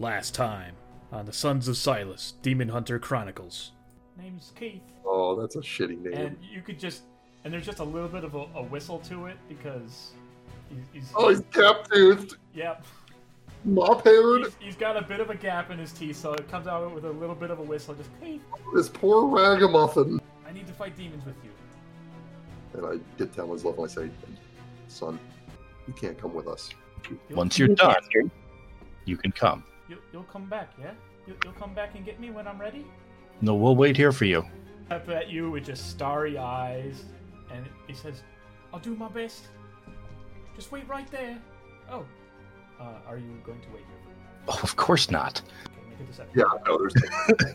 Last time on the Sons of Sylas Demon Hunter Chronicles. Name's Keith, Oh, that's a shitty name. and you could just and there's just a little bit of a, a whistle to it because he's, he's oh, he's cap toothed, yep mop haired. he's, he's got a bit of a gap in his teeth, so it comes out with a little bit of a whistle. Just Keith, This poor ragamuffin. I need to fight demons with you. And I get down his level and I say, son, you can't come with us. Once you're done, you can come. You'll, you'll come back, yeah? You'll, you'll come back and get me when I'm ready. No, we'll wait here for you. Up at you with just starry eyes, and he says, "I'll do my best. Just wait right there." Oh, uh, are you going to wait here? Oh, of course not. Okay, make a deception. Yeah, no, there's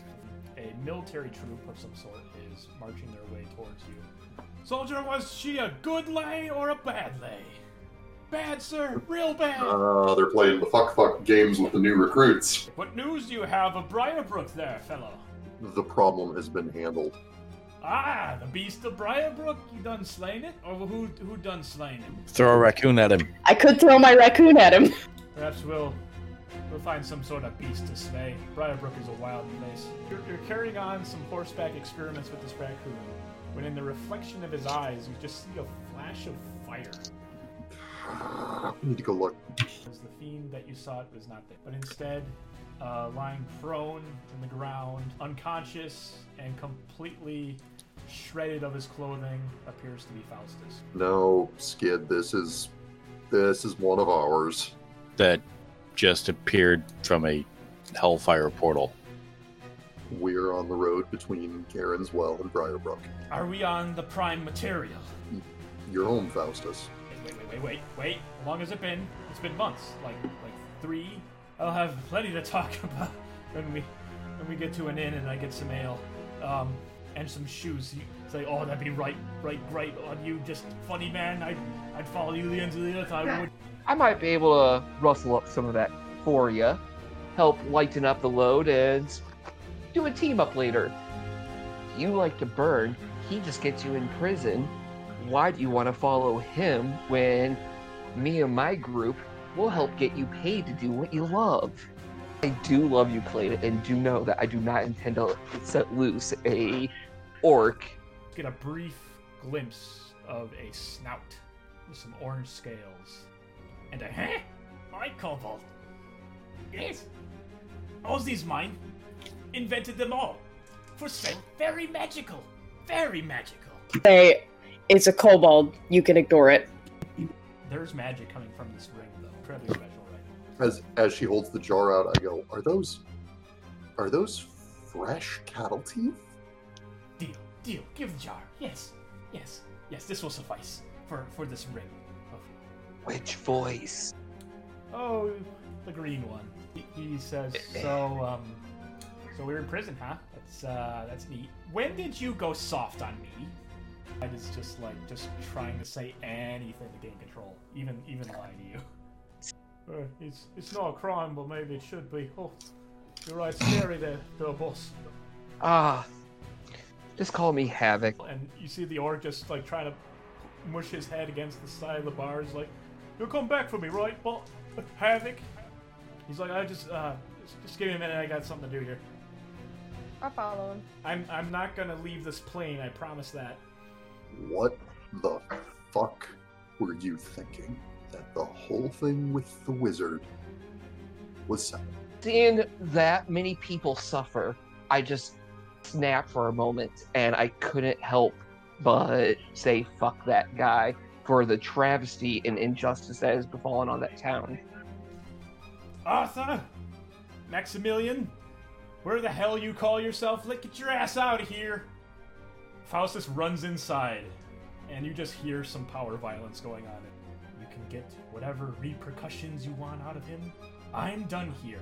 A military troop of some sort is marching their way towards you. Soldier, was she a good lay or a bad lay? Bad, sir. Real bad. uh, they're playing the fuck fuck games with the new recruits. what news do you have of Briarbrook there, fellow? The problem has been handled. Ah, the beast of Briarbrook. You done slain it, or who who done slain him? Throw a raccoon at him. I could throw my raccoon at him. Perhaps we'll we'll find some sort of beast to slay. Briarbrook is a wild place. You're, you're carrying on some horseback experiments with this raccoon, when in the reflection of his eyes, you just see a flash of fire. I need to go look. The fiend that you sought was not there, but instead, uh, lying prone in the ground, unconscious and completely shredded of his clothing, appears to be Faustus. No, Skydd, this is this is one of ours. That just appeared from a hellfire portal. We're on the road between Garren's Well and Briarbrook. Are we on the prime material? Your home, Faustus. Wait, wait, wait, wait. How long has it been? It's been months, like like three. I'll have plenty to talk about when we when we get to an inn and I get some ale, um, and some shoes. You say, oh, that'd be right, right, right on you. Just funny man. I'd I'd follow you the ends of the earth. I would. I might be able to rustle up some of that for you, help lighten up the load, and do a team up later. You like to burn, he just gets you in prison. Why do you want to follow him when me and my group will help get you paid to do what you love? I do love you, Clayton, and do know that I do not intend to set loose a orc. Get a brief glimpse of a snout with some orange scales and a huh? My kobold. Yes. All these mine. Invented them all. For sale. Very magical. Very magical. Say, it's a kobold. You can ignore it. There's magic coming from this ring, though. Incredibly special, right? As as she holds the jar out, I go, "Are those are those fresh cattle teeth?" Deal. Deal. Give the jar. Yes. Yes. Yes. This will suffice for for this ring. Which voice? Oh, the green one. He, he says, "So, um, so we're in prison, huh? That's uh, that's neat. When did you go soft on me?" And it's just like just trying to say anything to gain control, even even lying to you. Uh, it's it's not a crime, but maybe it should be. Oh, you're right, scary there, there, boss. Ah, just call me Havik. And you see the orc just like trying to mush his head against the side of the bars, like, "You'll come back for me, right, but Havik?" He's like, "I just uh, just, just give me a minute. I got something to do here." I'll follow him. I'm I'm not gonna leave this plane. I promise that. What the fuck were you thinking? That the whole thing with the wizard was set. Seeing that many people suffer, I just snapped for a moment and I couldn't help but say fuck that guy for the travesty and injustice that has befallen on that town. Arthur, Maximilian, where the hell you call yourself? Let get your ass out of here. Faustus runs inside, and you just hear some power violence going on. You can get whatever repercussions you want out of him. I'm done here.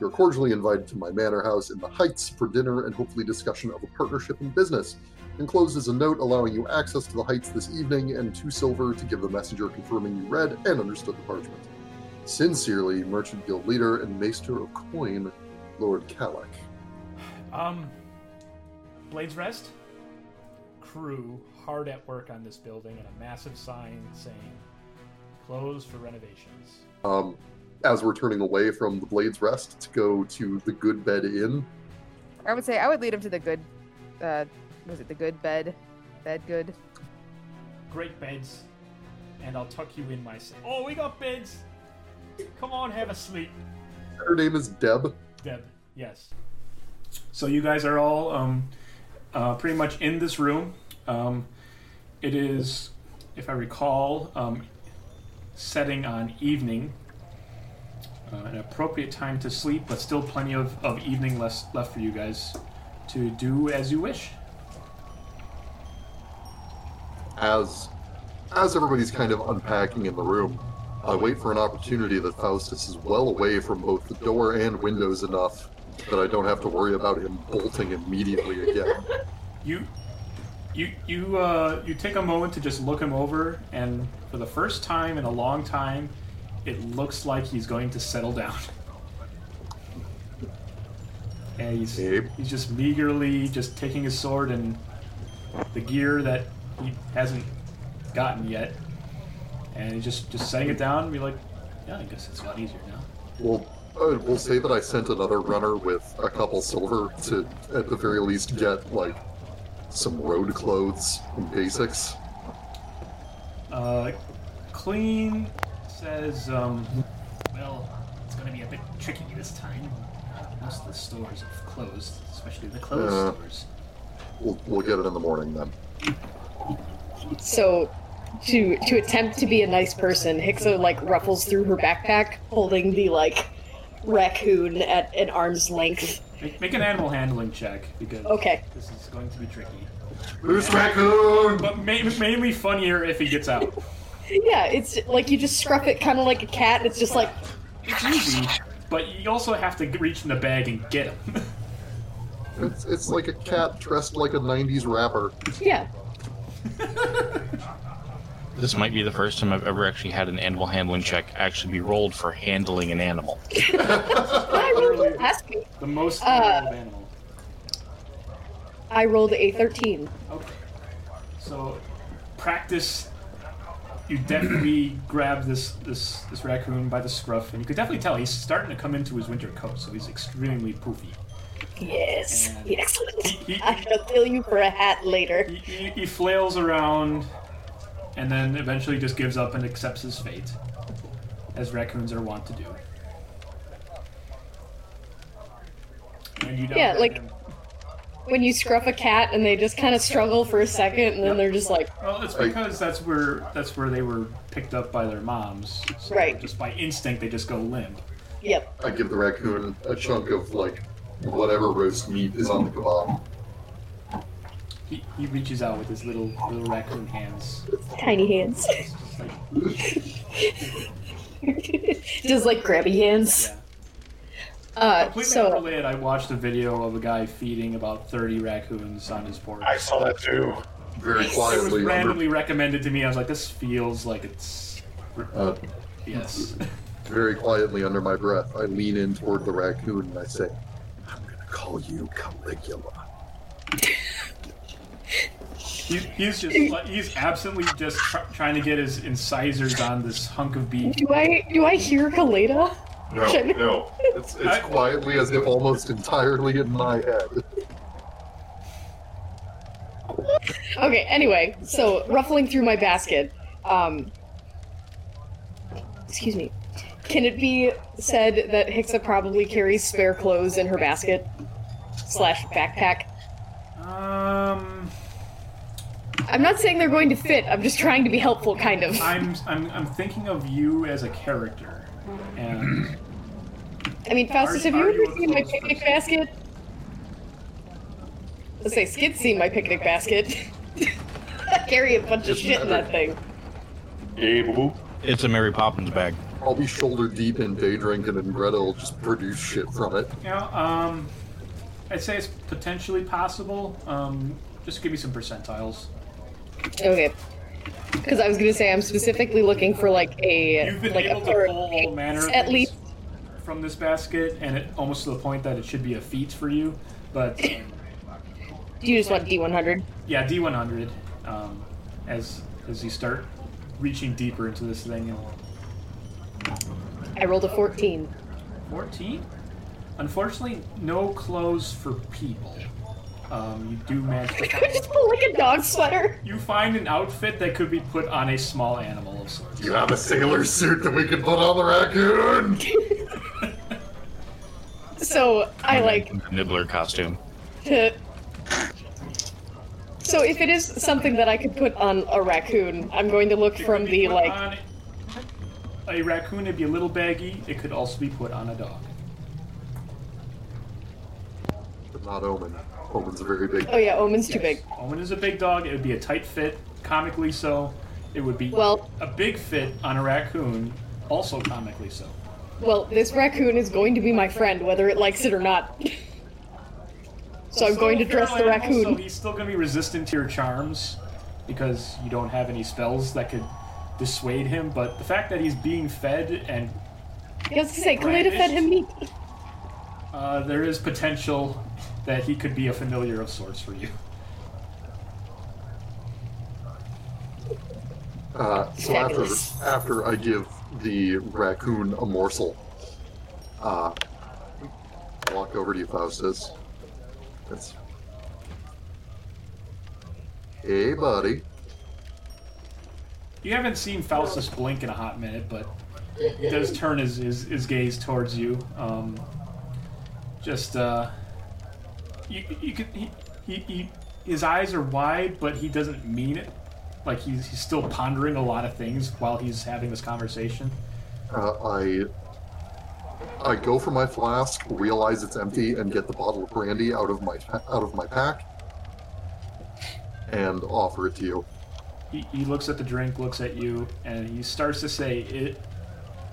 You're cordially invited to my manor house in the Heights for dinner and hopefully discussion of a partnership in business. Enclosed is a note allowing you access to the Heights this evening and two silver to give the messenger confirming you read and understood the parchment. Sincerely, Merchant Guild Leader and Maester of Coin, Lord Kalak. Um, Blades Rest. Crew hard at work on this building and a massive sign saying closed for renovations. Um, as we're turning away from the Blade's Rest to go to the Good Bed Inn. I would say I would lead him to the good. Uh, was it the good bed? Bed good. Great beds, and I'll tuck you in my. s- Oh, we got beds. Come on, have a sleep, Her name is Deb. Deb. Yes. So you guys are all um, uh, pretty much in this room. Um, it is, if I recall, um, setting on evening. Uh, an appropriate time to sleep, but still plenty of, of evening less, left for you guys to do as you wish. As as everybody's kind of unpacking in the room, I wait for an opportunity that Faustus is well away from both the door and windows enough that I don't have to worry about him bolting immediately again. You, you, you, uh, you take a moment to just look him over, and for the first time in a long time, it looks like he's going to settle down. And he's, he's just meagerly just taking his sword and the gear that he hasn't gotten yet, and he's just just setting it down and be like, yeah, I guess it's a lot easier now. We'll uh, we'll say that I sent another runner with a couple silver to, at the very least, get like some road clothes and basics. Uh, Clean says, um, well, it's going to be a bit tricky this time. Most of the stores have closed, especially the clothes Uh. stores. We'll we'll get it in the morning then. So, to to attempt to be a nice person, Hixa like ruffles through her backpack, holding the like raccoon at an arm's length. Make, make an animal handling check because Okay. this is going to be tricky. Loose raccoon! But may, mainly funnier if he gets out. Yeah, it's like you just scruff it kind of like a cat. It's just like It's easy, but you also have to reach in the bag and get him. It's, it's like a cat dressed like a 90s rapper. yeah. This might be the first time I've ever actually had an animal handling check actually be rolled for handling an animal. I rolled last week. the most Uh, of animal. I rolled a thirteen. Okay. So, practice. You definitely grab this this this raccoon by the scruff, and you could definitely tell he's starting to come into his winter coat, so he's extremely poofy. Yes, And- excellent. He- he- I shall kill you for a hat later. He, he, he flails around, and then eventually just gives up and accepts his fate, as raccoons are wont to do. And you don't Yeah, like- him- When you scruff a cat and they just kind of struggle for a second, and then they're just like, Well, it's because that's where that's where they were picked up by their moms. So Right. Just by instinct, they just go limp. "Yep, I give the raccoon a chunk of like whatever roast meat is on the kebab. He, he reaches out with his little little raccoon hands. tiny hands." Just like, just like grabby hands. yeah. Uh, Completely so unrelated, I watched a video of a guy feeding about 30 raccoons on his porch. I saw that too. Very quietly. It was quietly, under, randomly recommended to me. I was like, this feels like it's. uh, Yes. very quietly under my breath, I lean in toward the raccoon and I say, "I'm gonna call you Caligula." He's, he's just he's absently just tr- trying to get his incisors on this hunk of beef. do I do I hear Caleidah? No, no, it's, it's I- quietly as if almost entirely in my head. Okay, anyway, so ruffling through my basket, um, excuse me, can it be said that Hixa probably carries spare clothes in her basket slash backpack? Um, I'm not saying they're going to fit. I'm just trying to be helpful, kind of. I'm I'm I'm thinking of you as a character, and I mean, Faustus, have you ever you seen my picnic person? basket? Let's say Skydd's seen my picnic basket. I carry a bunch of Just shit in that thing. It's a Mary Poppins bag. I'll be shoulder deep in day drinking and Greta will just produce shit from it. Yeah, um, I'd say it's potentially possible. Um, just give me some percentiles. Okay. Because I was gonna say I'm specifically looking for like a You've been like able a to pull all manner of at things least. from this basket, and it almost to the point that it should be a feat for you. But Do you just want D100? yeah, D100. Um, as as you start reaching deeper into this thing, and I rolled a 14. 14? Unfortunately, no clothes for people. Um, you do manage to I just pull like a dog sweater. You find an outfit that could be put on a small animal of sorts. You have a sailor suit that we can put on the raccoon. So I like Nibbler costume. to. So if it is something that I could put on a raccoon, I'm going to look It from could be the put like. on a raccoon. It'd be a little baggy. It could also be put on a dog. but not Omen. Omen's a very big. Oh yeah, Omen's too big. Omen is a big dog. It would be a tight fit, comically so. It would be Well- a big fit on a raccoon, also comically so. Well, this raccoon is going to be my friend, whether it likes it or not. so I'm going to dress the raccoon. So he's still going to be resistant to your charms because you don't have any spells that could dissuade him. But the fact that he's being fed and I was to say, Caleidah fed him meat. uh, there is potential that he could be a familiar of sorts for you. Uh, so after after I give the raccoon a morsel, uh, walk over to you, Faustus. It's, hey, buddy. You haven't seen Faustus blink in a hot minute, but he does turn his, his, his gaze towards you. Um, just, uh, you, you could, he, he, he, his eyes are wide, but he doesn't mean it. Like he's, he's still pondering a lot of things while he's having this conversation. Uh, I I go for my flask, realize it's empty, and get the bottle of brandy out of my out of my pack, and offer it to you. He, he looks at the drink, looks at you, and he starts to say it.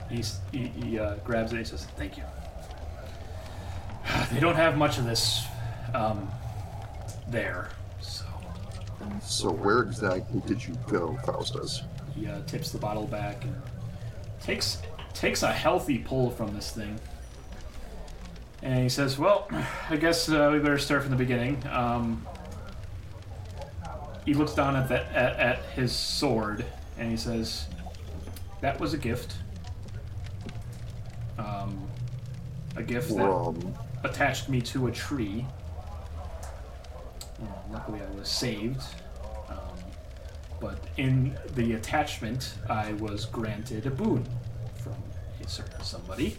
He's, he he uh, grabs it and he says, "Thank you." They don't have much of this um, there, so So where exactly did you go, Faustus? he uh, tips the bottle back and takes takes a healthy pull from this thing. And he says, "Well, I guess uh, we better start from the beginning." Um, he looks down at, that, at at his sword and he says, "That was a gift. Um, a gift that From attached me to a tree. Luckily, I was saved. Um, but in the attachment, I was granted a boon from a certain somebody.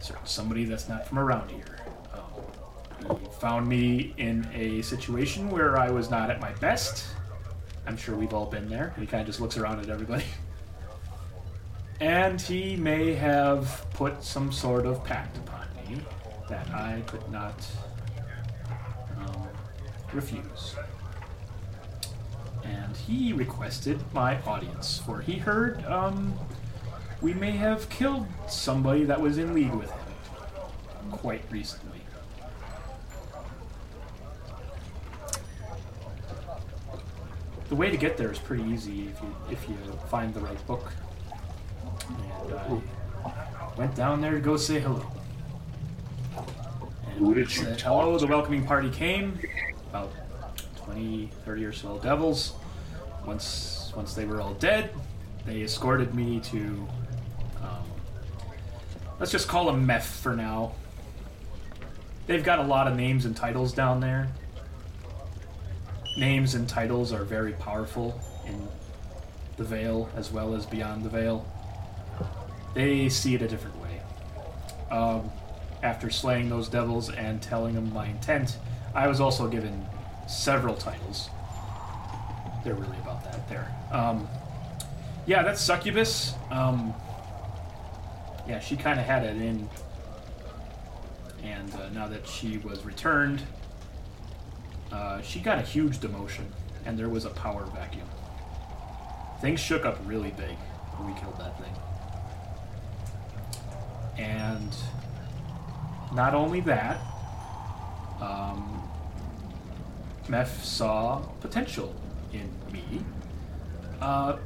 A certain somebody that's not from around here. Um, he found me in a situation where I was not at my best. I'm sure we've all been there. He kind of just looks around at everybody. And he may have put some sort of pact upon me that I could not refuse. And he requested my audience, for he heard um, we may have killed somebody that was in league with him quite recently. The way to get there is pretty easy if you if you find the right book. And I went down there to go say hello. And Who did you said hello. The welcoming party came. About 20, 30 or so devils. Once once they were all dead, they escorted me to. Um, let's just call them Meph for now. They've got a lot of names and titles down there. Names and titles are very powerful in the Veil as well as beyond the Veil. They see it a different way. Um, after slaying those devils and telling them my intent, I was also given several titles. They're really about that there. Um, yeah, that's Succubus. Um, yeah, she kind of had it in. And uh, now that she was returned, uh, she got a huge demotion, and there was a power vacuum. Things shook up really big when we killed that thing. And not only that, um, Meph saw potential in me. Uh,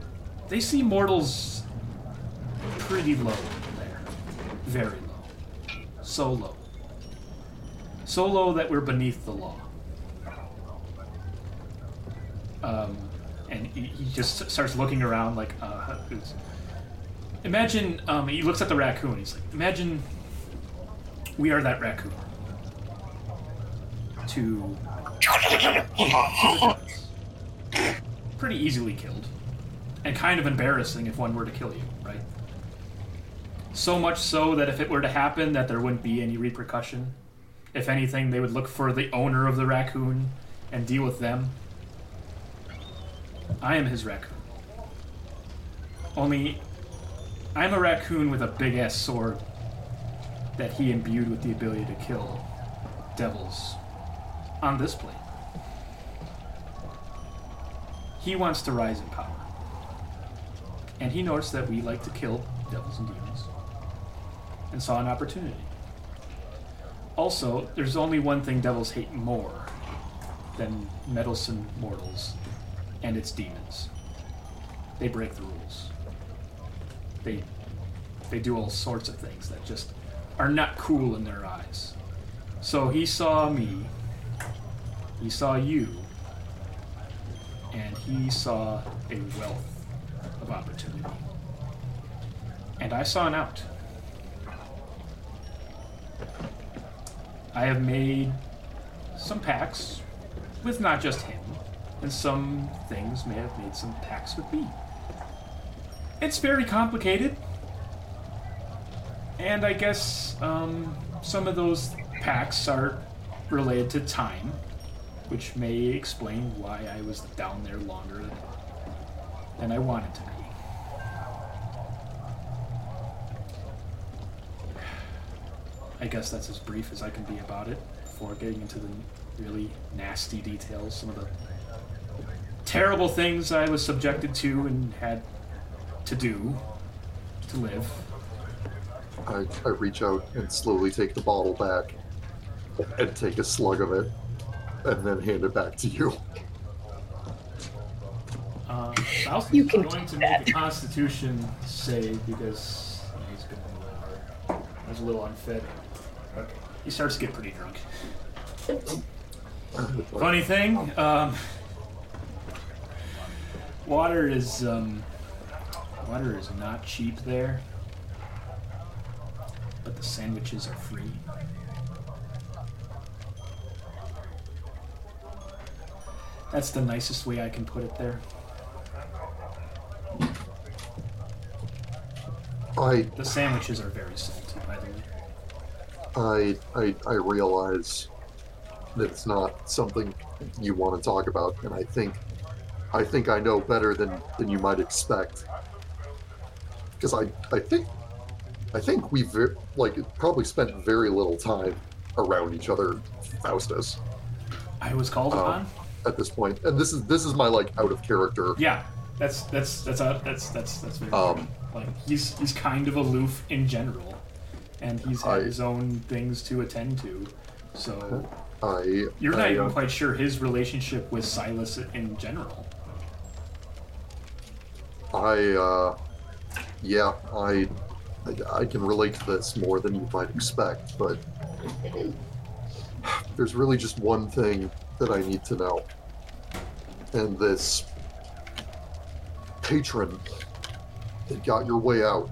they see mortals pretty low there. Very low. So low. So low that we're beneath the law. Um, and he, just starts looking around like, uh, Imagine, um, he looks at the raccoon. He's like, imagine we are that raccoon. To. Pretty easily killed. And kind of embarrassing if one were to kill you, right? So much so that if it were to happen, that there wouldn't be any repercussion. If anything, they would look for the owner of the raccoon and deal with them. I am his raccoon. Only, I'm a raccoon with a big ass sword that he imbued with the ability to kill devils on this plane. He wants to rise in power. And he noticed that we like to kill devils and demons and saw an opportunity. Also, there's only one thing devils hate more than meddlesome mortals, and it's demons. They break the rules. They they do all sorts of things that just are not cool in their eyes. So he saw me, he saw you, and he saw a wealth of opportunity. And I saw an out. I have made some pacts with not just him, and some things may have made some pacts with me. It's very complicated, and I guess um, some of those pacts are related to time, which may explain why I was down there longer than I wanted to be. I guess that's as brief as I can be about it before getting into the really nasty details, some of the terrible things I was subjected to and had to do to live. I, I reach out and slowly take the bottle back and take a slug of it and then hand it back to you. Um, Faust You is can going do to that. make a Constitution save because he's going to. He's a little unfit. Okay. He starts to get pretty drunk. Funny thing, um, water is um, water is not cheap there, but the sandwiches are free. That's the nicest way I can put it there. I The sandwiches are very salty, by the way. I, I I realize that it's not something you want to talk about, and I think I think I know better than than you might expect. Because I I think I think we ve- like probably spent very little time around each other, Faustus, I was called Oh. upon. Um, at this point, and this is this is my like out of character. Yeah, that's that's that's a, that's that's that's very Um, like he's he's kind of aloof in general, and he's had I- his own things to attend to. So I you're not I, even uh, quite sure his relationship with Sylas in general. I, uh, yeah, I, I, I can relate to this more than you might expect, but there's really just one thing that I need to know. And this patron that got your way out,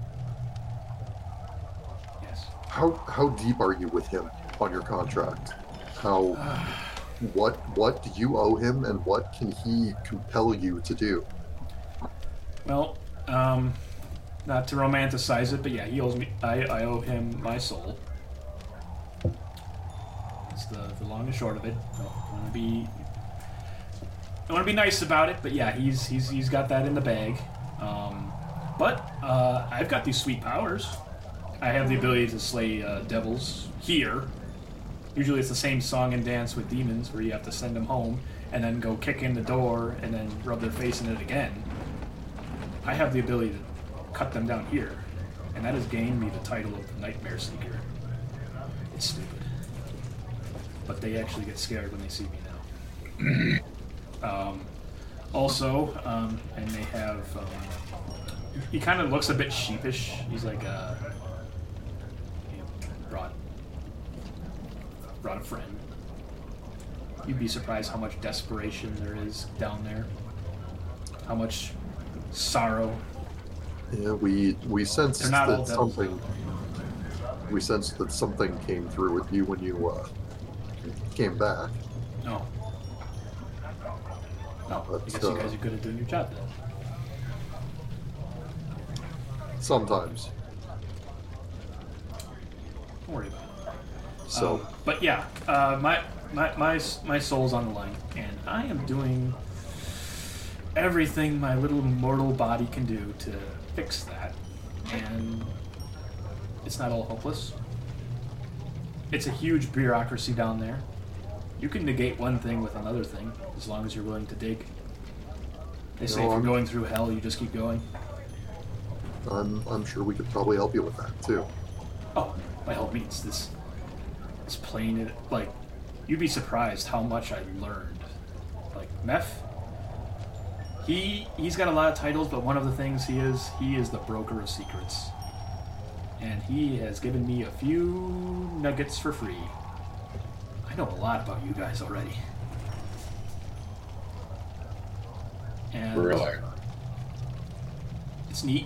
Yes. how how deep are you with him on your contract? How what what do you owe him and what can he compel you to do? Well, um, not to romanticize it, but yeah, he owes me. I, I owe him my soul. That's the, the long and short of it. I want to be. I want to be nice about it, but yeah, he's he's he's got that in the bag. Um, but uh, I've got these sweet powers. I have the ability to slay uh, devils here. Usually, it's the same song and dance with demons, where you have to send them home and then go kick in the door and then rub their face in it again. I have the ability to cut them down here, and that has gained me the title of the Nightmare Seeker. It's stupid. But they actually get scared when they see me now. um, also, um, and they have. Um, he kind of looks a bit sheepish. He's like, uh. Brought. brought a friend. You'd be surprised how much desperation there is down there. How much sorrow Yeah, we we sensed They're not all that something. We sensed that something came through with you when you uh, came back. No. No, I But, guess you guys are good at doing your job then. Sometimes. Don't worry about it. So Um, but yeah, uh, my, my my my soul's on the line, and I am doing everything my little mortal body can do to fix that. And it's not all hopeless. It's a huge bureaucracy down there. You can negate one thing with another thing as long as you're willing to dig. They say if you're going through hell, you just keep going. I'm I'm sure we could probably help you with that too. Oh, by all means, this this plane, it, like, you'd be surprised how much I learned. Like Meph, he he's got a lot of titles, but one of the things he is, he is the broker of secrets, and he has given me a few nuggets for free. I know a lot about you guys already. And Really? it's neat.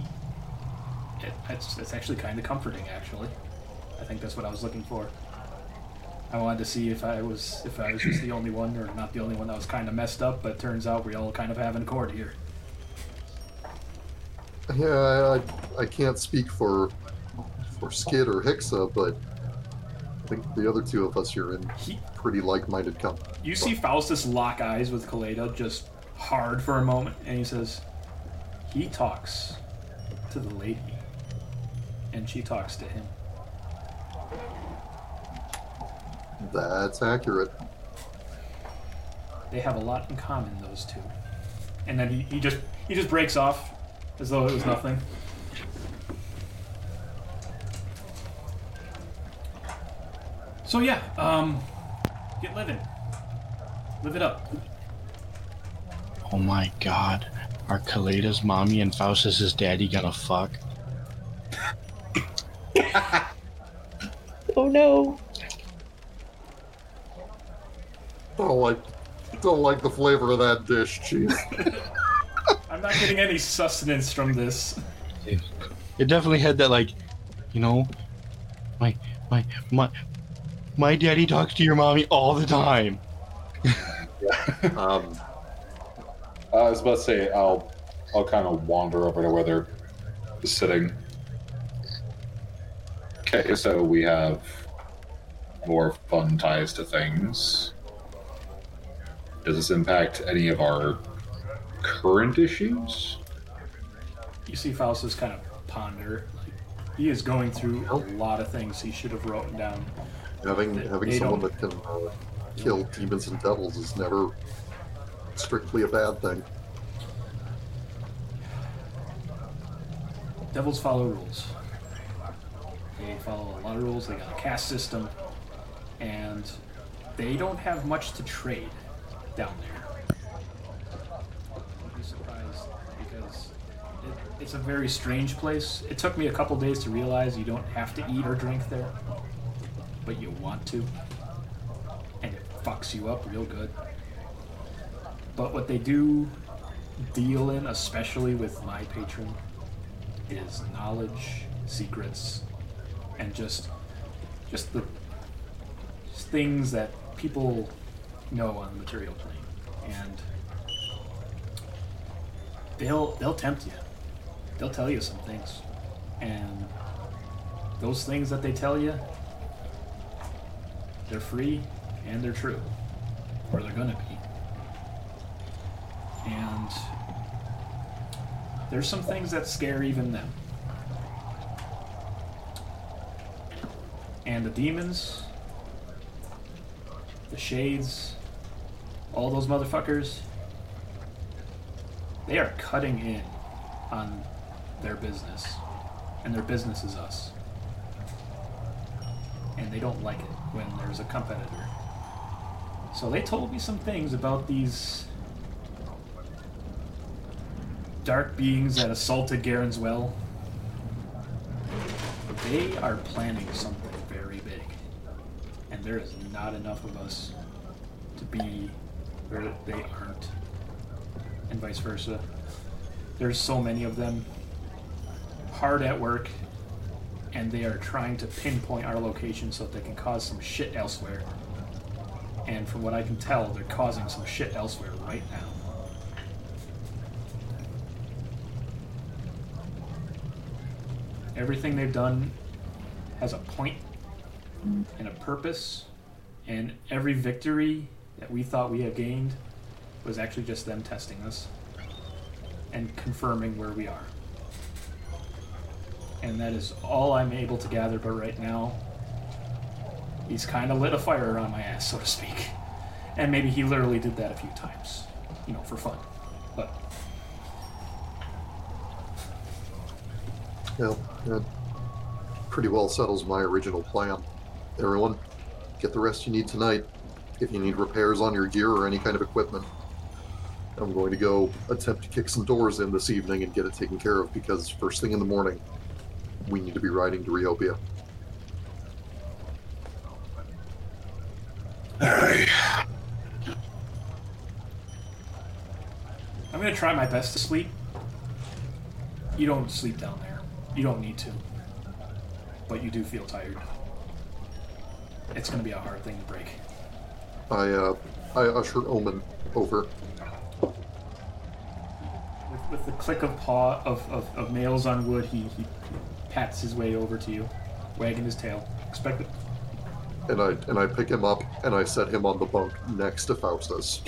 It, it's, it's actually kind of comforting, actually. I think that's what I was looking for. I wanted to see if I was if I was just the only one or not the only one that was kind of messed up, but turns out we all kind of have an accord here. Yeah, I, I can't speak for for Skydd or Hixa, but I think the other two of us are in He, pretty like-minded company. you see Faustus lock eyes with Caleidah just hard for a moment, and he says, "He talks to the lady, and she talks to him." That's accurate. They have a lot in common, those two. And then he, he just he just breaks off as though it was nothing. So yeah, um get living. Live it up. Oh my god. Are Caleidah's mommy and Faustus's daddy gonna fuck? Oh no. Don't like don't like the flavor of that dish, Chief. I'm not getting any sustenance from this. It definitely had that like, you know, my my my my daddy talks to your mommy all the time. Um, Uh, I was about to say I'll I'll kind of wander over to where they're sitting. Okay, so we have more fun ties to things. Does this impact any of our current issues? You see Faustus kind of ponder. Like, he is going through a lot of things he should have written down. Having having they someone that can uh, kill demons and devils is never strictly a bad thing. Devils follow rules. They follow a lot of rules. They got a caste system, and they don't have much to trade down there. Don't be surprised because it, it's a very strange place. It took me a couple days to realize you don't have to eat or drink there, but you want to, and it fucks you up real good. But what they do deal in, especially with my patron, is knowledge, secrets, and just just the just things that people know on the material plane. And they'll they'll tempt you. They'll tell you some things. And those things that they tell you they're free and they're true. Or they're gonna be. And there's some things that scare even them. And the demons, the shades, all those motherfuckers, they are cutting in on their business. And their business is us. And they don't like it when there's a competitor. So they told me some things about these dark beings that assaulted Garren's Well. They are planning something very big. And there is not enough of us to be where they aren't. And vice versa. There's so many of them. hard at work, and they are trying to pinpoint our location so that they can cause some shit elsewhere. And from what I can tell, they're causing some shit elsewhere right now. Everything they've done has a point and a purpose, and every victory that we thought we had gained was actually just them testing us and confirming where we are. And that is all I'm able to gather, but right now, he's kind of lit a fire on my ass, so to speak. And maybe he literally did that a few times, you know, for fun. But Yeah, that pretty well settles my original plan. Everyone, get the rest you need tonight. If you need repairs on your gear or any kind of equipment, I'm going to go attempt to kick some doors in this evening and get it taken care of because first thing in the morning, we need to be riding to Riopia. I'm gonna try my best to sleep. You don't sleep down there. You don't need to. But you do feel tired. It's gonna be a hard thing to break. I, uh, I usher Omen over. With, with the click of paw of, of, of nails on wood, he, he pats his way over to you, wagging his tail. Expect it. and I and I pick him up and I set him on the bunk next to Faustus.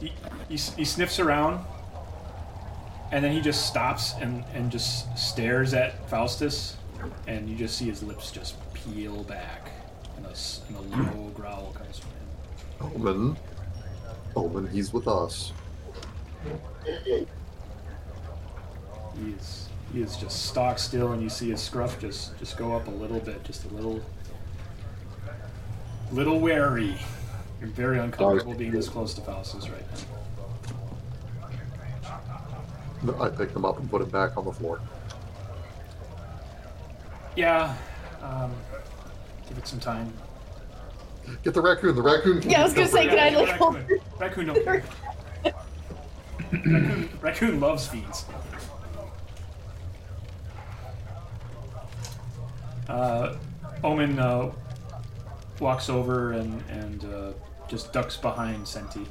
He, he, he sniffs around, and then he just stops and, and just stares at Faustus, and you just see his lips just peel back, and a, and a low growl comes from him. Omen, Omen, he's with us. He is he is just stock still, and you see his scruff just just go up a little bit, just a little little wary. You're very uncomfortable being this close to Faustus right now. I pick him up and put him back on the floor. Yeah, um, give it some time. Get the raccoon. The raccoon. Yeah, I was gonna say, can I like hold? raccoon, raccoon don't care. raccoon, raccoon loves feeds. Uh, Omen uh, walks over and and uh, just ducks behind Centi.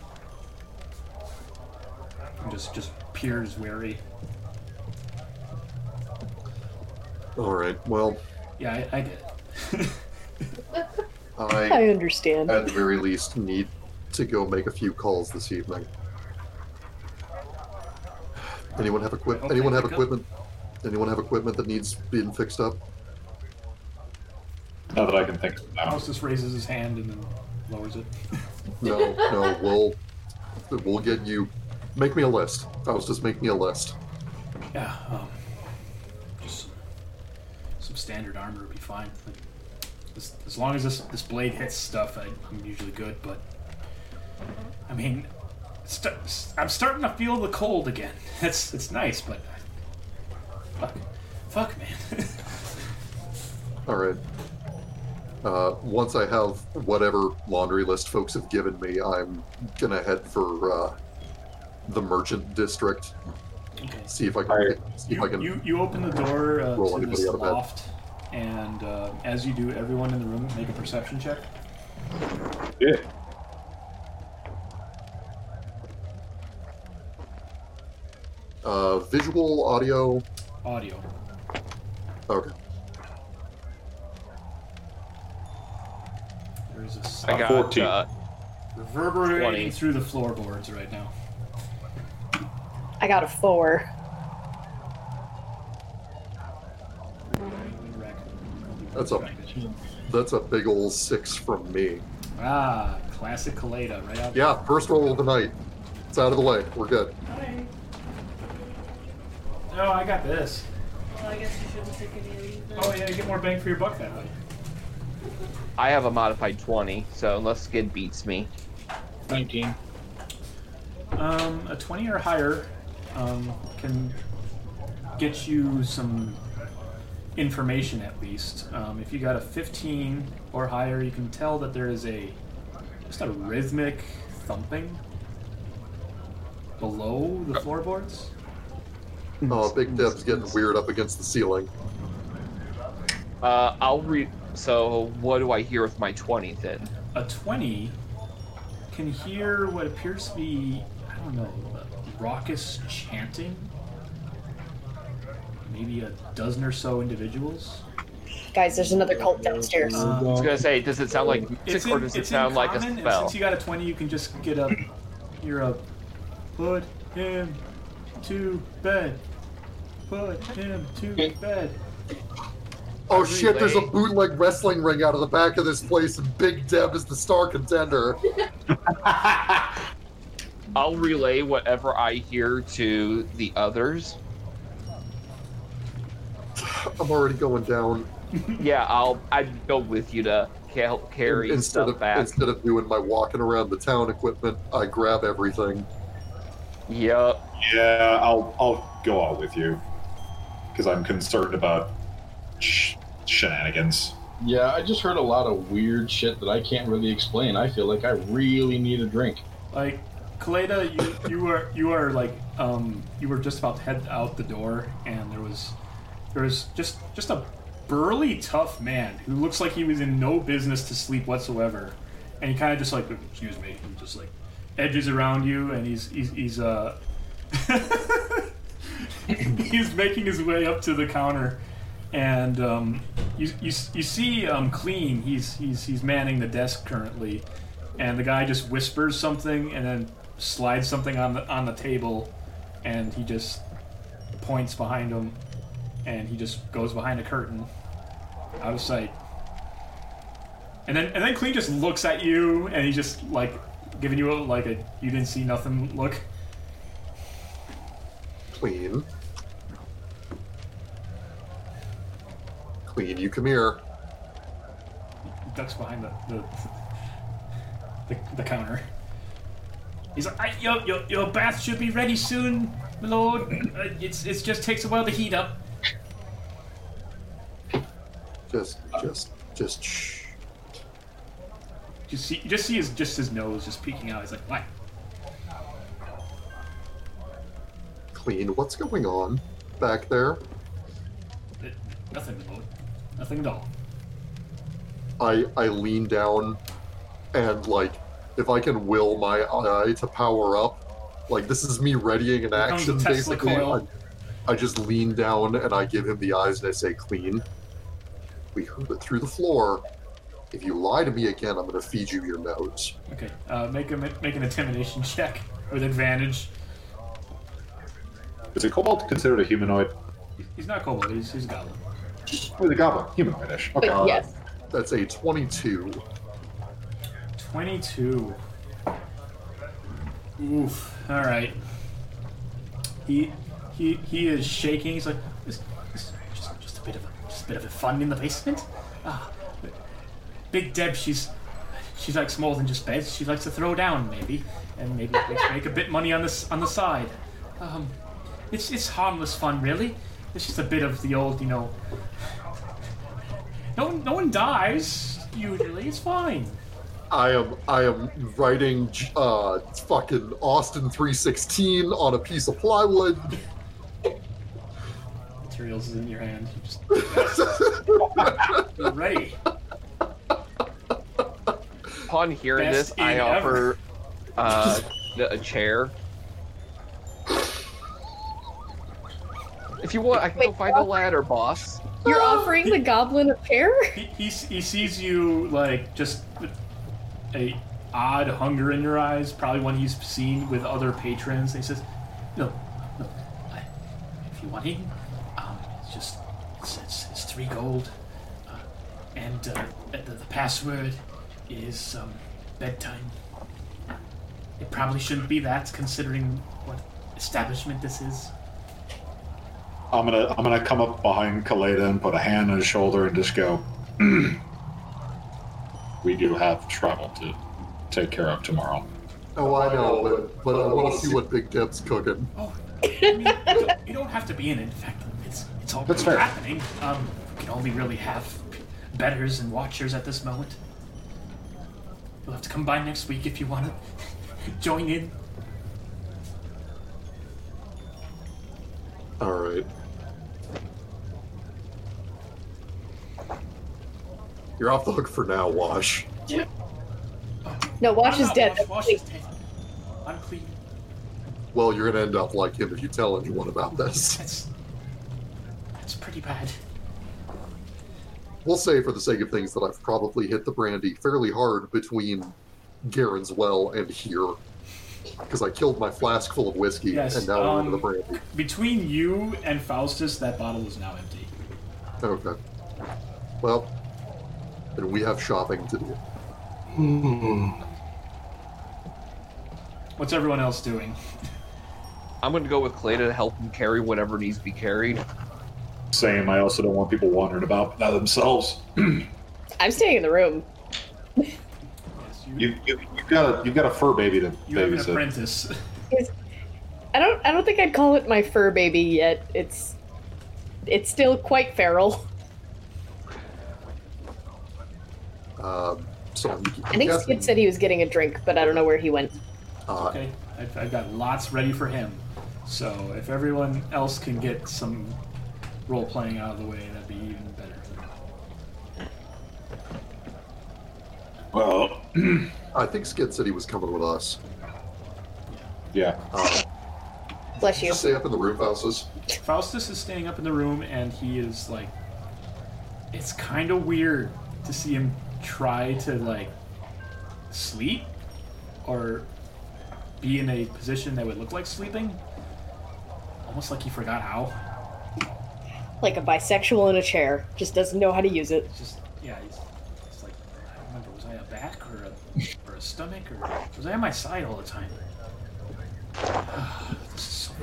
And just just peers wary. All right. Well, Yeah, I, I get. I I understand. at the very least need to go make a few calls this evening. Anyone have equipment? Okay, Anyone have pick up. equipment? Anyone have equipment that needs being fixed up? Not that I can think of now. Faustus raises his hand and then lowers it. No, no. We'll we'll get you. Make me a list. Faustus, make me a list. Yeah, um, just some standard armor would be fine. Like, as, as long as this this blade hits stuff, I, I'm usually good. But I mean, st- I'm starting to feel the cold again. It's it's nice, but fuck, fuck, man. All right. Uh, once I have whatever laundry list folks have given me, I'm gonna head for uh, the merchant district. okay. See if I can. Alright. See if You, I can. you, you open the door uh, roll to anybody this out of bed. loft, and uh, as you do, everyone in the room make a perception check. Yeah. Uh, visual, audio. Audio. Okay. There's a s- I got 14. uh, reverberating 20. through the floorboards right now. I got a four. That's a that's a big old six from me. Ah, classic Caleidah, right out. Yeah, first roll of the night. It's out of the way. We're good. No, I got this. Well, I guess you shouldn't take any of these. Oh yeah, you get more bang for your buck that way. I have a modified 20, so unless Skydd beats me. 19. Um, a twenty or higher um, can get you some information at least. Um, if you got a fifteen or higher, you can tell that there is a just a rhythmic thumping below the floorboards. Oh, Big Deb's getting weird up against the ceiling. Uh, I'll read. So, what do I hear with my 20 then? A 20 can hear what appears to be, I don't know, raucous chanting. Maybe a dozen or so individuals. Guys, there's another cult downstairs. I was gonna say, does it sound like It's music or does it it's sound like a common, and spell? since you got a 20, you can just get up. You're a. Put him to bed. Put him to bed. Oh shit, there's a bootleg wrestling ring out of the back of this place, and Big Deb is the star contender. I'll relay whatever I hear to the others. I'm already going down. Yeah, I'll I'd go with you to ca- carry instead stuff of back. instead of doing my walking around the town equipment, I grab everything. Yep. Yeah, I'll I'll go out with you because I'm concerned about sh- shenanigans. Yeah, I just heard a lot of weird shit that I can't really explain. I feel like I really need a drink. Like, Caleidah, you you were you were like um you were just about to head out the door, and there was there was just just a burly, tough man who looks like he was in no business to sleep whatsoever, and he kind of just like excuse me, and just like edges around you, and he's he's he's uh he's making his way up to the counter, and um, you, you you see um clean he's he's he's manning the desk currently, and the guy just whispers something and then slides something on the on the table, and he just points behind him, and he just goes behind a curtain, out of sight. And then and then Clean just looks at you, and he's just like giving you a, like a you didn't see nothing look. Clean. Clean, you come here. He ducks behind the the, the, the counter. He's like, I, your, your, your bath should be ready soon, my lord. Uh, it's it just takes a while to heat up. Just, just, just shh. You see, you just see his just his nose just peeking out. He's like, what? Clean. What's going on back there? Nothing, my lord. Nothing at all. I I lean down and like if I can will my eye to power up, like this is me readying an Here comes the action Tesla basically. coil. I, I just lean down and I give him the eyes and I say clean. We heard it through the floor. If you lie to me again, I'm gonna feed you your nose. Okay, uh, make a make an intimidation check with advantage. Is a kobold considered a humanoid? He's not kobold. He's he's a goblin. Oh, the goblin, humanoidish. Okay. But yes. That's a 22. Twenty-two. Oof. All right. He he he is shaking. He's like, "Is- is just just a bit of a, just a bit of a fun in the basement. Ah, Big Deb, she's she likes more than just beds. She likes to throw down, maybe, and maybe make a bit money on this on the side. Um, it's it's harmless fun, really. It's just a bit of the old, you know. No one, no one dies usually. It's fine. I am I am writing uh fucking Austin 316 on a piece of plywood. Materials is in your hand. You just You're ready. Upon hearing Best this, I in offer uh, a chair. If you want, I can go find a ladder, boss. You're offering the goblin a pear? He, he, he sees you like just with a odd hunger in your eyes, probably one he's seen with other patrons. And he says, "No, no. I, if you want in, um, it's just it's, it's, it's three gold, uh, and uh, the, the password is um, bedtime. It probably shouldn't be that, considering what establishment this is." I'm gonna I'm gonna come up behind Caleidah and put a hand on his shoulder and just go. we do have trouble to take care of tomorrow. Oh, I know, but, but I want to see what Big Deb's cooking. Oh, I mean, you, don't, you don't have to be in it. In fact, it's it's all That's really fair. happening. Um, we can only really have betters and watchers at this moment. You'll have to come by next week if you want to join in. All right. You're off the hook for now, Wash. No, Wash I'm is dead. Wash, Wash is dead. I'm clean. Well, you're gonna end up like him if you tell anyone about this. That's that's pretty bad. We'll say, for the sake of things, that I've probably hit the brandy fairly hard between Garren's Well and here. Because I killed my flask full of whiskey, Yes, and now we're into the um, brandy. Between you and Faustus, that bottle is now empty. Okay. Well, then we have shopping to do. Hmm. What's everyone else doing? I'm gonna go with Clay to help him carry whatever needs to be carried. Same. I also don't want people wandering about by themselves. I'm staying in the room. Yes, you, You, you, you've got a you've got a fur baby to you have an apprentice. I don't. I don't think I'd call it my fur baby yet. It's. It's still quite feral. Um, so I'm, I think guessing, Skydd said he was getting a drink, but I don't know where he went. uh, Okay, I've, I've got lots ready for him. So if everyone else can get some role playing out of the way, that'd be even better. Well, I think Skydd said he was coming with us. yeah. Uh, Bless you. just stay up in the room, Faustus. Faustus is staying up in the room, and he is like, it's kind of weird to see him try to like sleep or be in a position that would look like sleeping. Almost like he forgot how. Like a bisexual in a chair, just doesn't know how to use it. It's just yeah, he's, it's like I don't remember was I a back or a or a stomach or was I on my side all the time? this is so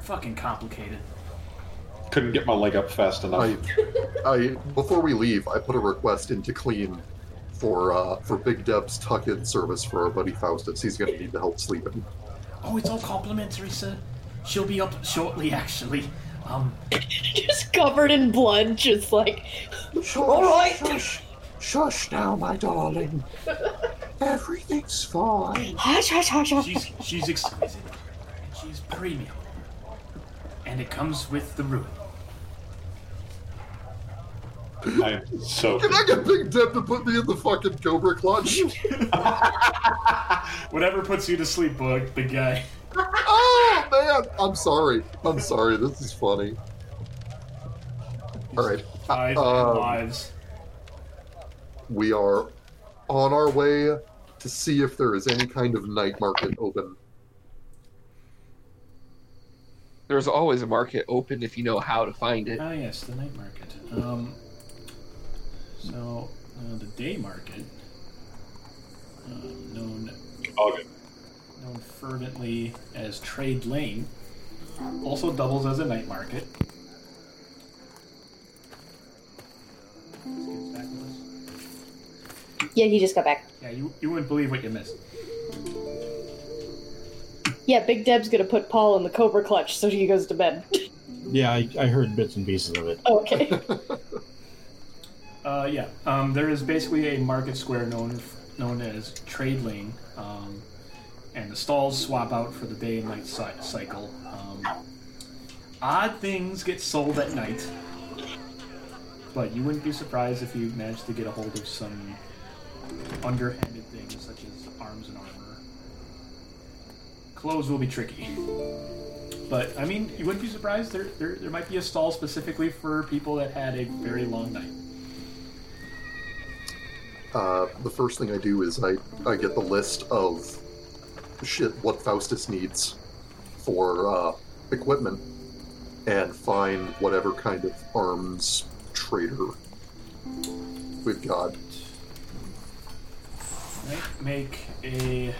fucking complicated. Couldn't get my leg up fast enough. I, I before we leave, I put a request into Clean for uh, for Big Deb's tuck-in service for our buddy Faustus. He's gonna need the help sleeping. Oh, it's all complimentary, sir. She'll be up shortly, actually. Um, just covered in blood, just like. All right. Shush, shush now, my darling. Everything's fine. Hush, hush, hush, hush. she's she's exquisite. And she's premium. And it comes with the room. I am so. Can I get Big Deb to put me in the fucking Cobra clutch? Whatever puts you to sleep, bug, the guy. oh man, I'm sorry. I'm sorry. This is funny. All right, Five Um, lives. we are on our way to see if there is any kind of night market open. There's always a market open if you know how to find it. Ah, yes, the night market. Um, so uh, the day market, uh, known Okay. known fervently as Trade Lane, also doubles as a night market. This kid's back with us? Yeah, he just got back. Yeah, you, you wouldn't believe what you missed. Yeah, Big Deb's gonna put Paul in the Cobra clutch so he goes to bed. Yeah, I, I heard bits and pieces of it. okay. Uh, yeah, um, there is basically a market square known known as Trade Lane, um, and the stalls swap out for the day and night cy- cycle. Um, odd things get sold at night, but you wouldn't be surprised if you managed to get a hold of some underhanded things such as arms and armor. Clothes will be tricky. But I mean, you wouldn't be surprised. There, there, there might be a stall specifically for people that had a very long night. Uh, the first thing I do is I, I get the list of shit what Faustus needs for uh, equipment and find whatever kind of arms trader we've got. Make a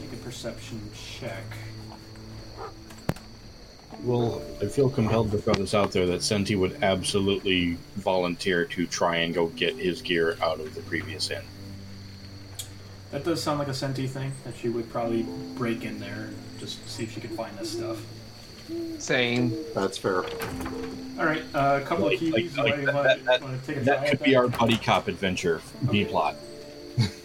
make a perception check. Well, I feel compelled to throw this out there that Centi would absolutely volunteer to try and go get his gear out of the previous inn. That does sound like a Centi thing that she would probably break in there and just see if she could find this stuff. Same. That's fair. All right, uh, a couple Like- of keys. like- like that- want, that- to take a try That at could be our buddy cop adventure B plot.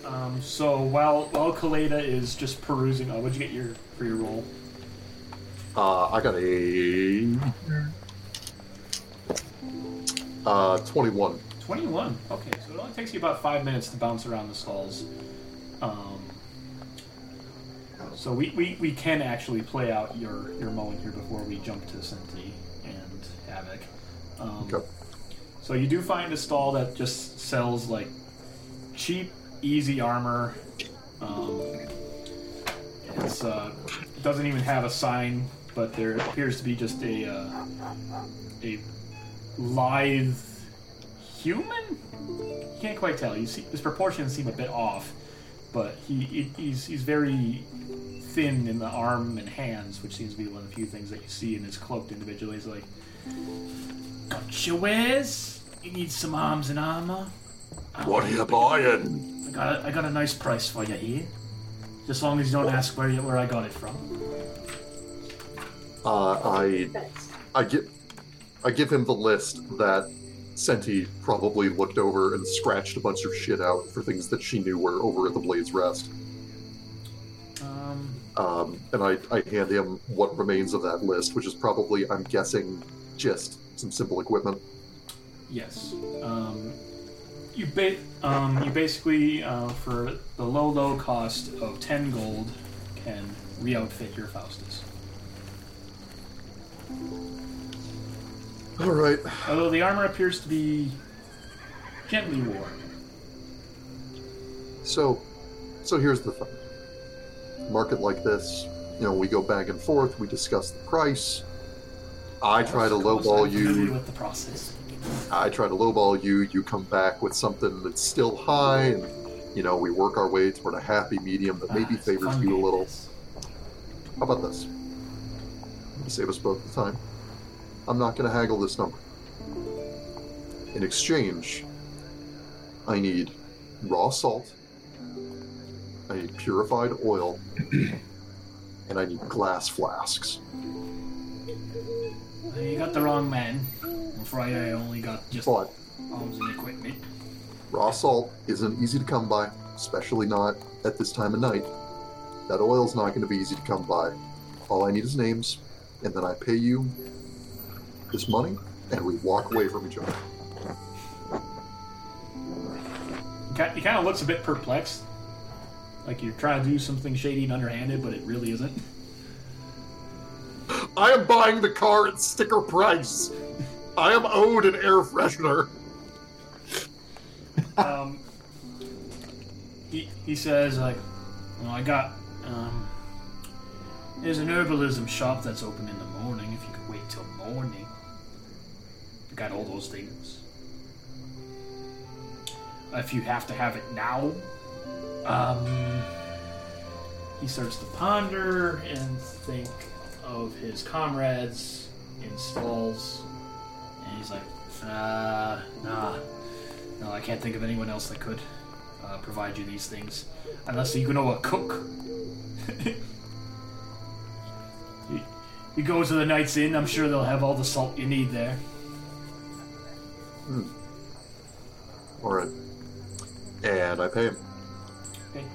Um, so while while Caleidah is just perusing, oh, what'd you get your for your roll? Uh, I got a uh, 21. 21. Okay, so it only takes you about five minutes to bounce around the stalls. Um, so we, we, we can actually play out your, your mowing here before we jump to Centi and Havik. Um, Okay. So you do find a stall that just sells like cheap, easy armor. Um, it's uh, it doesn't even have a sign, but there appears to be just a uh, a lithe human. You can't quite tell. You see, his proportions seem a bit off, but he he- he's he's very thin in the arm and hands, which seems to be one of the few things that you see in his cloaked individual. He's like, "Got your wares? You need some arms and armor? What are you buying? I got a, I got a nice price for you here. Just as long as you don't ask where you, where I got it from. Uh, I I give I give him the list that Centi probably looked over and scratched a bunch of shit out for things that she knew were over at the Blade's Rest. Um, Um, and I, I hand him what remains of that list, which is probably, I'm guessing, just some simple equipment. Yes. Um, you ba- um, you basically uh, for the low low cost of ten gold can re-outfit your Faustus. All right. Although the armor appears to be gently worn. So, so here's the thing. Market like this, you know, we go back and forth, we discuss the price. I try to lowball you. with the process. I try to lowball you. You come back with something that's still high, and you know, we work our way toward a happy medium that maybe Ah, favors you a little. How about this? To save us both the time, I'm not going to haggle this number. In exchange, I need raw salt, I need purified oil, and I need glass flasks. You got the wrong man. I'm afraid I only got just But arms and equipment. raw salt isn't easy to come by, especially not at this time of night. That oil's not going to be easy to come by. All I need is names, and then I pay you this money, and we walk away from each other. He kind of looks a bit perplexed. Like you're trying to do something shady and underhanded, but it really isn't. I am buying the car at sticker price. I am owed an air freshener. um, he, he says like, well, I got um, there's an herbalism shop that's open in the morning. If you could wait till morning, I got all those things. If you have to have it now, um, he starts to ponder and think of his comrades in stalls, and he's like, uh, nah. No, I can't think of anyone else that could uh, provide you these things. Unless you know a cook. you, go to the Knight's Inn, I'm sure they'll have all the salt you need there. Hmm. All right. And I pay him. Okay.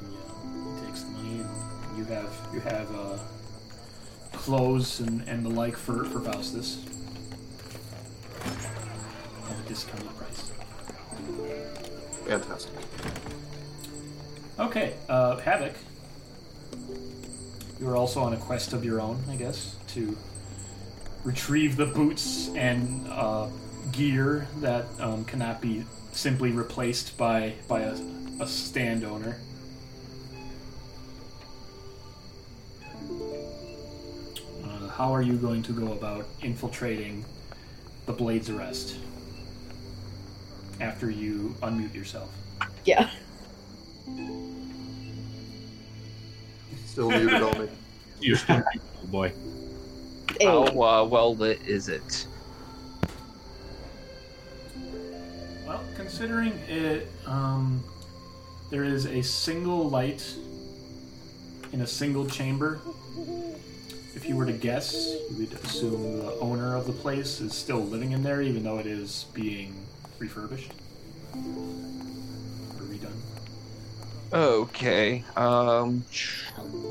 He, uh, he takes the money and you have you have uh, clothes and, and the like for, for Faustus. At a discounted price. Fantastic. Okay, uh, Havik. You are also on a quest of your own, I guess, to retrieve the boots and uh, gear that um, cannot be simply replaced by by a, a stand owner. Uh, how are you going to go about infiltrating the Blade's Rest after you unmute yourself? Yeah. Still muted on me. You're still oh boy. Hey. How uh, well lit is it? Well, considering it, um, there is a single light in a single chamber. If you were to guess, you would assume the owner of the place is still living in there, even though it is being refurbished or redone. Okay. Um.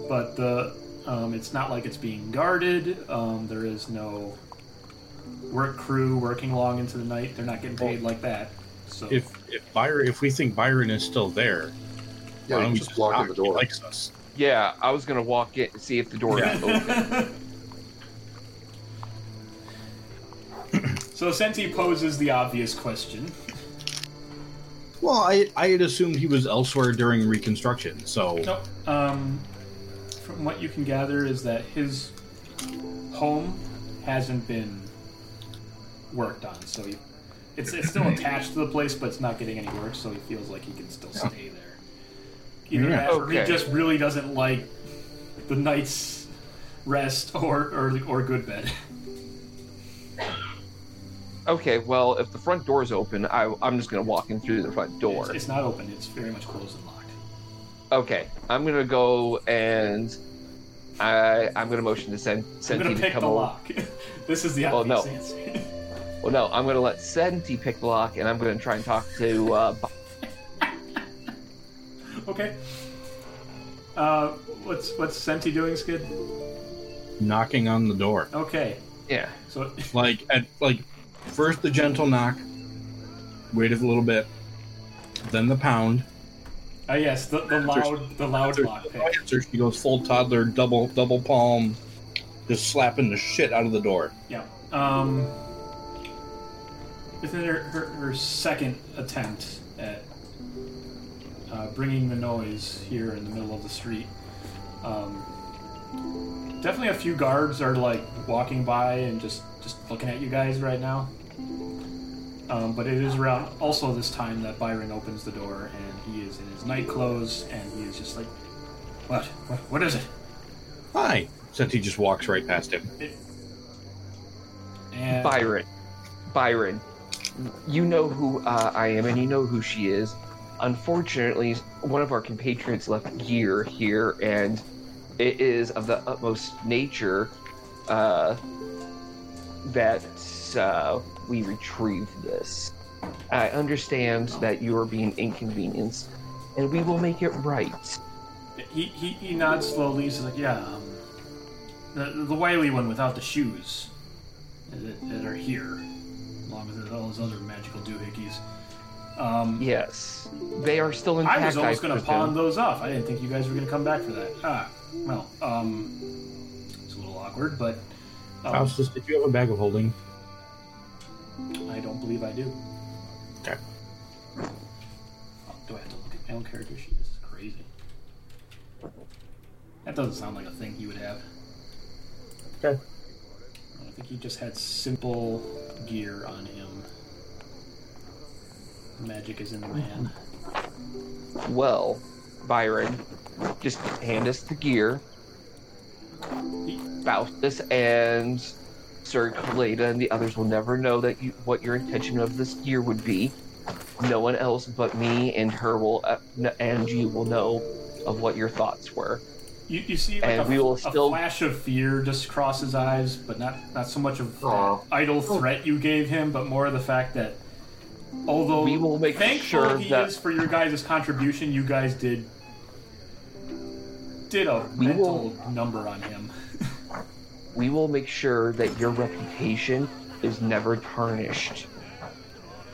But the Um, it's not like it's being guarded. Um, there is no work crew working long into the night. They're not getting paid like that. So If if Byron, if we think Byron is still there, Yeah, why you don't we just block knock? the He door. likes us. Yeah, I was gonna walk in and see if the door is open. so Centi poses the obvious question. Well, I I had assumed he was elsewhere during Reconstruction, so Nope. Um, from what you can gather is that his home hasn't been worked on, so he, it's it's still attached to the place, but it's not getting any work. So he feels like he can still stay there. Either Yeah. that, or he just really doesn't like the night's rest or or or good bed. Okay, well, if the front door is open, I, I'm just gonna walk in through the front door. It's, it's not open. It's very much closed and locked. Okay, I'm gonna go and I I'm gonna motion to send I'm Centi gonna to come the over. lock. this is the Oh, no. obvious answer. Well, no, I'm gonna let Centi pick the lock, and I'm gonna try and talk to. Uh, okay. Uh, what's what's Centi doing, Skydd? knocking on the door. Okay, yeah, so Like at like first the gentle knock, waited a little bit, then the pound. Ah, yes, the, the loud, the loud lock. Answer, she goes full toddler, double double palm, just slapping the shit out of the door. Yeah. Um. Within her, her, her second attempt at uh, bringing the noise here in the middle of the street, um, definitely a few guards are like walking by and just just looking at you guys right now. Um, but it is around also this time that Byron opens the door and he is in his night clothes and he is just like, "What? What? What is it?" Hi. Centi just walks right past him. And Byron, Byron, you know who uh, I am, and you know who she is. Unfortunately, one of our compatriots left gear here, and it is of the utmost nature uh, that uh, we retrieve this. I understand that you are being inconvenienced, and we will make it right. He, he, he nods slowly. He's like, yeah, um, the, the wily one without the shoes that, that are here, along with all those other magical doohickeys. Um, Yes, they are still intact. I was almost going to pawn those off. I didn't think you guys were going to come back for that. Ah, well, um, it's a little awkward, but um, Faustus, did you have a bag of holding? I don't believe I do. Okay. Oh, do I have to look at my own character sheet? This is crazy. That doesn't sound like a thing he would have. Okay. I think he just had simple gear on him. Magic is in the man. Well, Byron, just hand us the gear. Faustus and Sir Caleidah and the others will never know that you, what your intention of this gear would be. No one else but me and her will, uh, and you will know of what your thoughts were. You, you see like And a, we will a still- flash of fear just cross his eyes, but not not so much of that idle threat you gave him, but more of the fact that although We will make thankful sure he that- is for your guys' contribution, you guys did did a We mental number on him. We will make sure that your reputation is never tarnished.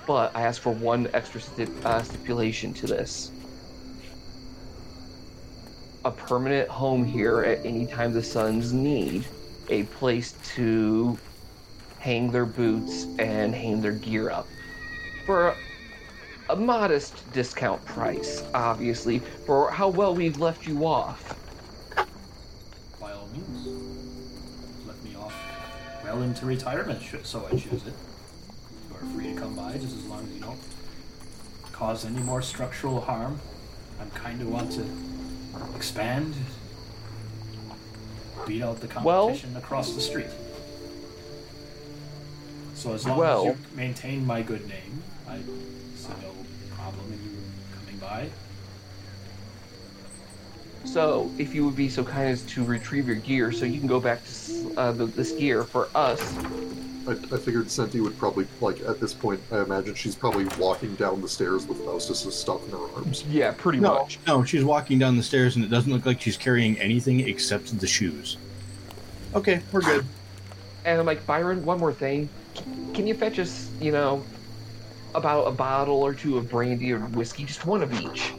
But I ask for one extra stip- uh, stipulation to this. A permanent home here at any time the sons need a place to hang their boots and hang their gear up. For a, modest discount price, obviously, for how well we've left you off. By all means, let me off well into retirement, so I choose it. You are free to come by just as long as you don't cause any more structural harm. I'm kind of want to expand, beat out the Well- competition across the street. So as long Well- as you maintain my good name, I see no problem in you coming by. So, if you would be so kind as to retrieve your gear so you can go back to uh, the, this gear for us, I, I figured Centi would probably like at this point. I imagine she's probably walking down the stairs with Faustus's stuff in her arms. Yeah, pretty No, much. no, she's walking down the stairs and it doesn't look like she's carrying anything except the shoes. Okay, we're good. And I'm like, Byron, one more thing. Can you fetch us, you know, about a bottle or two of brandy or whiskey? Just one of each.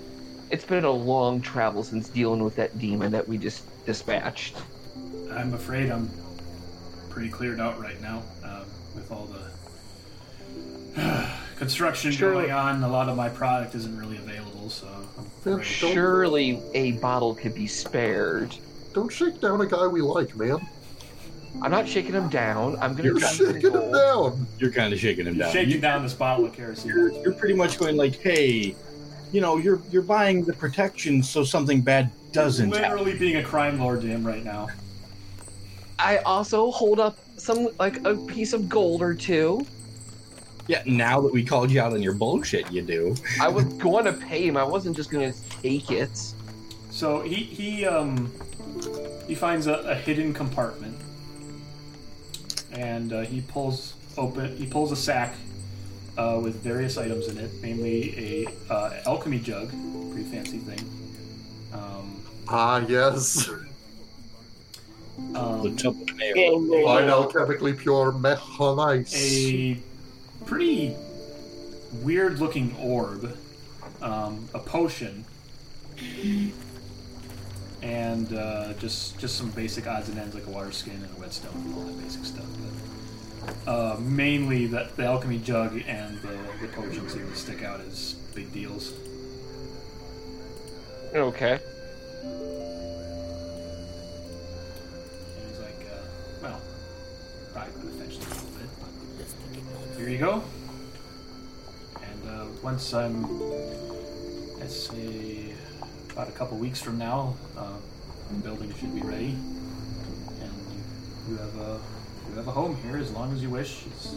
It's been a long travel since dealing with that demon that we just dispatched. I'm afraid I'm pretty cleared out right now um, with all the construction Sure. going on. A lot of my product isn't really available, so I'm Yeah, afraid- Don't- Surely a bottle could be spared. Don't shake down a guy we like, man. I'm not shaking him down. I'm gonna You're shaking him down. You're kind of shaking him You're down. shaking You- down this bottle of kerosene. you're, you're pretty much going like, hey, you know, you're you're buying the protection so something bad doesn't happen. Literally being a crime lord to him right now. I also hold up some like a piece of gold or two. Yeah, now that we called you out on your bullshit, you do. I was going to pay him. I wasn't just going to take it. So he he um he finds a, a hidden compartment, and uh, he pulls open he pulls a sack uh, with various items in it, mainly a uh, alchemy jug, pretty fancy thing. Um, Ah, yes. The um, tub of nail. Fine alchemically pure mechanice. a pretty weird looking orb, um, a potion, and uh, just just some basic odds and ends like a water skin and a whetstone and all that basic stuff. But uh, mainly the, the alchemy jug and the, the potion seem to stick out as big deals. Okay. And he's like, uh, well, probably could have fetched a little bit, but here you go. And uh, once I'm, let's say, about a couple weeks from now, uh, the building should be ready, and you, you have a you have a home here as long as you wish. As,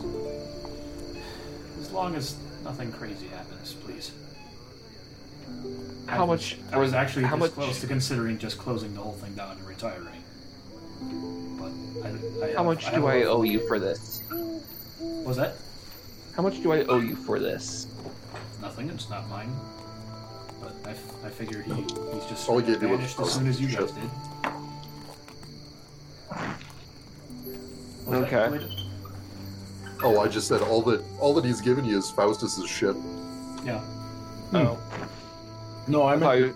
as long as nothing crazy happens, please. How I much I was actually how much- close to considering just closing the whole thing down and retiring. But I, I How much have do I owe you for this? what Was that How much do I owe you for this? nothing? It's not mine. But I, f- I figured he, he's just All he gave you was vanished as soon as you guys shit. did. Was that Okay. related? Oh, I just said all that all that he's given you is Faustus's shit. Yeah. Hmm. Oh, No, I I thought meant you-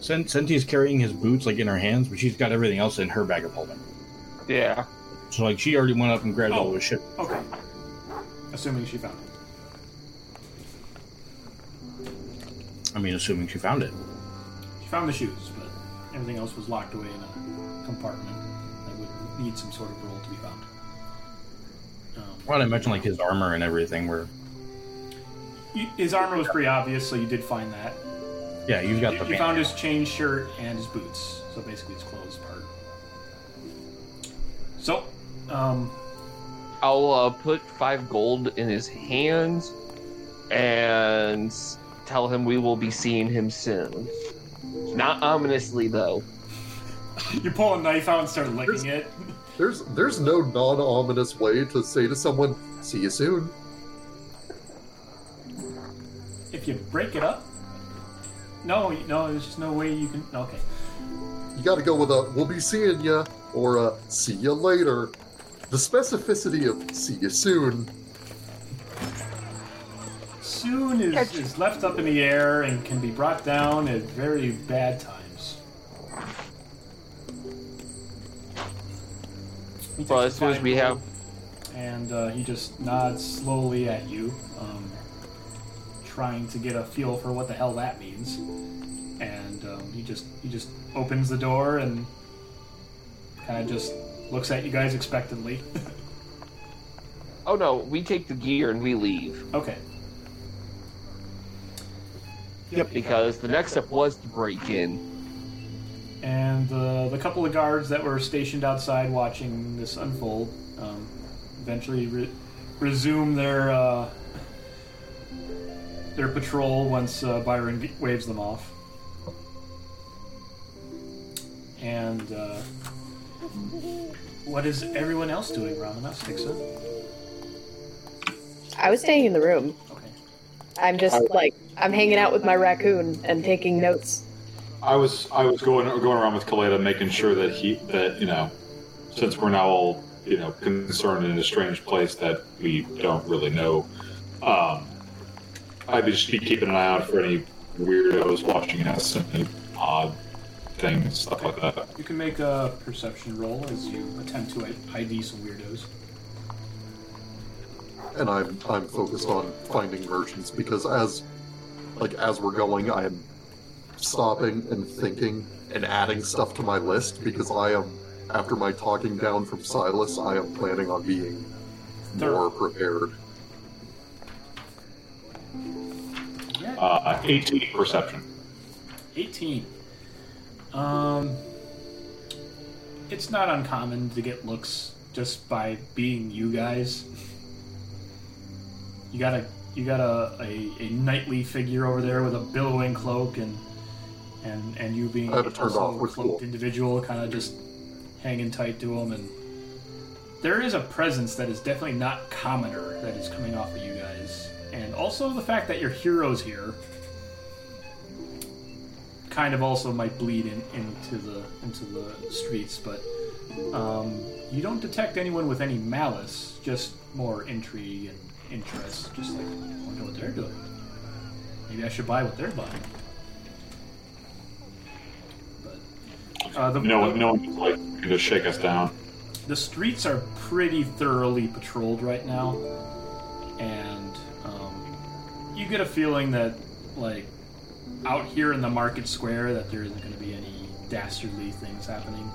Cent- Centi's carrying his boots like in her hands, but she's got everything else in her bag of holding. yeah. So like she already went up and grabbed oh, all Oh. his shit. Okay. Assuming she found it. I mean, assuming she found it. She found the shoes, but everything else was locked away in a compartment that would need some sort of roll to be found. Um, Well, I mentioned like his armor and everything. Where his armor was pretty obvious, so you did find that. yeah, you've got You, the. you found his chain shirt and his boots, so basically his clothes part. So, um, I'll uh, put five gold in his hands and tell him we will be seeing him soon. Not ominously, though. you pull a knife out and start licking it. There's there's no non-ominous way to say to someone, "See you soon." If you break it up, no, no, there's just no way you can. Okay, You got to go with a "We'll be seeing ya" or a "See you later." The specificity of "See you soon." Soon is, is left up in the air and can be brought down at very bad times. Well, as soon as we have. and uh, he just nods slowly at you, um, trying to get a feel for what the hell that means. And um, he just he just opens the door and kind of just looks at you guys expectantly. Oh no, we take the gear and we leave. okay. Yep. Because the next step was to break in. And uh, the couple of guards that were stationed outside watching this unfold um, eventually re- resume their uh, their patrol once uh, Byron g- waves them off. And uh, what is everyone else doing, Ramanas, Hixa? I was staying in the room. Okay. I'm just like I'm hanging out with my raccoon and taking notes. I was I was going going around with Caleidah, making sure that he that you know, since we're now all you know concerned in a strange place that we don't really know, um, I'd just be keeping an eye out for any weirdos watching us, any odd things, stuff like that. You can make a perception roll as you attempt to ID some weirdos. and I'm I'm focused on finding merchants because as like as we're going, I am stopping and thinking and adding stuff to my list because I am after my talking down from Sylas, I am planning on being more prepared. Uh, 18 perception. 18. Um, it's not uncommon to get looks just by being you guys. You got a you got a, a, a knightly figure over there with a billowing cloak and and and you being I turned off, a cloaked cool. individual, kind of just hanging tight to him, and there is a presence that is definitely not commoner that is coming off of you guys, and also the fact that your heroes here kind of also might bleed in, into the into the streets, but um, you don't detect anyone with any malice, just more intrigue and interest. Just like, I wonder what they're doing. Maybe I should buy what they're buying. But uh, the, No one, no one like just shake us down. the streets are pretty thoroughly patrolled right now, and um, you get a feeling that, like, out here in the market square, that there isn't going to be any dastardly things happening.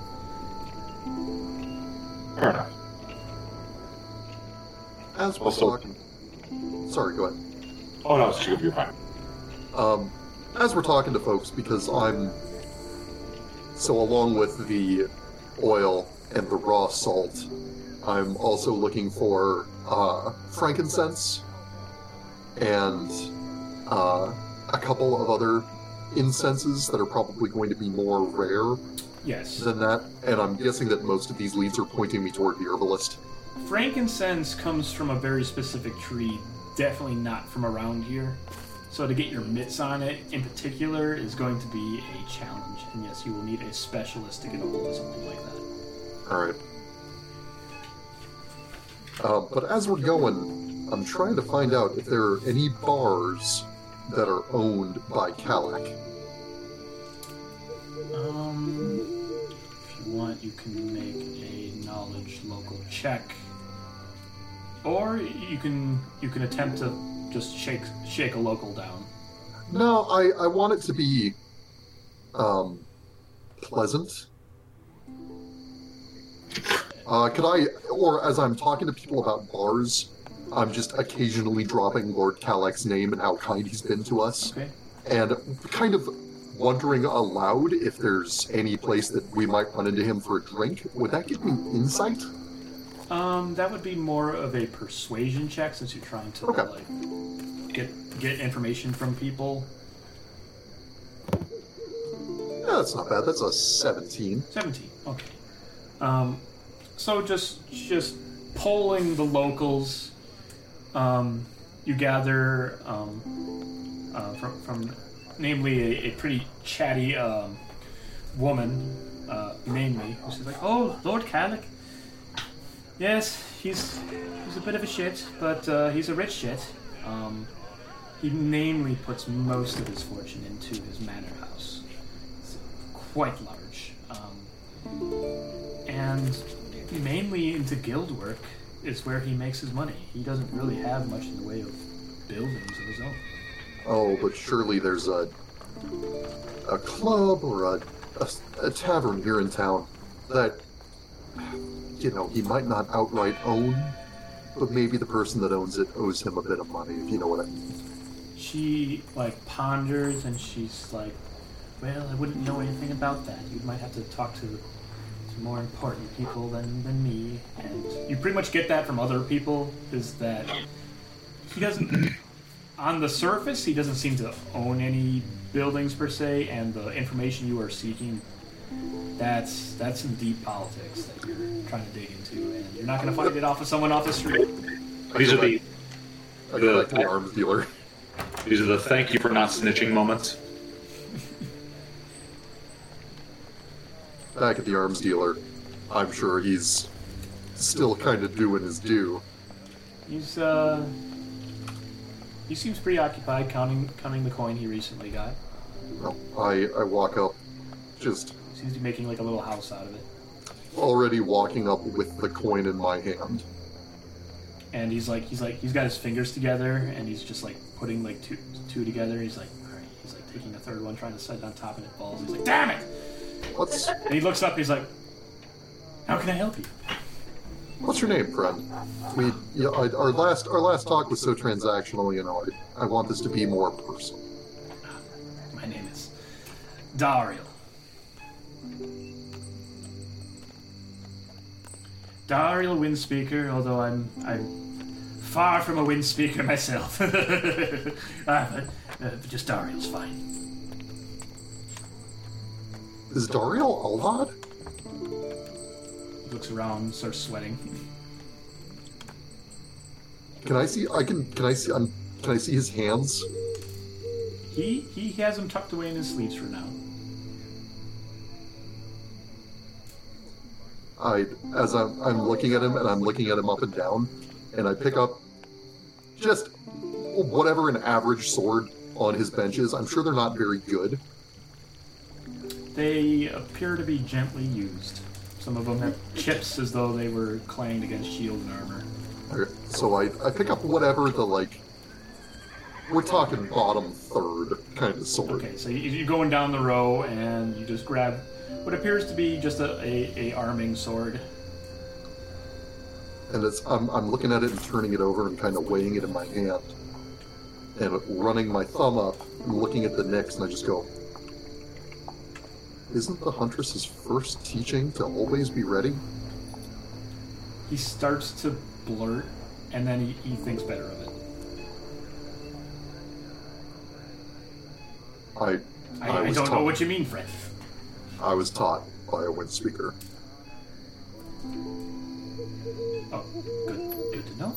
Fair enough. As we're Also- talking, sorry, go ahead. Oh no, it's you're fine. Um, as we're talking to folks, because I'm so along with the oil and the raw salt, I'm also looking for uh, frankincense and uh, a couple of other incenses that are probably going to be more rare Yes. than that. And I'm guessing that most of these leads are pointing me toward the herbalist. Frankincense comes from a very specific tree, definitely not from around here. So to get your mitts on it in particular is going to be a challenge. And yes, you will need a specialist to get a hold of something like that. All right. Uh, but as we're going, I'm trying to find out if there are any bars that are owned by Kalak. Um, if you want, you can make a knowledge local check, or you can you can attempt to just shake shake a local down. No, I, I want it to be um, pleasant. Uh, could I, or as I'm talking to people about bars, I'm just occasionally dropping Lord Kalak's name and how kind he's been to us. Okay. and kind of wondering aloud if there's any place that we might run into him for a drink. Would that give me insight? Um, that would be more of a persuasion check since you're trying to Okay. like get get information from people. Yeah, that's not bad. That's a 17. 17. Okay. Um, so just just polling the locals, um, you gather um, uh, from, from namely a, a pretty chatty um, woman, uh, namely, who says like, "Oh, Lord Calic. Yes, he's he's a bit of a shit, but uh, he's a rich shit. Um, he namely puts most of his fortune into his manor house. It's quite large. Um, and mainly into guild work is where he makes his money. He doesn't really have much in the way of buildings of his own. Oh, but surely there's a a club or a, a, a tavern here in town that, you know, he might not outright own, but maybe the person that owns it owes him a bit of money, if you know what I mean. She like ponders and she's like, "Well, I wouldn't know anything about that. You might have to talk to, to more important people than than me." And you pretty much get that from other people is that he doesn't. On the surface, he doesn't seem to own any buildings per se, and the information you are seeking, that's that's some deep politics that you're trying to dig into, and you're not going to find it off of someone off the street. These are the I go back the arms dealer. These are the thank you for not snitching moments. Back at the arms dealer. I'm sure he's still kind of doing his due. He's uh, he seems preoccupied counting counting the coin he recently got. Well, I, I walk up, just Seems to be making like a little house out of it. already walking up with the coin in my hand. And he's like, he's like, he's got his fingers together, and he's just like putting like two two together. He's like, all right. He's like taking a third one, trying to set it on top, and it falls. He's like, damn it! What's And he looks up. He's like, how can I help you? what's your name, friend? We yeah, I, our last our last talk was so transactional. You know, I, I want this to be more personal. My name is Dariel. Dariel Windspeaker, although I'm I'm far from a windspeaker myself. Ah, but, uh, just Dariel's fine. Is Dariel Alhad? He looks around, starts sweating. Can I see? I can. Can I see? I'm, can I see his hands? He he has them tucked away in his sleeves for now. I as I'm I'm looking at him and I'm looking at him up and down, and I pick up just whatever an average sword on his benches. I'm sure they're not very good. They appear to be gently used. Some of them have chips as though they were clanged against shield and armor. So I I pick up whatever the like. We're talking bottom third kind of sword. Okay, so you- you're going down the row and you just grab what appears to be just a, a, a arming sword. and it's I'm, I'm looking at it and turning it over and kind of weighing it in my hand and running my thumb up and looking at the nicks and I just go isn't the huntress's first teaching to always be ready He starts to blurt and then he, he thinks better of it. I I, I I, don't know what you mean, friend. I was taught by a wind speaker. Oh, good, good to know.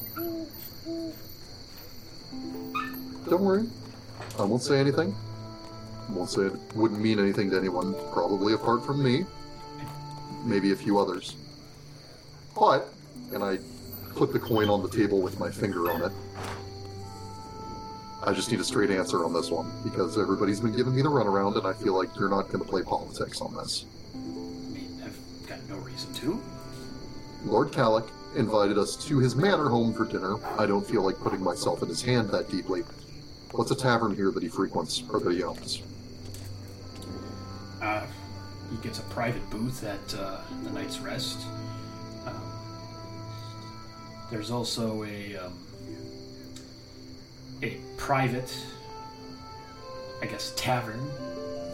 don't worry. I won't say anything. Won't say it wouldn't mean anything to anyone probably apart from me. Maybe a few others. But and I put the coin on the table with my finger on it I just need a straight answer on this one because everybody's been giving me the runaround, and I feel like you're not going to play politics on this. I mean, I've got no reason to. Lord Calic invited us to his manor home for dinner. I don't feel like putting myself in his hand that deeply. What's a tavern here that he frequents or that he owns? Uh, he gets a private booth at uh, the Night's Rest. Um, there's also a um, a private, I guess, tavern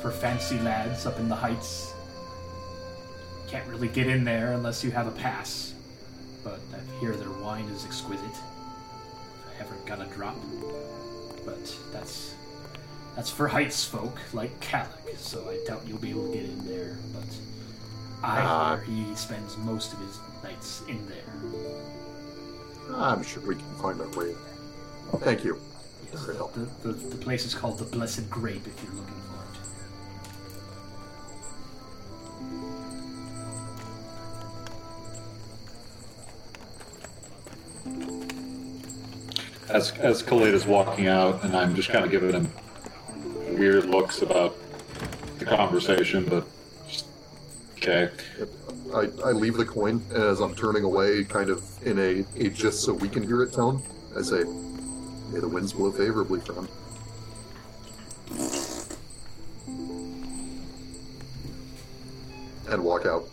for fancy lads up in the heights. Can't really get in there unless you have a pass, but I hear their wine is exquisite. If I ever got a drop, but that's that's for heights folk like Calic, so I doubt you'll be able to get in there. But I Ah. hear he spends most of his nights in there. I'm sure we can find our way. there. Thank you. Yes, Very helpful. the, the, the place is called the Blessed Grape if you're looking for it. As as Khalid is walking out, and I'm just kind of giving him weird looks about the conversation, but just, okay. I, I leave the coin, as I'm turning away, kind of in a, a just so we can hear it tone, I say, May the winds blow favorably, friend. And walk out.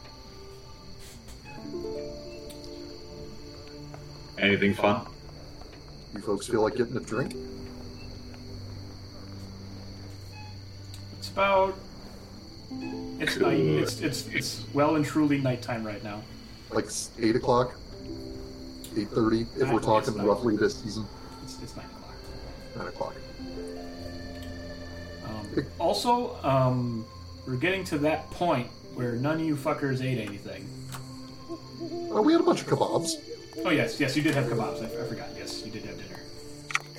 Anything fun? You folks feel like getting a drink? It's about. It's night. It's, it's it's well and truly nighttime right now. Like 8 o'clock? 8.30, if we're talking roughly this season? It's, it's nine o'clock. 9 o'clock. Um, also, um, we're getting to that point where none of you fuckers ate anything. Oh, we had a bunch of kebabs. Oh yes, yes, you did have kebabs. I, I forgot. Yes, you did have dinner.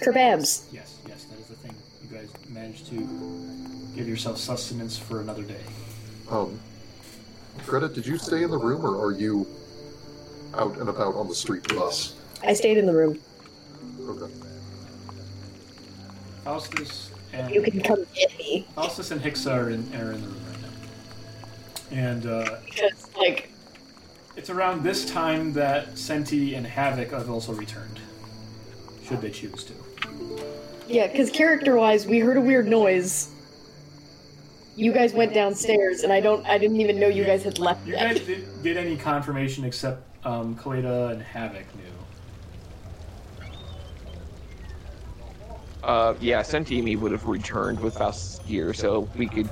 Kebabs. Yes, yes, that is the thing. You guys managed to give yourself sustenance for another day. Um, Greta, did you stay in the room, or are you out and about on the street with us? I stayed in the room. Okay. Faustus and You can come get me Faustus and Hixa are in, are in the room right now. And uh, because, like, it's around this time that Centi and Havik have also returned. Should they choose to. yeah, because character-wise, we heard a weird noise. You guys went downstairs, and I don't, I didn't even know you guys had left You yet. guys didn't get any confirmation except um, Caleidah and Havik knew. Uh, yeah, Sentimi would have returned with Faust's gear, so we could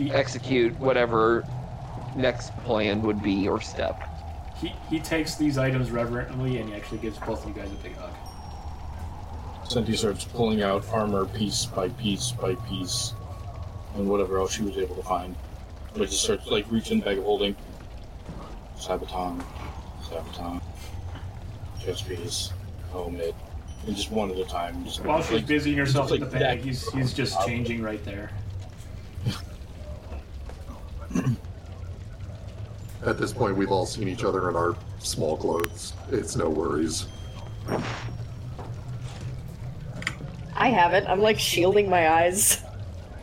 execute whatever next plan would be or step. he, he takes these items reverently and he actually gives both of you guys a big hug. Centi starts pulling out armor piece by piece by piece, and whatever else she was able to find. But just starts like reaching, bag of holding. Sabaton, Sabaton, chest piece, helmet, and just one at a time. Just While she's like, busying herself with in the bag, that. he's, he's just uh, changing right there. At this point, we've all seen each other in our small clothes. It's no worries. I haven't. I'm like shielding my eyes.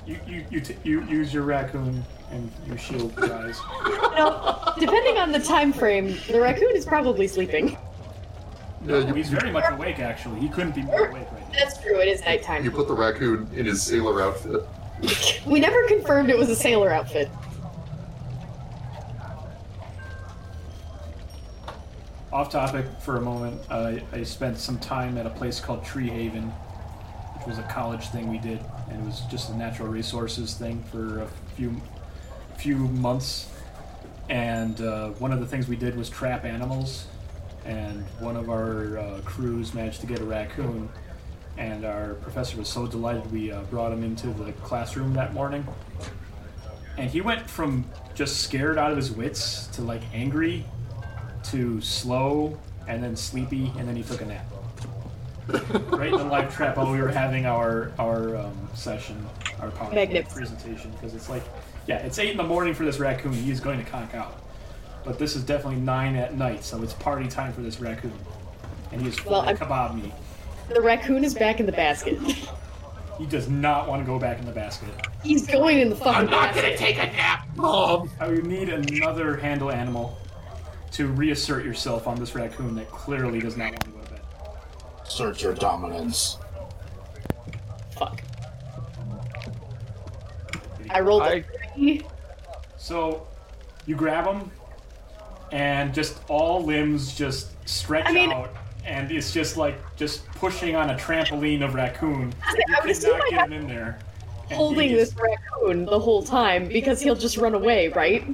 You, you, you, t- you use your raccoon and you shield your eyes. No, depending on the time frame, the raccoon is probably sleeping. Yeah, you, He's very much awake, actually. He couldn't be more awake right now. That's true. It is nighttime. you put the raccoon in his sailor outfit. We never confirmed it was a sailor outfit. Off topic for a moment, uh, I spent some time at a place called Tree Haven, which was a college thing we did, and it was just a natural resources thing for a few few months. And uh, one of the things we did was trap animals, and one of our uh, crews managed to get a raccoon, and our professor was so delighted we uh, brought him into the classroom that morning. And he went from just scared out of his wits to like angry to slow and then sleepy and then he took a nap. right in the live trap while we were having our our um, session, our PowerPoint presentation, because it's like, yeah, it's eight in the morning for this raccoon. He's going to conk out, but this is definitely nine at night, so it's party time for this raccoon, and he is full Well, of I'm- kebab meat. The raccoon is back in the basket. He does not want to go back in the basket. He's going in the fucking I'm not basket. Gonna take a nap, Mom! I would need another handle animal to reassert yourself on this raccoon that clearly does not want to go to bed. Search your dominance. Fuck. I rolled a I- three. So you grab him, and just all limbs just stretch I mean- out, and it's just like just pushing on a trampoline of raccoon. I You would assume cannot I get have him in there. Holding is- this raccoon the whole time because he'll just run away, right?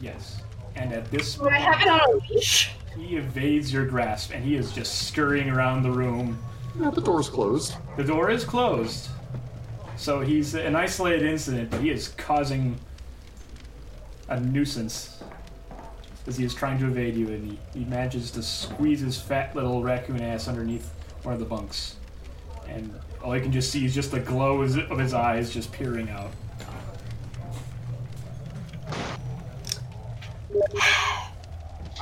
Yes. And at this Do I have it on a leash? he evades your grasp, and he is just scurrying around the room. Yeah, the door's closed. The door is closed, so he's an isolated incident, but he is causing a nuisance as he is trying to evade you, and he, he manages to squeeze his fat little raccoon ass underneath one of the bunks. And all you can just see is just the glow of his eyes just peering out.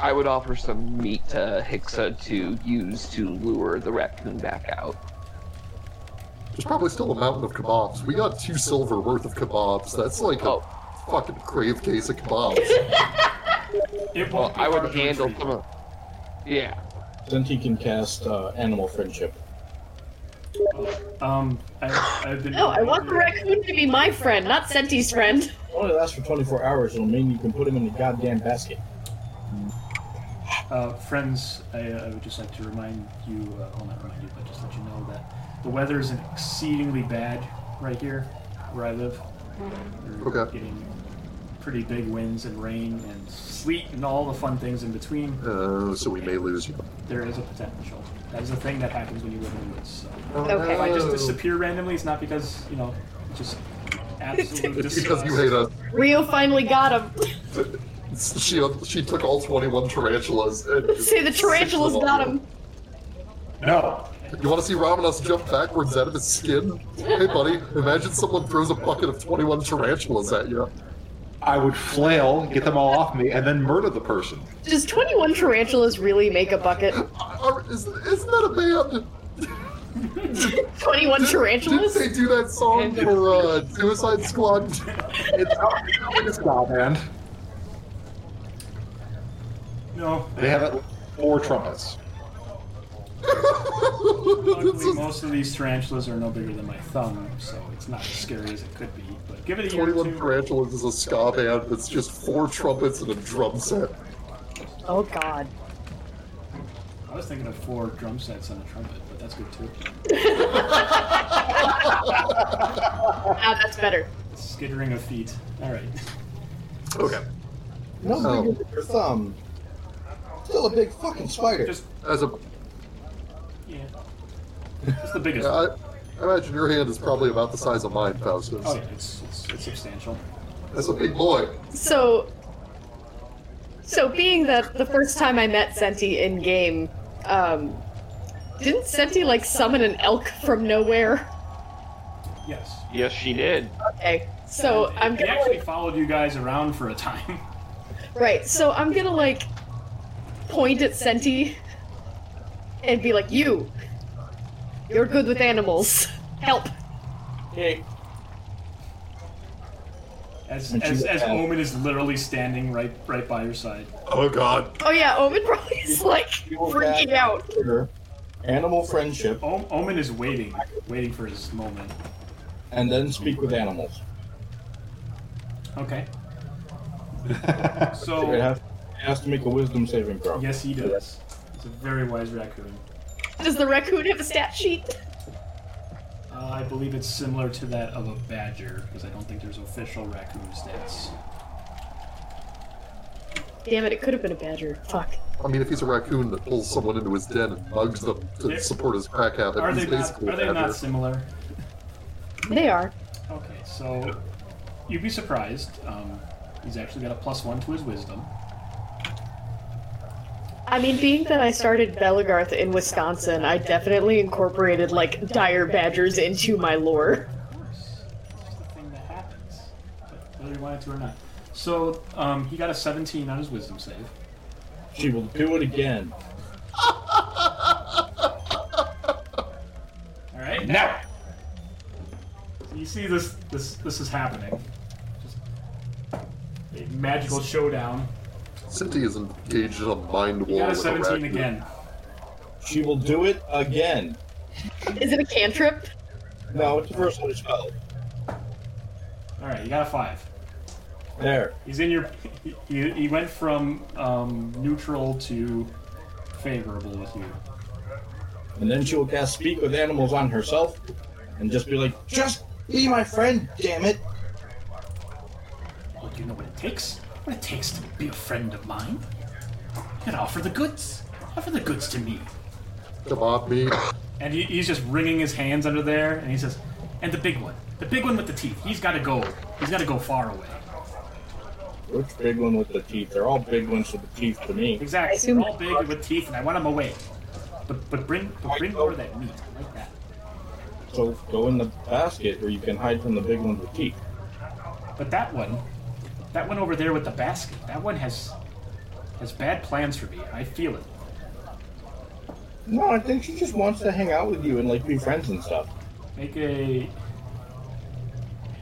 I would offer some meat to Hixa to use to lure the raccoon back out. There's probably still a mountain of kebabs. We got two silver worth of kebabs. That's like a Oh. fucking crave case of kebabs. It Well, won't be I would handle retrieve. some of. Yeah. Centi can cast uh, animal friendship. Um, I, I've been. No, I want the raccoon to be my friend, not Centi's friend. Only lasts for 24 hours. It'll mean you can put him in the goddamn basket. Uh, friends, I, I would just like to remind you, uh, well, not remind you, but just let you know that the weather is exceedingly bad right here where I live. We're Okay. getting pretty big winds and rain and sleet and all the fun things in between. Uh, so we may lose you. There is a potential. That is a thing that happens when you live in the woods. So. Okay. If I just disappear randomly, it's not because, you know, it's just absolute It's disgust. because you hate us. Rio finally got him. She, she took all 21 tarantulas See, the tarantulas sixed got him. No, You want to see Ramanas jump backwards out of his skin? Hey, buddy, imagine someone throws a bucket of 21 tarantulas at you. I would flail, get them all off me, and then murder the person. Does 21 tarantulas really make a bucket? Are- is- Isn't that a band? 21 tarantulas? Didn't tarantulas? they do that song for uh, Suicide Squad? It's not like a ska band. No, They have at least four trumpets. luckily most of these tarantulas are no bigger than my thumb, so it's not as scary as it could be. But give it a 21 two. Tarantulas is a ska band that's just four trumpets and a drum set. Oh god. I was thinking of four drum sets and a trumpet, but that's good too. Ah, that's better. Skittering of feet. All right. Okay. No Oh. bigger than your thumb. Still a big fucking spider. Just As a, yeah. It's the biggest. yeah, I, I imagine your hand is probably about the size of mine, Faustus. oh yeah, it's, it's it's substantial. That's a big boy. So, so being that the first time I met Centi in game, um, didn't Centi like summon an elk from nowhere? Yes. Yes, she did. Okay, so I'm gonna actually like, followed you guys around for a time. right. So I'm gonna like point at Centi and be like, "You, you're good with animals. Help." Hey, As And as, she's- as Omen is literally standing right right by your side. Oh god. Oh yeah, Omen probably is like freaking out. Twitter, animal friendship, O- Omen is waiting, waiting for his moment. and then speak with animals. Okay. It So has, it has to make a wisdom saving throw. yes, he does. He's a very wise raccoon. Does the raccoon have a stat sheet? Uh, I believe it's similar to that of a badger because I don't think there's official raccoon stats. Damn it, it could have been a badger. Fuck. I mean, if he's a raccoon that pulls someone into his den and mugs them to They're- support his crack habit, Are he's they not? basically Are a they not similar? They are. Okay, so you'd be surprised. Um, he's actually got a plus one to his wisdom. I mean, being that I started Belagarth in Wisconsin, I definitely incorporated like dire badgers into my lore. Of course, it's just a thing that happens, whether you want it to or not. So um, he got a 17 on his wisdom save. She will do it again. All right, now you see this. This this is happening. Just a magical showdown. Centi is engaged in a mind He war got a with a 17 raccoon. again. She will do it again. Is it a cantrip? No, it's the first one spell. All right, you got a five. There. He's in your. He, he, he went from um, neutral to favorable with you. And then she will cast Speak with Animals on herself and just be like, just be my friend, damn it. Well, do you know what it takes? What it takes to be a friend of mine? You gotta offer the goods. Offer the goods to me. Kebab meat. And he, he's just wringing his hands under there, and he says, "And the big one, the big one with the teeth. He's got to go. He's got to go far away." Which big one with the teeth? They're all big ones with the teeth to me. Exactly. assume- They're all big with teeth, and I want him away. But but bring but bring more of that meat. I like that. So go in the basket where you can hide from the big ones with teeth. But that one, that one over there with the basket, that one has has bad plans for me. I feel it. No, I think she just wants to hang out with you and like be friends and stuff. Make a.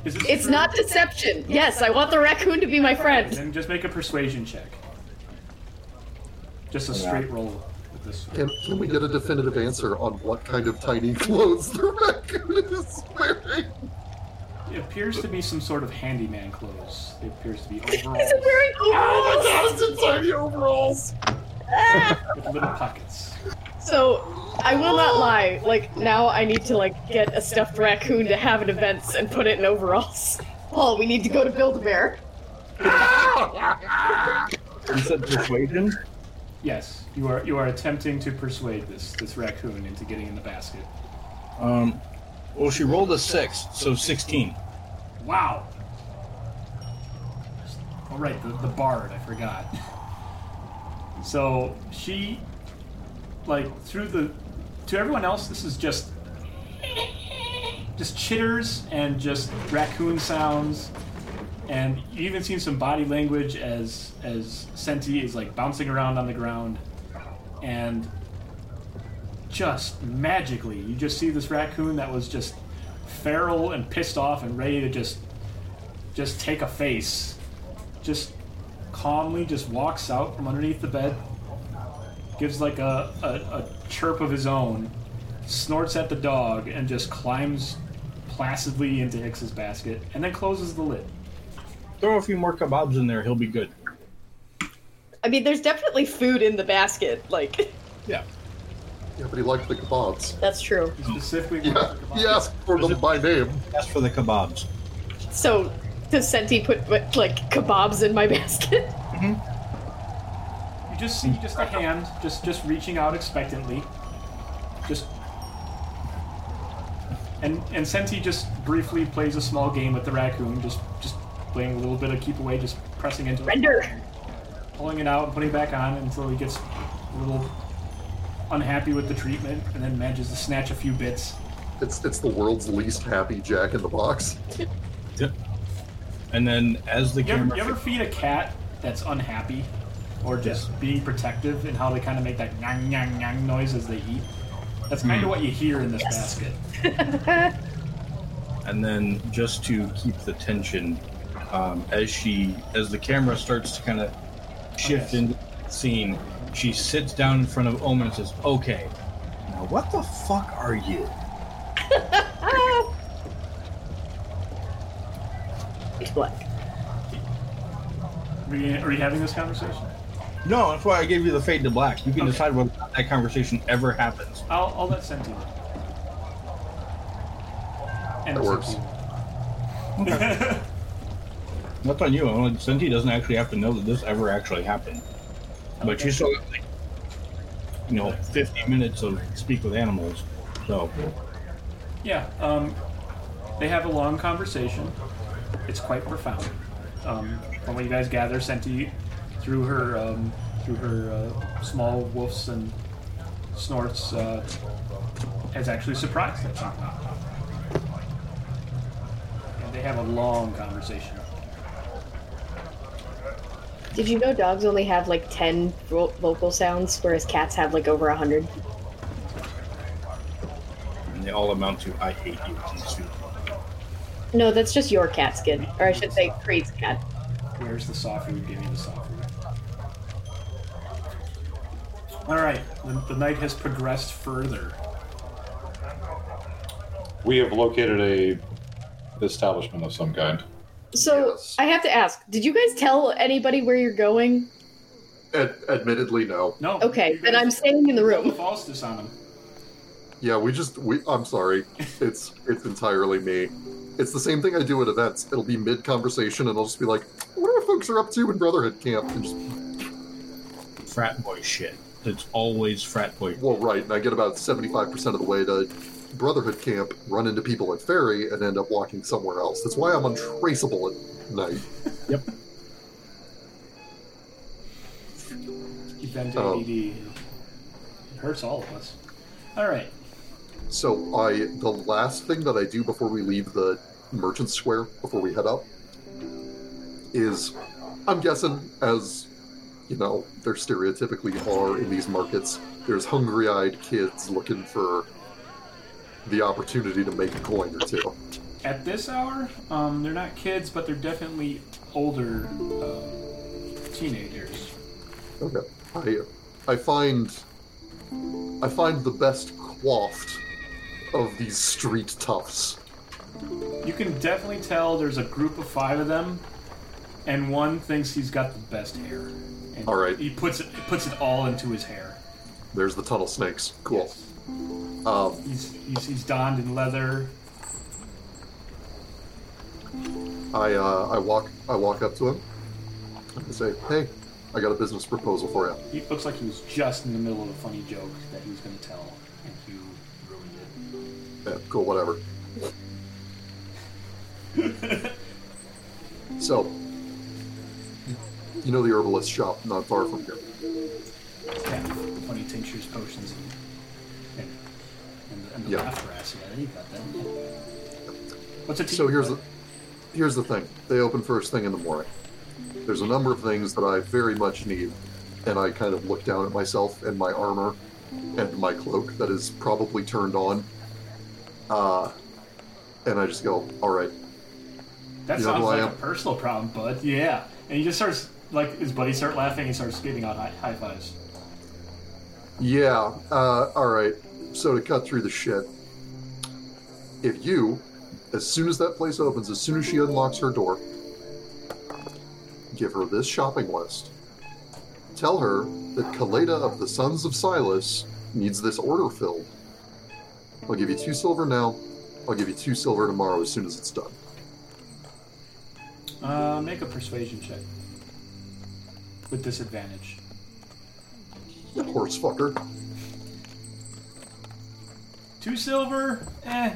Is this It's true? not deception. Yes, I want the raccoon to be my friend. Then just make a persuasion check. Just a straight roll with this. Can, can we get a definitive answer on what kind of tiny clothes the raccoon is wearing? It appears to be some sort of handyman clothes. It appears to be Is overalls it wearing Oh my overalls? god, it's in tiny overalls! with little pockets. So, I will not lie. Like now, I need to like get a stuffed raccoon to have at events and put it in overalls. Paul, we need to go to Build a Bear. You said persuasion? Yes, you are you are attempting to persuade this this raccoon into getting in the basket. Um, well, she rolled a six, so 16. Wow. All right, the, the bard. I forgot. So she, like through the to everyone else, this is just just chitters and just raccoon sounds, and you even seen some body language as as Centi is like bouncing around on the ground, and just magically, you just see this raccoon that was just feral and pissed off and ready to just just take a face, just calmly just walks out from underneath the bed, gives like a, a, a chirp of his own, snorts at the dog, and just climbs placidly into Hixa's basket, and then closes the lid. Throw a few more kebabs in there, he'll be good. I mean, there's definitely food in the basket. Like, Yeah. Yeah, but he liked the kebabs. that's true. He specifically Yeah, he asked for them by name. That's for the kebabs. So, does Centi put like kebabs in my basket? Mm-hmm. You just see just a hand, just just reaching out expectantly, just. And and Centi just briefly plays a small game with the raccoon, just just playing a little bit of keep away, just pressing into it, Render. pulling it out and putting it back on until he gets a little unhappy with the treatment, and then manages to snatch a few bits. It's it's the world's least happy Jack in the Box. Yep. And then as the You ever, camera you ever feed a cat that's unhappy, or just being protective in how they kind of make that nyang nyang nyang noise as they eat? That's kind of what you hear in this basket. and then just to keep the tension um, as she as the camera starts to kind of shift yes. into the scene she sits down in front of omen and says okay now what the fuck are you It's black. Are you, are you having this conversation? no that's why i gave you the fade to black you can decide whether that conversation ever happens I'll, I'll let Centi know. And That works. Centi. that's on you Owen. Centi doesn't actually have to know that this ever actually happened but you still got like you know 50 minutes of speak with animals so yeah, um, they have a long conversation. It's quite profound. Um, from what you guys gather, Centi, through her um, through her uh, small woofs and snorts, uh, has actually surprised some. And they have a long conversation. Did you know dogs only have like 10 vo- vocal sounds, whereas cats have like over 100? and they all amount to i hate you. No, that's just your cat skin. Or I should say, Creed's cat. Where's the soft food? Give me the soft food. All right, the, the night has progressed further. We have located a establishment of some kind. So, Yes. I have to ask, did you guys tell anybody where you're going? Ad- admittedly, no. No. Okay, you then I'm staying in the room. Faustus on him. Yeah, we just we. I'm sorry. It's it's entirely me. It's the same thing I do at events. It'll be mid conversation, and I'll just be like, "What are folks are up to in Brotherhood camp?" And just frat boy shit. It's always frat boy. well, right. And I get about seventy five percent of the way to Brotherhood camp, run into people at Ferry, and end up walking somewhere else. That's why I'm untraceable at night. Yep. Event. ADD. Um, it hurts all of us. All right. So I the last thing that I do before we leave the merchant square before we head up is I'm guessing as you know there stereotypically are in these markets there's hungry-eyed kids looking for the opportunity to make a coin or two. At this hour, um, they're not kids, but they're definitely older uh, teenagers. Okay. I I find I find the best coiffed of these street toughs. You can definitely tell there's a group of five of them, and one thinks he's got the best hair. And All right. He puts it puts it all into his hair. There's the tunnel snakes. Cool. Yes. Um, He's, he's he's donned in leather. I uh, I walk I walk up to him and say, "Hey, I got a business proposal for you." He looks like he was just in the middle of a funny joke that he was going to tell, and you ruined it. Yeah, cool, whatever. so, you know the herbalist shop not far from here. Yeah, funny tinctures, potions, and the Yeah. laugh brass. Yeah, you got that. What's a tea? So here's the here's the thing. They open first thing in the morning. There's a number of things that I very much need, and I kind of look down at myself and my armor and my cloak that is probably turned on. Uh, and I just go, all right. That You know sounds like a personal problem, bud. Yeah. And he just starts, like, his buddies start laughing and starts giving out high, high fives. Yeah, uh, all right. So to cut through the shit, if you, as soon as that place opens, as soon as she unlocks her door, give her this shopping list. Tell her that Caleidah of the Sons of Sylas needs this order filled. I'll give you two silver now. I'll give you two silver tomorrow as soon as it's done. Uh, make a persuasion check. With disadvantage. You horse fucker. Two silver? Eh.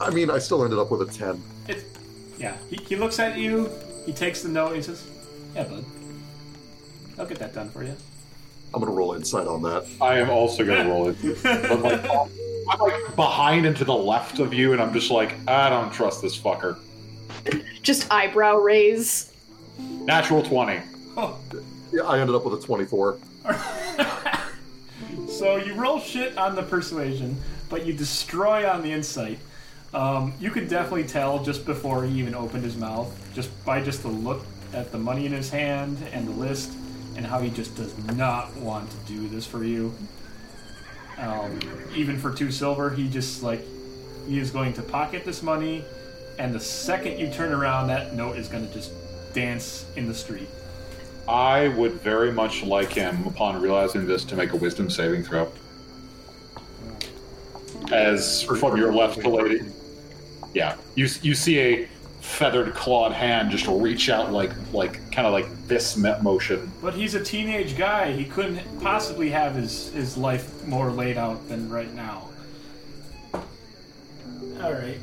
I mean, I still ended up with a 10. It's, yeah. He, he looks at you, he takes the note, he says, Yeah, bud. I'll get that done for you. I'm gonna roll insight on that. I am also gonna roll it. But like, I'm like behind and to the left of you, and I'm just like, I don't trust this fucker. Just eyebrow raise. Natural twenty. Oh. Yeah, I ended up with a 24. So you roll shit on the persuasion, but you destroy on the insight. Um, you could definitely tell just before he even opened his mouth, just by just the look at the money in his hand and the list, and how he just does not want to do this for you. Um, even for two silver, he just like he is going to pocket this money, and the second you turn around, that note is going to just dance in the street. I would very much like him, upon realizing this, to make a wisdom saving throw. As from your left to lady, yeah, you you see a feathered clawed hand just reach out like like kind of like this motion. But he's a teenage guy. He couldn't possibly have his, his life more laid out than right now. Alright.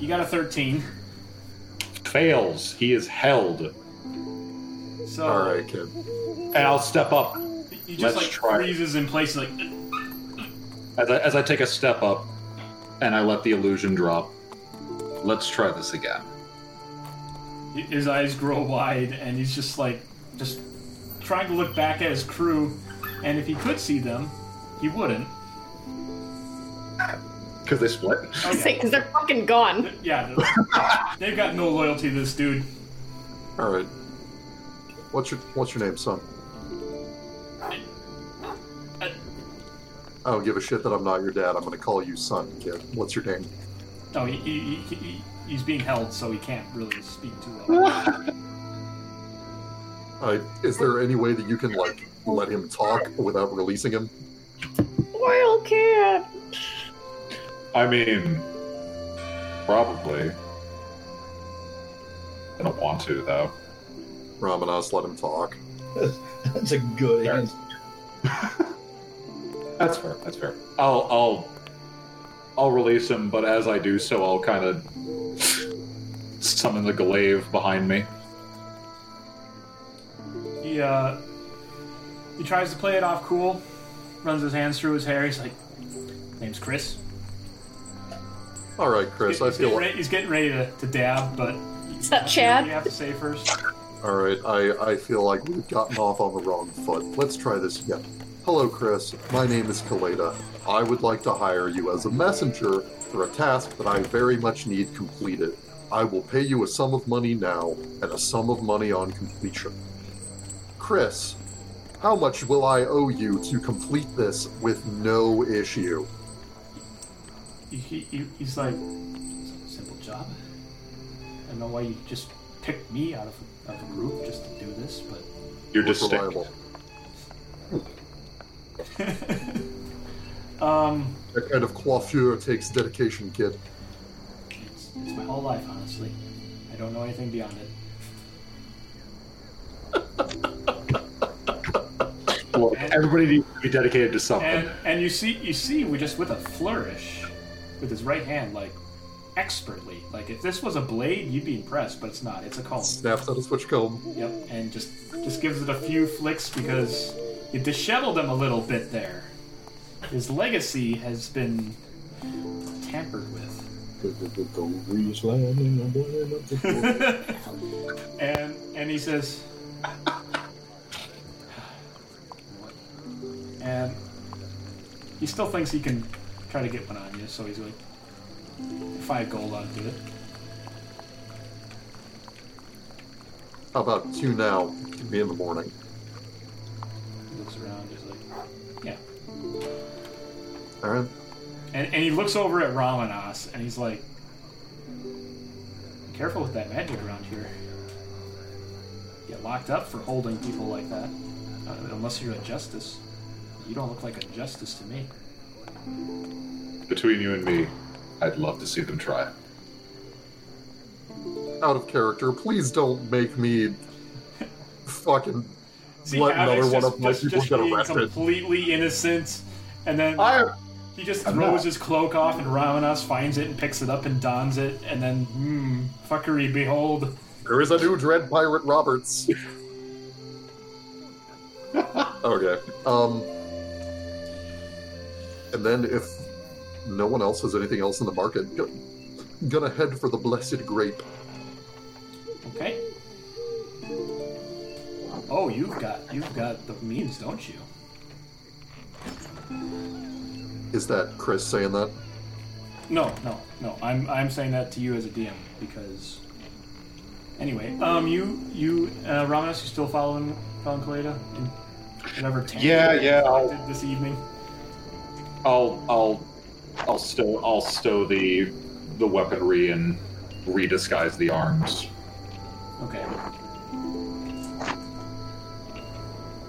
You got a 13. Fails. He is held, So All right, kid. and I'll step up he just let's like try it. freezes in place like as I, as I take a step up, and I let the illusion drop. Let's try this again. his eyes grow wide and he's just like just trying to look back at his crew and if he could see them, he wouldn't. Because they split. Oh, yeah. Because they're fucking gone. Yeah, they've got no loyalty to this dude. All right. What's your What's your name, son? I don't give a shit that I'm not your dad. I'm gonna call you son, kid. What's your name? No, he, he, he, he, he's being held, so he can't really speak too well. Uh, is there any way that you can like let him talk without releasing him? Royal cat. I mean, probably. I don't want to though. Ramanas, let him talk. That's a good Fair. answer. That's fair. That's fair. I'll I'll I'll release him, but as I do so, I'll kind of summon the glaive behind me. He uh, he tries to play it off cool, runs his hands through his hair. He's like, "Name's Chris." All right, Chris. I he's, feel getting like. ready, he's getting ready to, to dab, but Is that Chad? you have to say first. All right. I I feel like we've gotten off on the wrong foot. Let's try this again. Hello, Chris. My name is Caleidah. I would like to hire you as a messenger for a task that I very much need completed. I will pay you a sum of money now and a sum of money on completion. Chris, how much will I owe you to complete this with no issue? He, he, he- he's like, simple job. I don't know why you just picked me out of, of a group just to do this, but You're just distinct. reliable? um, That kind of coiffure takes dedication, kid. it's, it's my whole life, honestly. I don't know anything beyond it. Look, everybody needs to be dedicated to something. And and you see you see we just with a flourish with his right hand like expertly. Like if this was a blade, you'd be impressed, but it's not. It's a comb. Snaps out a switch comb. Yep, and just just gives it a few flicks because you disheveled him a little bit there. his legacy has been tampered with. and and he says and he still thinks he can try to get one on you so he's like five gold onto it. How about two now? Give me in the morning. he looks around he's like yeah. All right. and, and he looks over at Ramanas and he's like "Be careful with that magic around here. Get locked up for holding people like that. Uh, unless you're a justice. You don't look like a justice to me. Between you and me, I'd love to see them try. Out of character. Please don't make me fucking See, let another Alex one just, of my just, people just get being arrested. completely innocent, and then I he just throws his cloak off, and Ramanas finds it and picks it up and dons it, and then, hmm, fuckery, behold. There is a new Dread Pirate Roberts. okay. Um. And then if no one else has anything else in the market, go, gonna head for the Blessed Grape. Okay. Oh, you've got you've got the means, don't you? Is that Chris saying that? No, no, no. I'm I'm saying that to you as a DM because. Anyway, um, you you uh, Ramanas, you still following following Caleidah in whatever tent Yeah, yeah, I'll- this evening? I'll I'll I'll stow I'll stow the the weaponry and redisguise the arms. Okay.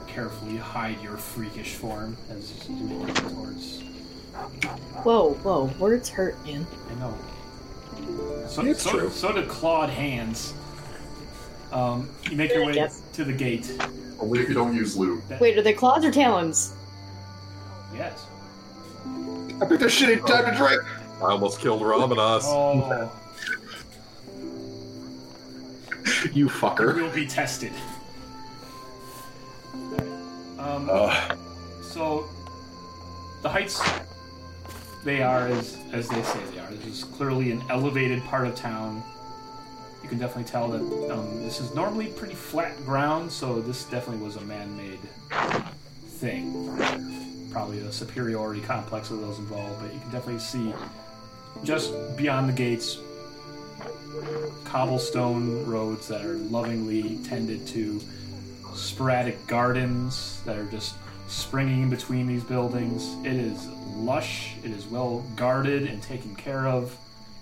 Carefully hide your freakish form as you make it towards. Whoa, whoa, words hurt, man. I know. So, It's so, true. so do clawed hands. Um, you make your way Yep. to the gate. Only if you don't use lube. That- Wait, are they claws or talons? Yes. I picked a shitty time to drink. I almost killed Ramanas. Oh, You you fucker. will be tested. Um, Uh, So, the heights, they are as as they say they are. This is clearly an elevated part of town. You can definitely tell that um, this is normally pretty flat ground, so this definitely was a man-made thing. Probably a superiority complex of those involved, but you can definitely see just beyond the gates cobblestone roads that are lovingly tended to sporadic gardens that are just springing in between these buildings. It is lush, it is well guarded and taken care of,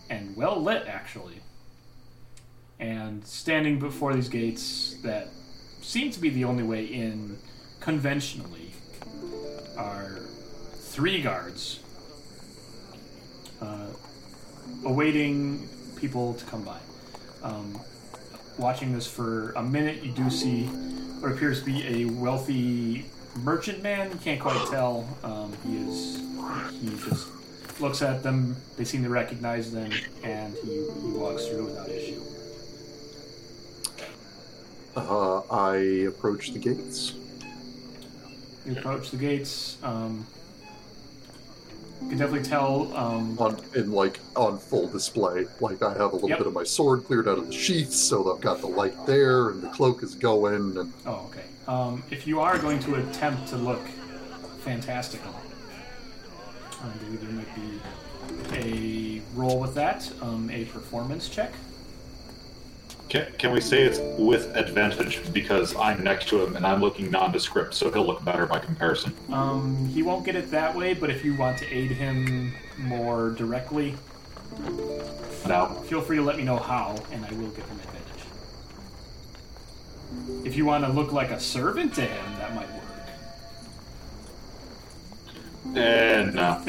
and well lit, actually. And standing before these gates that seem to be the only way in conventionally are three guards uh, awaiting people to come by. Um, watching this for a minute, you do see what appears to be a wealthy merchant man. You can't quite tell. Um, he is. He just looks at them. They seem to recognize them, and he, he walks through without issue. Uh, I approach the gates. You approach the gates. Um, you can definitely tell. Um, on in like on full display. Like I have a little Yep. bit of my sword cleared out of the sheath, so I've got the light there, and the cloak is going. And Oh, okay. Um, if you are going to attempt to look fantastical, I believe there might be a roll with that, um, a performance check. Can, can we say it's with advantage because I'm next to him and I'm looking nondescript, so he'll look better by comparison. Um, he won't get it that way, but if you want to aid him more directly, Now, feel free to let me know how, and I will give him advantage. If you want to look like a servant to him, that might work. and no.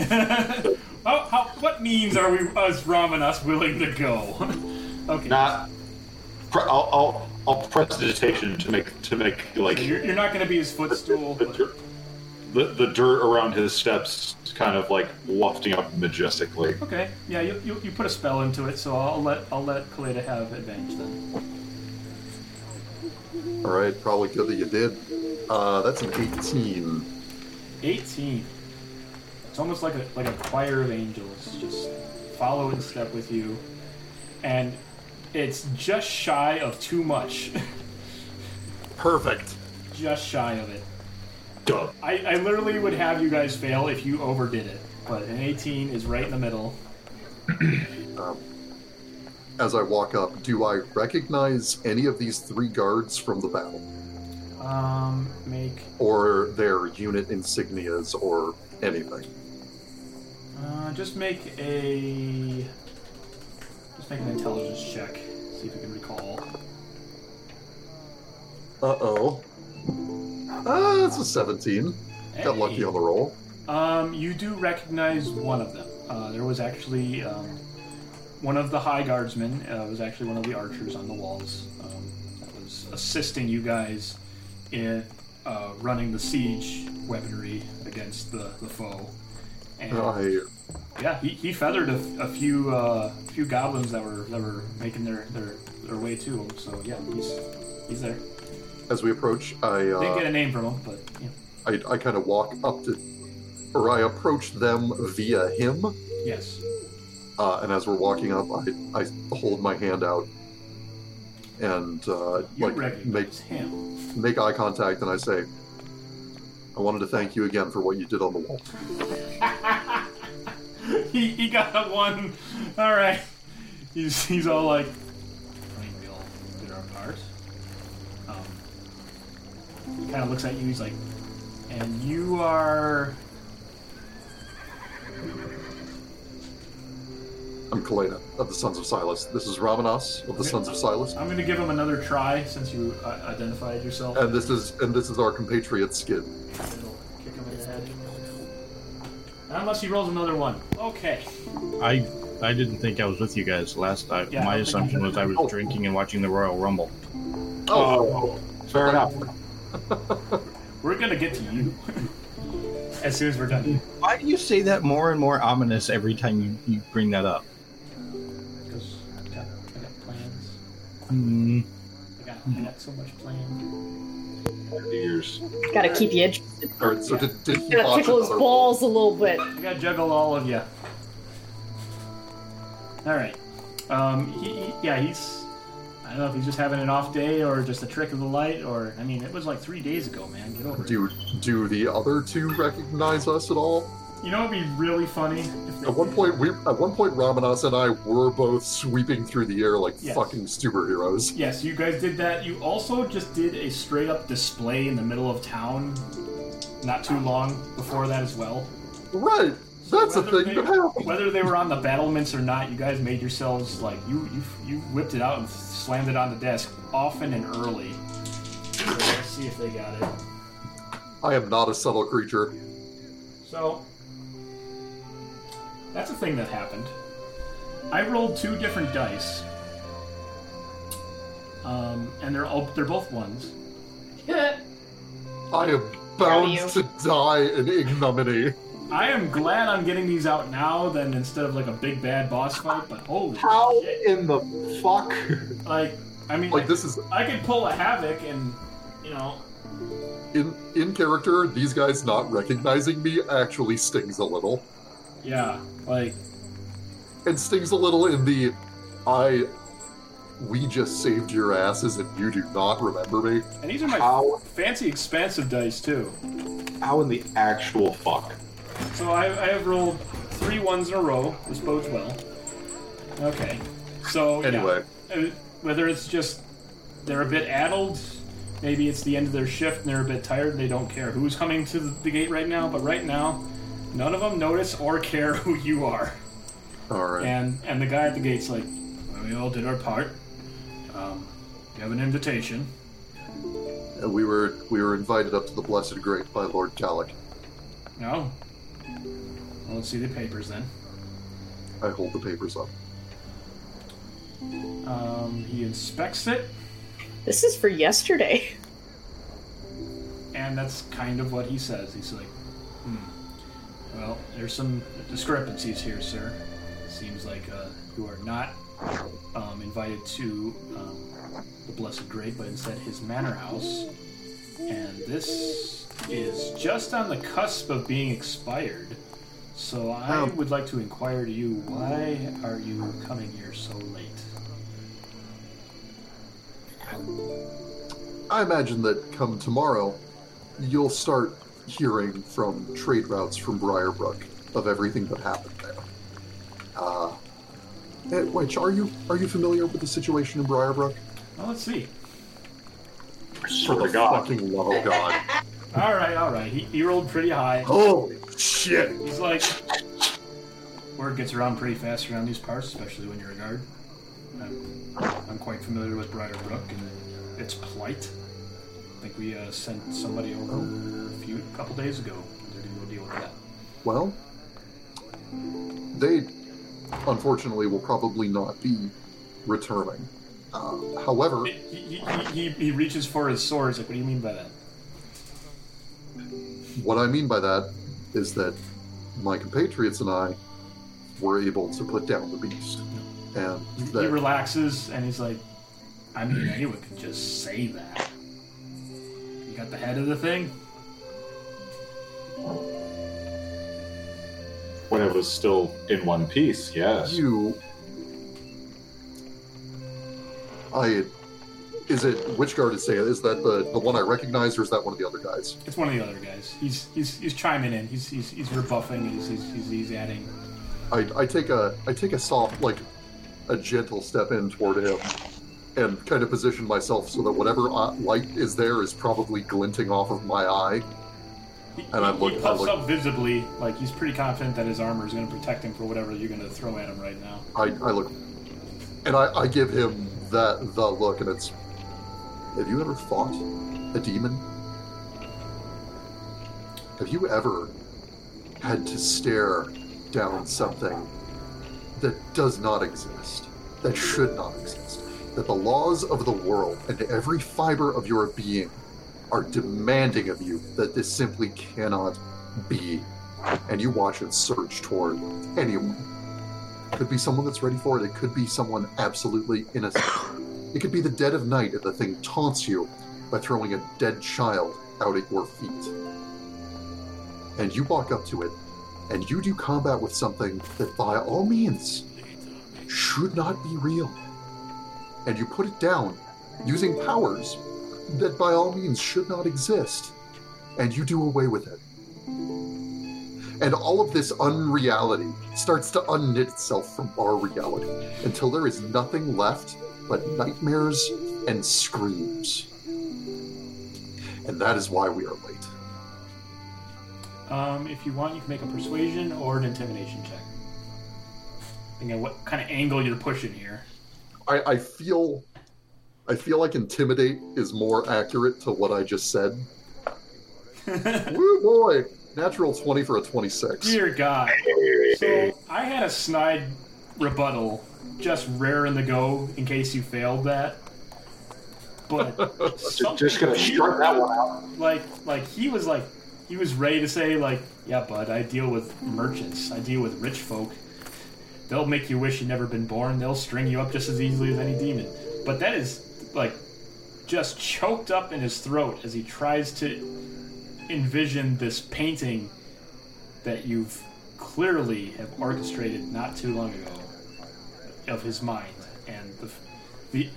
how, how, what means are we, us Ramanas, willing to go? okay. Not. Pre- I'll, I'll I'll prestidigitation to make to make like you're, you're not going to be his footstool. the, but- dirt, the the dirt around his steps is kind of like wafting up majestically. Okay, yeah, you, you, you put a spell into it, so I'll let I'll let Caleidah have advantage then. all right, probably good that you did. Uh, that's an 18. 18. It's almost like a like a choir of angels just follow in step with you, and it's just shy of too much. Perfect. just shy of it. Duh. I, I literally would have you guys fail if you overdid it, but an 18 is right in the middle. Um, as I walk up, do I recognize any of these three guards from the battle? Um, make Or their unit insignias or anything? uh, just make a make an intelligence check. See if you can recall. Uh oh. Uh, that's a 17. Got lucky on the roll. Um, you do recognize one of them. Uh, there was actually um, one of the high guardsmen. Uh, was actually one of the archers on the walls um, that was assisting you guys in uh, running the siege weaponry against the, the foe. And I, yeah, he, he feathered a, a few uh, few goblins that were that were making their, their, their way to him. So yeah, he's he's there. as we approach, I, Didn't get uh, a name from him, but yeah. I, I kind of walk up to, or I approach them via him. yes. Uh, and as we're walking up, I, I hold my hand out and uh, like make him. make eye contact, and I say, "I wanted to thank you again for what you did on the wall." he, he got a one. All right. He's he's all like, I think we all did our part. Um, kind of looks at you. He's like, and you are. I'm Caleidah of the Sons of Sylas. This is Ramanas of the Sons of Sylas, I'm gonna give him another try since you uh, identified yourself. and this is and this is our compatriot Skydd. Unless he rolls another one. Okay. I I didn't think I was with you guys last time. Yeah, My assumption was I was Oh. drinking and watching the Royal Rumble. Oh, fair enough. We're gonna get to you as soon as we're done. Why do you say that more and more ominous every time you, you bring that up? Because I got, I got plans. Hmm. I got, I got so much planned. Years. Gotta keep you interested. All right, so did, did he Gotta botch tickle his another- balls a little bit. I gotta juggle all of you. All right. Um. He, he- yeah. He's. I don't know if he's just having an off day or just a trick of the light or. I mean, it was like three days ago, man. Get over it. Do do the other two recognize us at all? You know, it'd be really funny. At one point, we at one point Ramanas and I were both sweeping through the air like Yes. fucking superheroes. Yes, you guys did that. You also just did a straight up display in the middle of town. Not too long before that as well. Right, that's a thing they-. Whether they were on the battlements or not, you guys made yourselves like you you you whipped it out and slammed it on the desk often and early. So let's see if they got it. I am not a subtle creature. So that's a thing that happened. I rolled two different dice, um, and they're all they're both ones. I am bound you. to die in ignominy. I am glad I'm getting these out now than instead of like a big bad boss fight. But holy How shit! in the fuck? Like I mean, Like this is I could pull a Havik and you know in in character. These guys not recognizing me actually stings a little, yeah like and stings a little in the I. We just saved your asses, and you do not remember me. and these are my fancy expansive dice too. how in the actual fuck? So I, I have rolled three ones in a row. This bodes well. Okay. So. Anyway, Uh, whether it's just they're a bit addled, maybe it's the end of their shift and they're a bit tired. They don't care who's coming to the gate right now. But right now, none of them notice or care who you are. all right. And and the guy at the gate's like, well, we all did our part. Um, you have an invitation. Uh, we were we were invited up to the Blessed Grape by Lord Calic. No. Well, let's see the papers then. I hold the papers up. Um, he inspects it. This is for yesterday. And that's kind of what he says. He's like, hmm. Well, there's some discrepancies here, sir. Seems like uh, you are not um, invited to um, the Blessed Grape, but instead his manor house. And this is just on the cusp of being expired. So I Um, would like to inquire to you, why are you coming here so late? I imagine that come tomorrow, you'll start hearing from trade routes from Briarbrook of everything that happened there. Uh, eh, which are you are you familiar with the situation in Briarbrook? Well, let's see. For the God. fucking love of God! All right, all right. He, he rolled pretty high. Holy shit! He's like, word gets around pretty fast around these parts, especially when you're a guard. I'm, I'm quite familiar with Briarbrook and its plight. I think we uh, sent somebody over a few a couple days ago. They're gonna go deal with that. Well, they unfortunately will probably not be returning. Uh, however, He, he, he, he, he reaches for his sword. He's like, what do you mean by that? what I mean by that is that my compatriots and I were able to put down the beast, and He relaxes and he's like, I mean, anyone could just say that. You got the head of the thing? When it was still in one piece, yes. you, I, is it which guard is saying? Is that the the one I recognize, or is that one of the other guys? It's one of the other guys. He's he's he's chiming in. He's he's, he's rebuffing. He's, he's he's he's adding. I, I take a I take a soft like a gentle step in toward him and kind of position myself so that whatever uh, light is there is probably glinting off of my eye. He, And I he- look- he puffs up visibly, like he's pretty confident that his armor is going to protect him for whatever you're going to throw at him right now. I, I look and I, I give him that the look and it's have you ever fought a demon? Have you ever had to stare down something that does not exist, that should not exist, that the laws of the world and every fiber of your being are demanding of you that this simply cannot be, and you watch it surge toward anyone? It could be someone that's ready for it. It could be someone absolutely innocent. It could be the dead of night and the thing taunts you by throwing a dead child out at your feet. And you walk up to it and you do combat with something that by all means should not be real. And you put it down using powers that by all means should not exist. And you do away with it. And all of this unreality starts to unknit itself from our reality until there is nothing left but nightmares and screams. And that is why we are late. Um, if you want, you can make a persuasion or an intimidation check. Again, what kind of angle you're pushing here. I, I feel I feel like intimidate is more accurate to what I just said. Woo boy! Natural 20 for a 26. Dear God. So I had a snide rebuttal, just rare in the go, in case you failed that. But Just, gonna strut that one out. like, like he was like, he was ready to say like, yeah, bud, I deal with merchants. I deal with rich folk. They'll make you wish you'd never been born. They'll string you up just as easily as any demon. But that is like just choked up in his throat as he tries to envision this painting that you've clearly have orchestrated not too long ago of his mind and the, the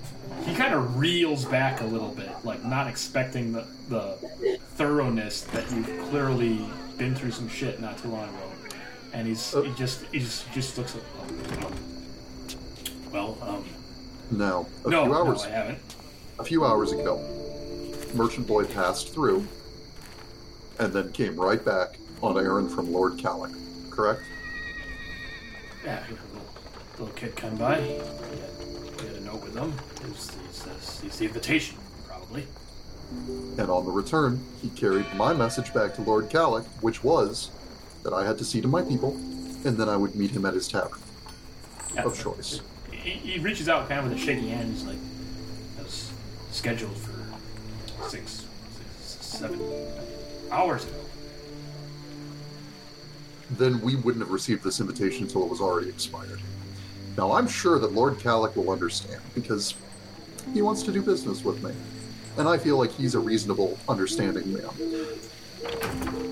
he kind of reels back a little bit like not expecting the, the thoroughness that you've clearly been through some shit not too long ago and he's he just he just, just looks like oh, well um Now, a no, few no hours I haven't a few hours ago, Merchant Boy passed through and then came right back on errand from Lord Calic, correct? Yeah, little, little kid come by. He had, he had a note with him. It was, he says he's the invitation, probably. And on the return, he carried my message back to Lord Calic, which was that I had to see to my people, and then I would meet him at his tavern Yeah. of choice. He, he reaches out kind of with a shaky hand. He's like, "That was scheduled for six, six seven hours ago." Then we wouldn't have received this invitation until it was already expired. Now, I'm sure that Lord Calic will understand, because he wants to do business with me. And I feel like he's a reasonable, understanding man.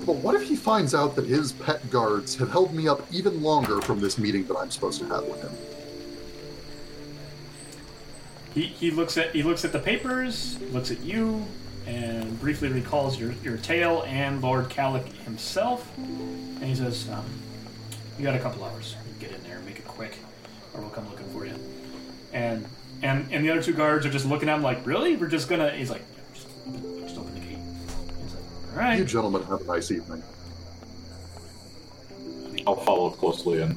But what if he finds out that his pet guards have held me up even longer from this meeting that I'm supposed to have with him? He, he looks at he looks at the papers, looks at you, and briefly recalls your, your tale and Lord Calic himself, and he says, um, "You got a couple hours. Get in there, make it quick, or we'll come looking for you." And and and the other two guards are just looking at him like, "Really? We're just gonna?" He's like, "All right." You gentlemen have a nice evening. I'll follow closely in.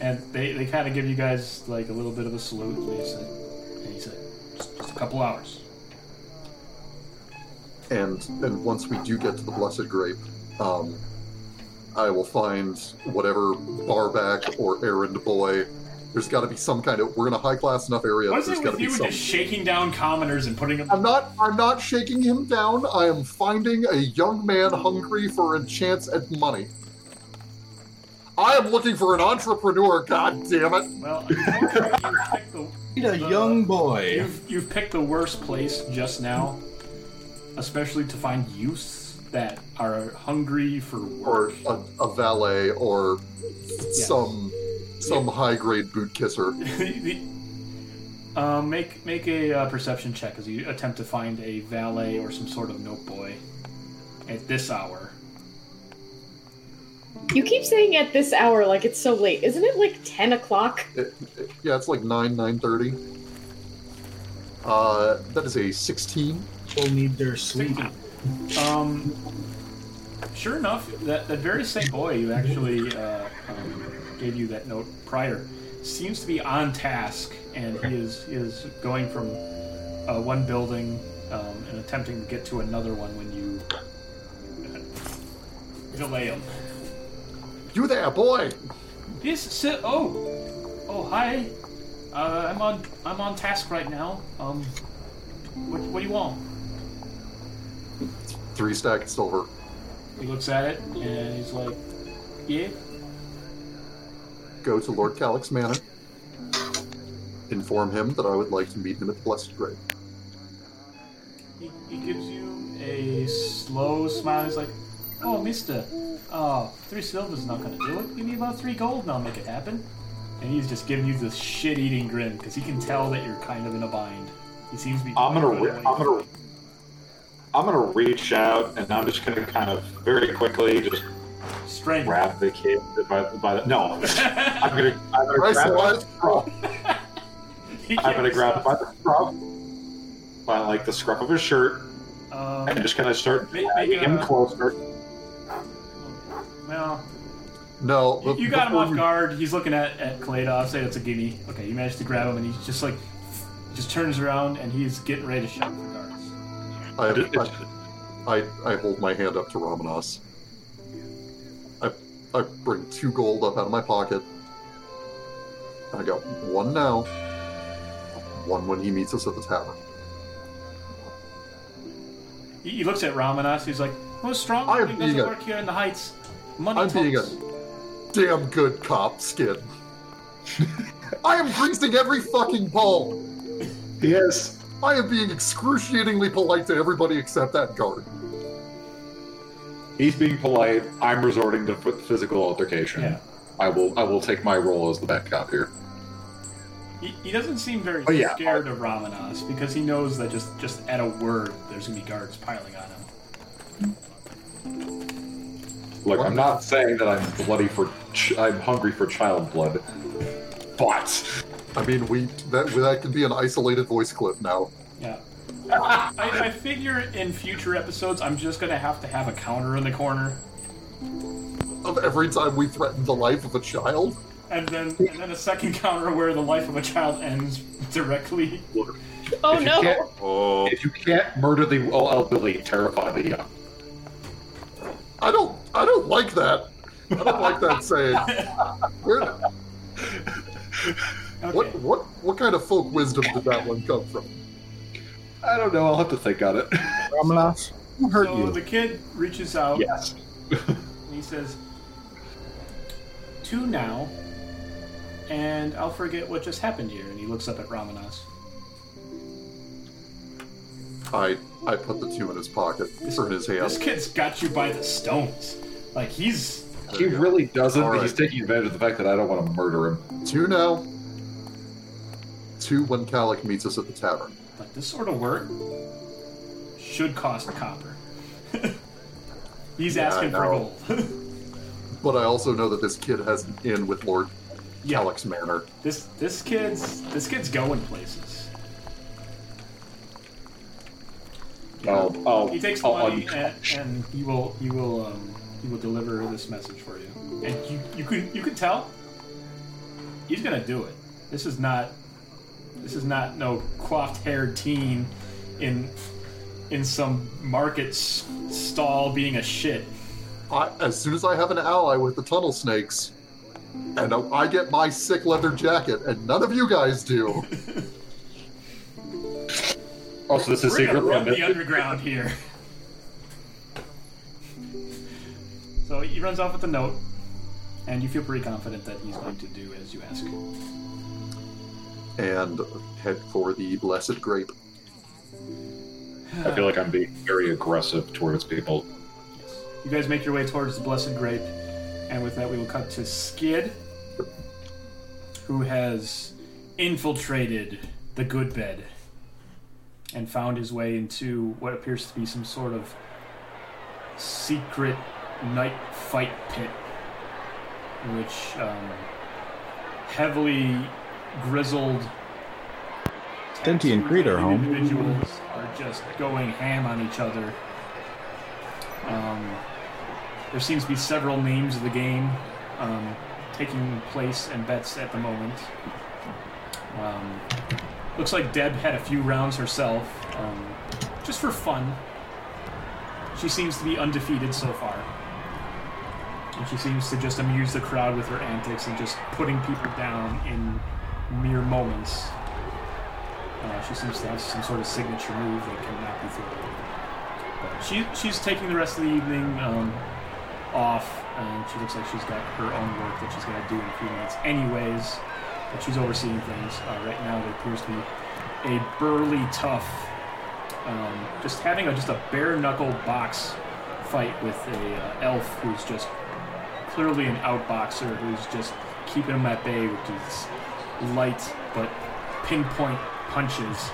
And they, they kind of give you guys like a little bit of a salute, and he said, and he said, just, just a couple hours. And and once we do get to the Blessed Grape, um, I will find whatever barback or errand boy. There's got to be some kind of. We're in a high class enough area. What's there's it got to with be you and some. just shaking down commoners and putting them? I'm not. I'm not shaking him down. I am finding a young man hungry for a chance at money. I am looking for an entrepreneur. God damn it! Well, you've picked the, Need a young boy. You've, you've picked the worst place just now, especially to find youths that are hungry for Or work. a, a valet, or some some high grade boot kisser. The- um, make make a uh, perception check as you attempt to find a valet or some sort of note boy at this hour. You keep saying at this hour like it's so late. Isn't it like 10 o'clock? It- it- yeah, it's like nine nine thirty. Uh, that is a sixteen. People need their sleep. Um, sure enough, that, that very same boy you actually uh, um, gave you that note prior seems to be on task, and he is is going from uh, one building um, and attempting to get to another one when you uh, delay him. You there, boy? Yes, sit. Oh, oh, hi. Uh, I'm on I'm on task right now. Um, what, what do you want? Three stack silver. He looks at it and he's like, yeah. Go to Lord Calic's Manor. Inform him that I would like to meet him at the Blessed Grape. He, he gives you a slow smile. He's like, "Oh, Mister, oh, three silver's not gonna do it. Give me about three gold, and I'll make it happen." And he's just giving you this shit-eating grin because he can tell that you're kind of in a bind. He seems to be. I'm gonna, re- I'm gonna. I'm gonna reach out and I'm just gonna kind of very quickly just strangle. grab the kid by, by the no. I'm gonna, I'm gonna Christ, grab by the scruff. I'm gonna grab stop. by the scruff, by like the scruff of his shirt, Um, and just gonna start Make- make dragging him a- closer. well, No, you, you got him off guard. He's looking at at Caleidah. Say that's a gimme. Okay, you managed to grab him, and he's just like, just turns around, and he's getting ready to shoot for guards. I, It- I, I, I hold my hand up to Ramanas. I, I bring two gold up out of my pocket. I got one now, one when he meets us at the tavern. He, he looks at Ramanas. He's like, "Who's strong? I am He doesn't being a- work here in the Heights. Money I'm being a damn good cop, Skydd. I am greasing every fucking ball. Yes. I am being excruciatingly polite to everybody except that guard. He's being polite. I'm resorting to physical altercation. Yeah. I will. I will take my role as the bad cop here. He, he doesn't seem very Oh, yeah. scared of Ramanas because he knows that just just at a word, there's gonna be guards piling on him. Look, I'm not saying that I'm bloody for. Ch- I'm hungry for child blood, but I mean, we that that can be an isolated voice clip now. Yeah. I, I figure in future episodes, I'm just gonna have to have a counter in the corner, Of every time we threaten the life of a child. and then and then a second counter where the life of a child ends directly. Oh if you no! can't- Oh, if you can't murder the elderly, terrify the young. I don't, I don't like that. I don't like that saying. Where, Okay. what, what, what kind of folk wisdom did that one come from? I don't know. I'll have to think on it. Ramanas, who hurt So you? the kid reaches out yes. and he says, two now, and I'll forget what just happened here. And he looks up at Ramanas. I I put the two in his pocket or in his hand. This kid's got you by the stones. Like he's He really doesn't, All but he's taking advantage of the fact that I don't want to murder him. Two now. Two when Calic meets us at the tavern. Like this sort of work should cost copper. he's Yeah, asking for gold. But I also know that this kid has an in with Lord yeah, Calic's manor. this this kid's this kid's going places. I'll, I'll, He takes the I'll money un- and, and he will he will um, he will deliver this message for you. And you you could you could tell he's gonna do it. This is not this is not no coiffed haired teen in in some market s- stall being a shit. I, as soon as I have an ally with the tunnel snakes, and I, I get my sick leather jacket, and none of you guys do. Also, this is We're gonna run the underground here. So he runs off with the note, and you feel pretty confident that he's going to do as you ask. And head for the blessed grape. I feel like I'm being very aggressive towards people. You guys make your way towards the Blessed Grape, and with that, we will cut to Skydd, who has infiltrated the good bed and found his way into what appears to be some sort of secret night fight pit, in which um, heavily grizzled. Stinty and Creed are home. Individuals are just going ham on each other. Um, there seems to be several names of the game um, taking place and bets at the moment. Um, looks like Deb had a few rounds herself, um, just for fun. She seems to be undefeated so far. And she seems to just amuse the crowd with her antics and just putting people down in mere moments. Uh, she seems to have some sort of signature move that cannot be thwarted. But she, she's taking the rest of the evening um, off, and she looks like she's got her own work that she's going to do in a few minutes, anyways. But she's overseeing things. Uh, right now, there appears to be a burly, tough, um, just having a, just a bare knuckle box fight with a uh, elf who's just clearly an outboxer who's just keeping him at bay with these light but pinpoint punches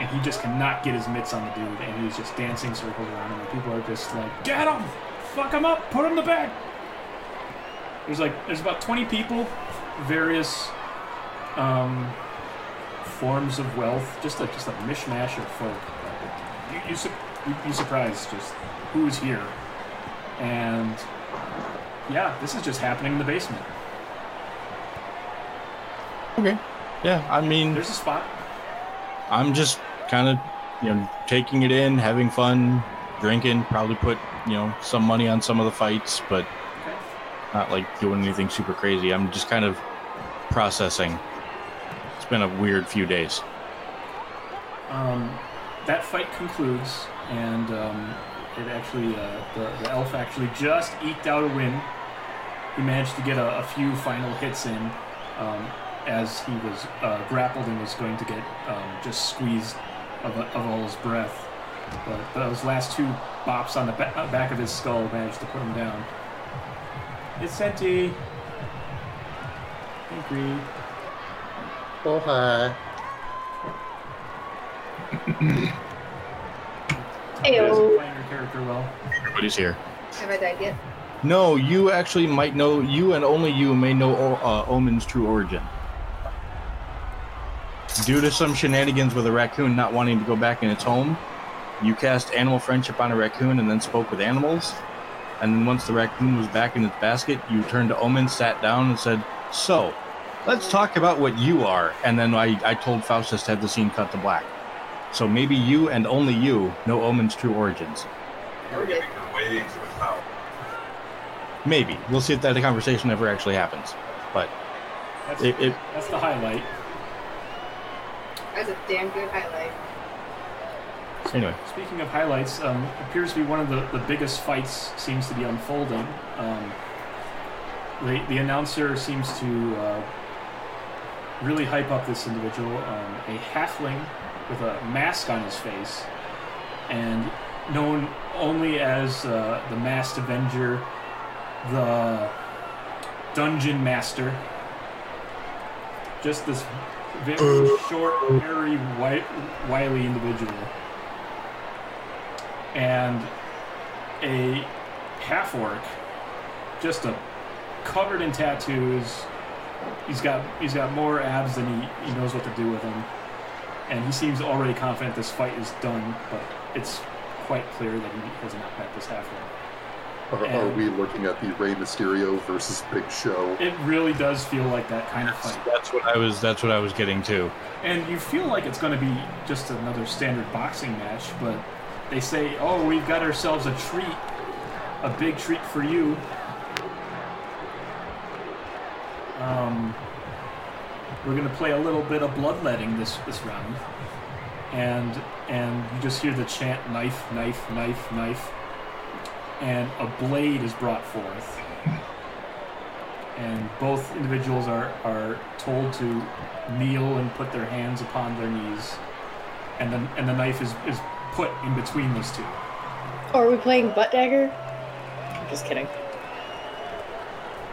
and he just cannot get his mitts on the dude, and he's just dancing circles around him, and people are just like, "Get him! Fuck him up! Put him to bed!" There's like, there's about 20 people, various um, forms of wealth, just a just a mishmash of folk. You you su- you'd be surprised just who's here, and yeah, this is just happening in the basement. Okay. Yeah, I mean, There's a spot. I'm just kind of, you know, taking it in, having fun, drinking. Probably put, you know, some money on some of the fights, but Okay. not like doing anything super crazy. I'm just kind of processing. It's been a weird few days. Um, that fight concludes, and um, it actually uh, the, the elf actually just eked out a win. He managed to get a, a few final hits in um, as he was uh, grappled and was going to get um, just squeezed of, of all his breath. But those last two bops on the ba- uh, back of his skull managed to put him down. It's Centi. Angry. Oh, hi. Ayo. Playing your character well. Everybody's here. Have I died yet? No, you actually might know. You and only you may know uh, Omen's true origin. Due to some shenanigans with a raccoon not wanting to go back in its home, you cast animal friendship on a raccoon and then spoke with animals. And then once the raccoon was back in its basket, you turned to Omen, sat down, and said, "So, let's talk about what you are." And then I, I told Faustus to have the scene cut to black. So maybe you and only you know Omen's true origins. Okay. Maybe we'll see if that conversation ever actually happens. But That's, it, it that's the highlight. That's a damn good highlight. anyway. Speaking of highlights, um, appears to be one of the, the biggest fights seems to be unfolding. Um, the, the announcer seems to uh, really hype up this individual, um, a halfling with a mask on his face, and known only as uh, the Masked Avenger, the Dungeon Master. Just this very uh, short, very wi- wily individual. And a half orc, just a covered in tattoos. He's got he's got more abs than he, he knows what to do with them. And he seems already confident this fight is done, but it's quite clear that he has not met this half orc. Are, are we looking at the Rey Mysterio versus Big Show? It really does feel like that kind of fight. That's what I was. That's what I was getting to. And you feel like it's going to be just another standard boxing match, but they say, oh, we've got ourselves a treat, a big treat for you. Um, we're going to play a little bit of bloodletting this, this round. And, and you just hear the chant knife, knife, knife, knife. And a blade is brought forth. And both individuals are, are told to kneel and put their hands upon their knees, and the and the knife is, is put in between those two. Or are we playing butt dagger? I'm just kidding.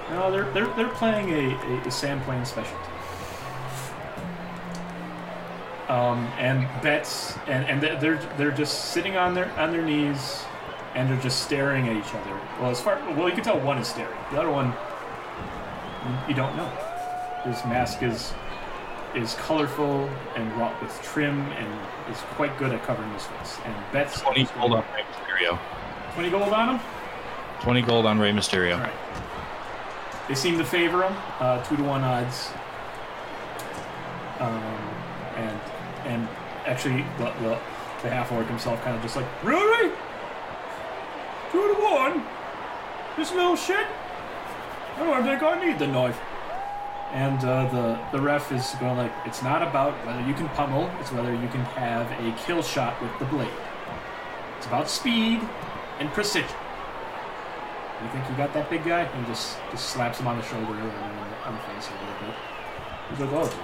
No, they're they're, they're playing a, a, a Sandplane specialty. Um, and bets and, and they're- they're they're just sitting on their on their knees, and they're just staring at each other. Well, as far well, you can tell one is staring. The other one, you, don't know. His mask is is colorful and wrought with trim, and is quite good at covering his face. And bets Twenty gold on Rey Mysterio. twenty gold on him. Twenty gold on Rey Mysterio. All right. They seem to favor him, uh, two to one odds. Um, and and actually, the, the, the half orc himself kind of just like, really? Two to one? This little shit? I don't think I need the knife. And uh, the the ref is going like, it's not about whether you can pummel, it's whether you can have a kill shot with the blade. It's about speed and precision. You think you got that big guy? And just just slaps him on the shoulder and on the, face a little bit. He's like, oh, okay,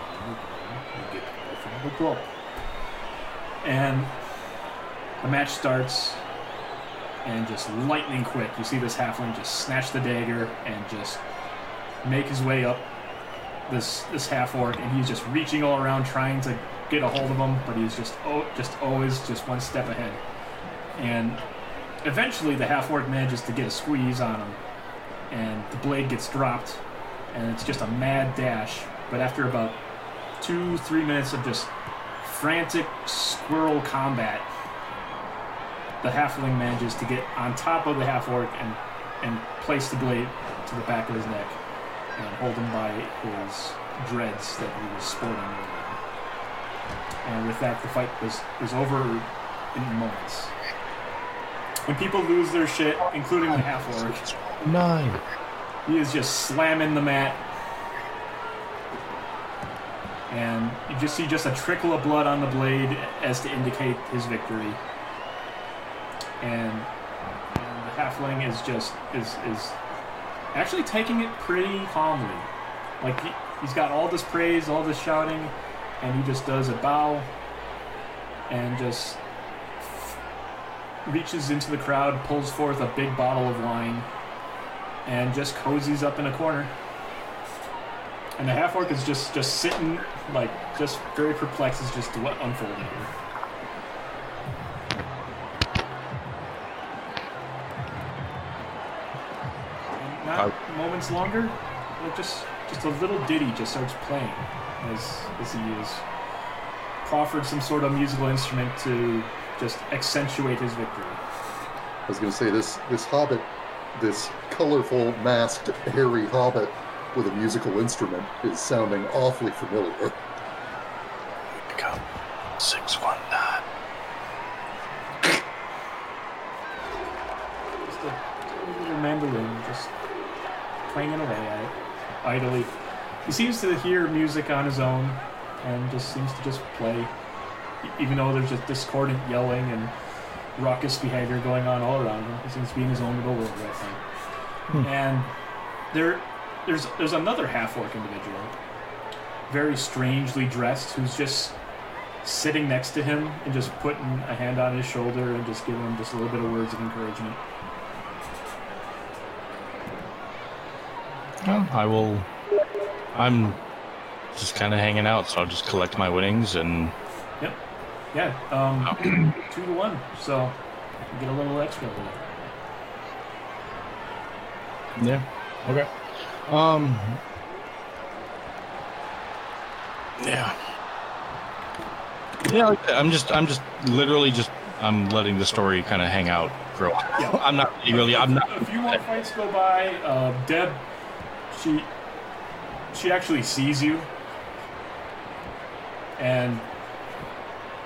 I'll get the club. And the match starts, and just lightning quick, you see this halfling just snatch the dagger and just make his way up this this half orc, and he's just reaching all around trying to get a hold of him, but he's just oh, just always just one step ahead. And eventually, the half orc manages to get a squeeze on him, and the blade gets dropped, and it's just a mad dash. But after about two, three minutes of just frantic squirrel combat, the halfling manages to get on top of the half orc and and place the blade to the back of his neck and hold him by his dreads that he was sporting earlier. And with that, the fight was was over in moments. When people lose their shit, including the half orc, Nine. he is just slamming the mat. And you just see just a trickle of blood on the blade as to indicate his victory. And, and the halfling is just is is actually taking it pretty calmly. Like he, he's got all this praise, all this shouting, and he just does a bow and just reaches into the crowd, pulls forth a big bottle of wine, and just cozies up in a corner. And the half orc is just just sitting, like just very perplexed as just to what unfolded here. And not moments longer, like just just a little ditty just starts playing as as he is proffered some sort of musical instrument to just accentuate his victory. I was going to say this this hobbit, this colorful, masked, hairy hobbit with a musical instrument is sounding awfully familiar. Come. Six one nine. Just a tiny little mandolin just clanging away at it idly. He seems to hear music on his own and just seems to just play, even though there's just discordant yelling and raucous behavior going on all around him. He seems to be in his own little world right now. Hmm. And there, there's there's another half orc individual, very strangely dressed, who's just sitting next to him and just putting a hand on his shoulder and just giving him just a little bit of words of encouragement. Well, I will. I'm just kind of hanging out, so I'll just collect my winnings and. Yep. Yeah. Um, two to one. So you get a little extra. Yeah. Okay. Um. Yeah. Yeah, like. I'm just, I'm just literally just, I'm letting the story kind of hang out for a while. Yeah. I'm not really, I'm not. A few more fights go by. Uh, Deb, she, she actually sees you, and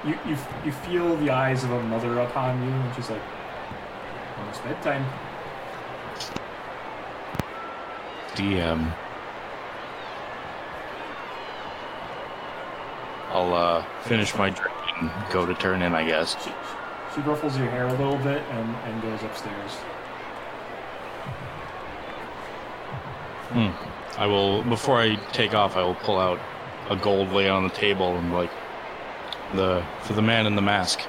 you, you, you feel the eyes of a mother upon you, and she's like, "Almost bedtime." DM. I'll uh, finish my drink and go to turn in, I guess. She, she ruffles your hair a little bit and, and goes upstairs. Hmm. I will before I take off. I will pull out a gold lay on the table and like the for the man in the mask.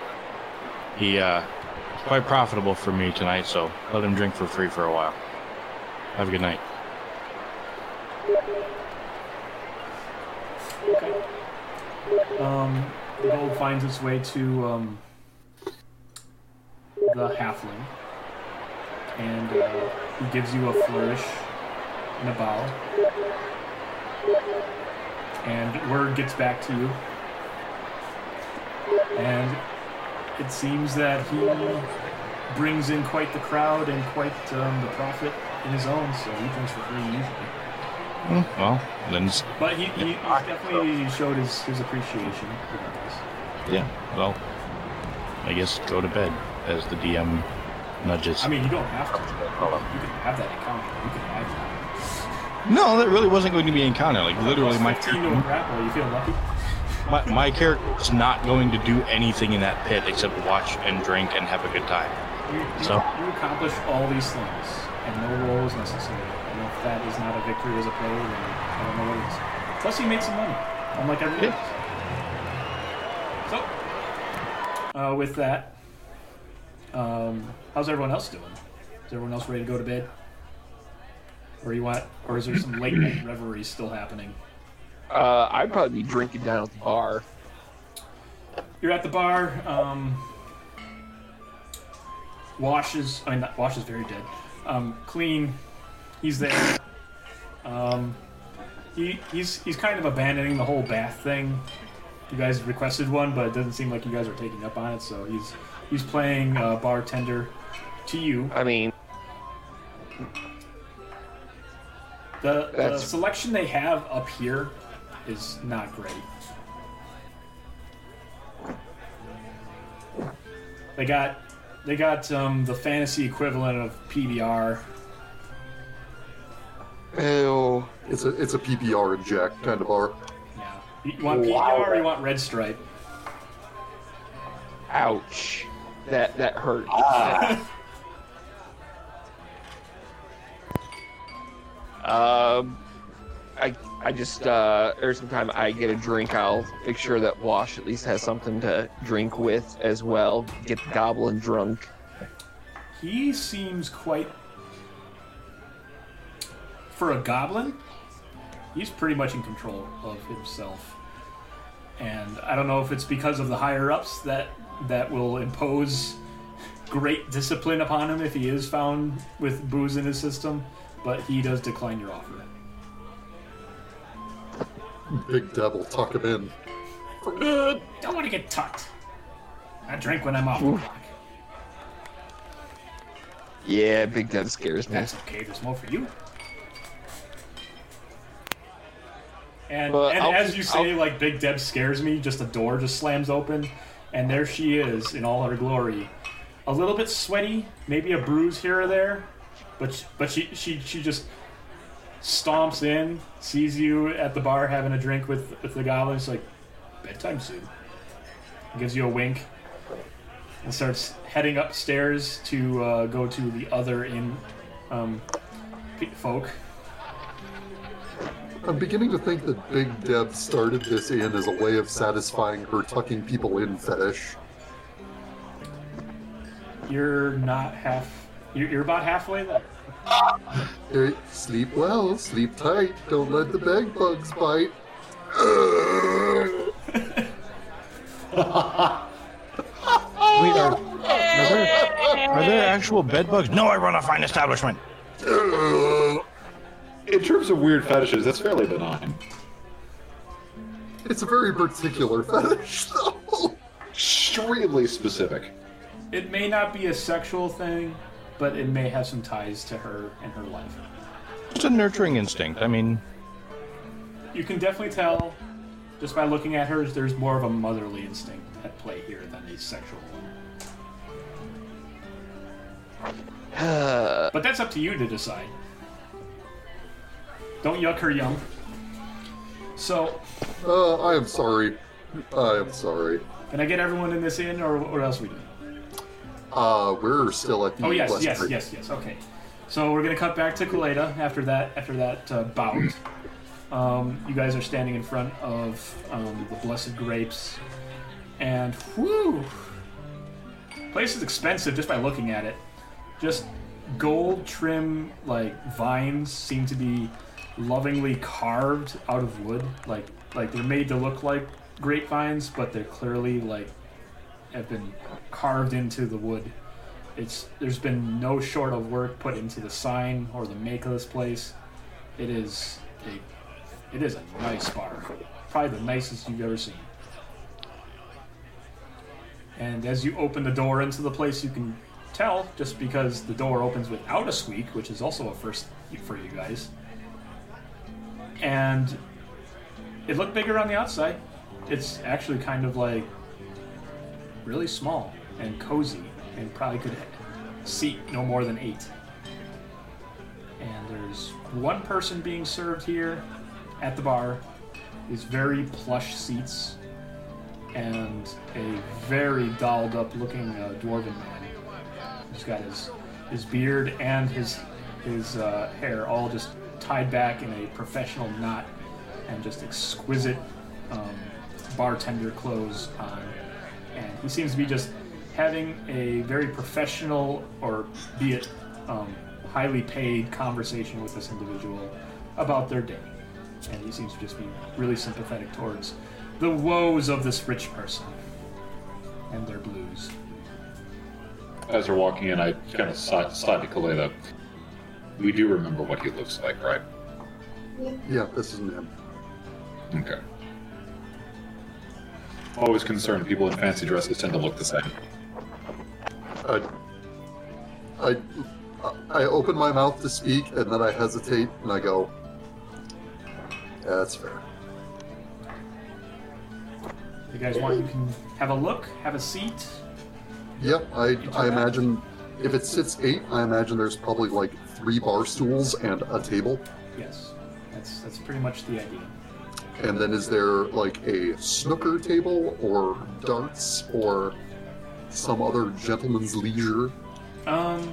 He uh, quite profitable for me tonight, so let him drink for free for a while. Have a good night. Okay. Um, the gold finds its way to um, the halfling, and uh, he gives you a flourish bow. And word gets back to you, and it seems that he brings in quite the crowd and quite um, the profit in his own. So he for free usually. Hmm, Well, then, But he, he, he definitely showed his, his appreciation. yeah. Well, I guess go to bed as the DM nudges. I mean, you don't have to. You can have that encounter. You can have that. No, that really wasn't going to be an encounter. Like literally, my Plus 15 to a grapple. You feel lucky? my, my character's not going to do anything in that pit except watch and drink and have a good time. You, you, So- you accomplished all these things, and no roll is necessary. And if that is not a victory as a player, then I don't know what is. Plus, you made some money, unlike everyone else. So, uh, with that, um, how's everyone else doing? Is everyone else ready to go to bed? Or you want, or is there some late night revelry still happening? Uh, I'd probably be drinking down at the bar. You're at the bar. Um, Wash is, I mean, not, Wash is very dead. Um, clean, he's there. Um, he, he's he's kind of abandoning the whole bath thing. You guys requested one, but it doesn't seem like you guys are taking up on it. So he's he's playing uh, bartender to you. I mean, The, the selection they have up here is not great. They got they got um, the fantasy equivalent of PBR. ew. It's a it's a PBR and Jack kind of bar. Yeah. You want PBR or you want Red Stripe? Ouch. That that hurt. um, I I just uh, every time I get a drink, I'll make sure that Wash at least has something to drink with as well. Get the goblin drunk. He seems quite. For a goblin, he's pretty much in control of himself. And I don't know if it's because of the higher ups that that will impose great discipline upon him if he is found with booze in his system, but he does decline your offer. Big devil, tuck him in. For good. Don't want to get tucked. I drink when I'm off the clock. Yeah, Big Deb scares me. That's okay. There's more for you. And, Well, and I'll- as you say, I'll- like Big Deb scares me, just a door just slams open, and there she is in all her glory. A little bit sweaty, maybe a bruise here or there, but sh- but she she she just stomps in, sees you at the bar having a drink with with the goblin. She's like, bedtime soon. Gives you a wink, and starts heading upstairs to uh, go to the other in um, folk. I'm beginning to think that Big Deb started this in as a way of satisfying her tucking people in fetish. You're not half. You're, you're about halfway there. Hey, sleep well, sleep tight, don't let the bed bugs bite. Wait, are, are, there, are there actual bed bugs? No, I run a fine establishment. In terms of weird fetishes, that's fairly benign. It's a very particular fetish, though. Extremely specific. It may not be a sexual thing, but it may have some ties to her and her life. It's a nurturing instinct. I mean, You can definitely tell just by looking at her, there's more of a motherly instinct at play here than a sexual one. But that's up to you to decide. Don't yuck her yum. So, Uh, I am sorry. I am sorry. can I get everyone in this in, or what else we do? Uh, we're still at the Oh yes, yes, yes, yes. Okay, so we're gonna cut back to Caleidah after that. After that uh, bout, um, you guys are standing in front of um, the Blessed Grapes, and whoo, place is expensive just by looking at it. Just gold trim like vines seem to be lovingly carved out of wood, like like they're made to look like grapevines, but they're clearly like have been carved into the wood. It's there's been no short of work put into the sign or the make of this place. It is a it is a nice bar, probably the nicest you've ever seen. And as you open the door into the place, you can tell just because the door opens without a squeak, which is also a first for you guys. And it looked bigger on the outside. It's actually kind of like really small and cozy and probably could seat no more than eight. And there's one person being served here at the bar. These very plush seats and a very dolled up looking uh, dwarven man He's got his his beard and his his uh, hair all just tied back in a professional knot and just exquisite um, bartender clothes on and he seems to be just having a very professional or be it um, highly paid conversation with this individual about their day and he seems to just be really sympathetic towards the woes of this rich person and their blues As we're walking in, I kind of slide, slide to Caleidah. We do remember what he looks like, right? Yeah, this isn't him. Okay. Always concerned people in fancy dresses tend to look the same. I, I, I open my mouth to speak, and then I hesitate, and I go, "Yeah, that's fair." you guys want you can have a look have a seat Yep, I, I imagine if it sits eight, I imagine there's probably like three bar stools and a table. yes that's that's pretty much the idea And then is there like a snooker table or darts or some other gentleman's leisure? Um,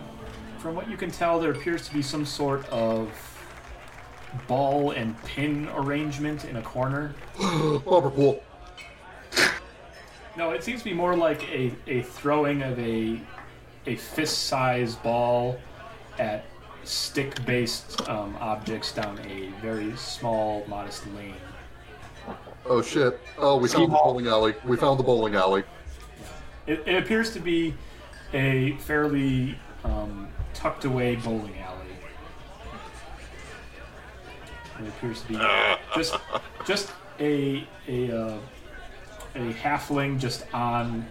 from what you can tell, there appears to be some sort of ball and pin arrangement in a corner. Bobber pool. No, it seems to be more like a, a throwing of a a fist-sized ball at stick-based um, objects down a very small, modest lane. Oh shit. Oh, we found the bowling alley. We found the bowling alley. It, it appears to be a fairly um, tucked away bowling alley. It appears to be just just a a uh, a halfling just on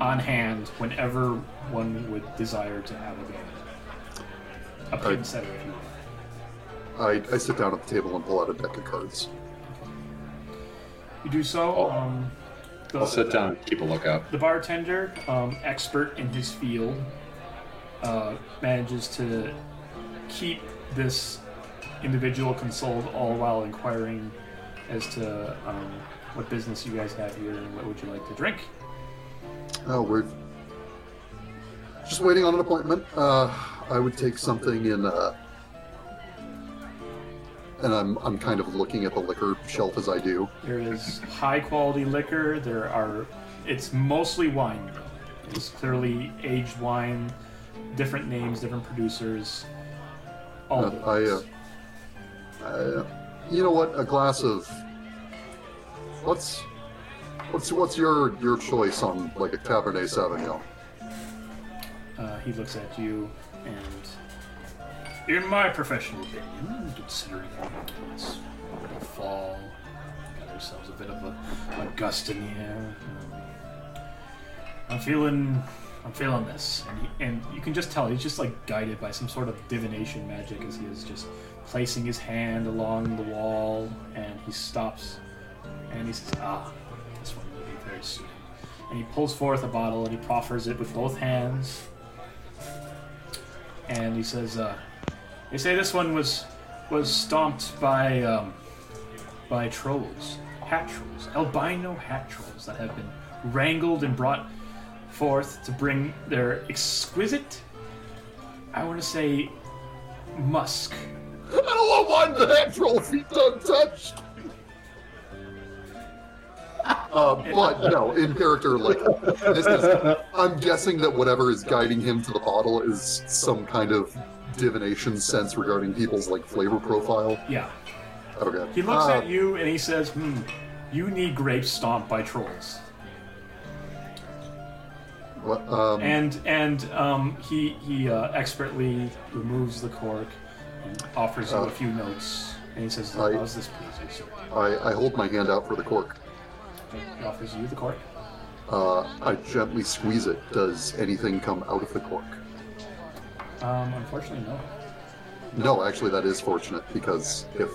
on hand whenever one would desire to have a game. A pin setter, if you will. I, I sit down at the table and pull out a deck of cards. You do so. Oh. Um, the- I'll sit down and keep a lookout. The bartender, um, expert in his field, uh, manages to keep this individual consoled all while inquiring as to um, what business you guys have here and what would you like to drink. Oh, we're just waiting on an appointment. Uh, I would take something in uh, and I'm I'm kind of looking at the liquor shelf as I do. There is high quality liquor. There are. It's mostly wine. It's clearly aged wine, different names, different producers. All Uh, I, uh, uh, you know what? A glass of what's what's what's your your choice on like a Cabernet Sauvignon? Uh, he looks at you, and in my professional opinion, considering it's fall, got ourselves a bit of a, a gust in the air. um, I'm feeling, I'm feeling this, and, he, and you can just tell he's just like guided by some sort of divination magic as he is just placing his hand along the wall, and he stops, and he says, "Ah, this one will be very soon." And he pulls forth a bottle and he proffers it with both hands and he says, uh, "They say this one was was stomped by um, by trolls, hat trolls, albino hat trolls that have been wrangled and brought forth to bring their exquisite, I want to say, musk." I don't want wine the natural feet untouched. Uh, but no, in character, like this is. I'm guessing that whatever is guiding him to the bottle is some kind of divination sense regarding people's like flavor profile. Yeah. Okay. He looks Uh, at you and he says, "Hmm, you need grapes stomped by trolls." what, um, and and um, he he uh, expertly removes the cork and offers you Uh, a few notes. And he says, I- "How's this please you. I, I hold my hand out for the cork. He offers you the cork. Uh, I gently squeeze it. Does anything come out of the cork? Um, unfortunately, no. No, actually, that is fortunate because if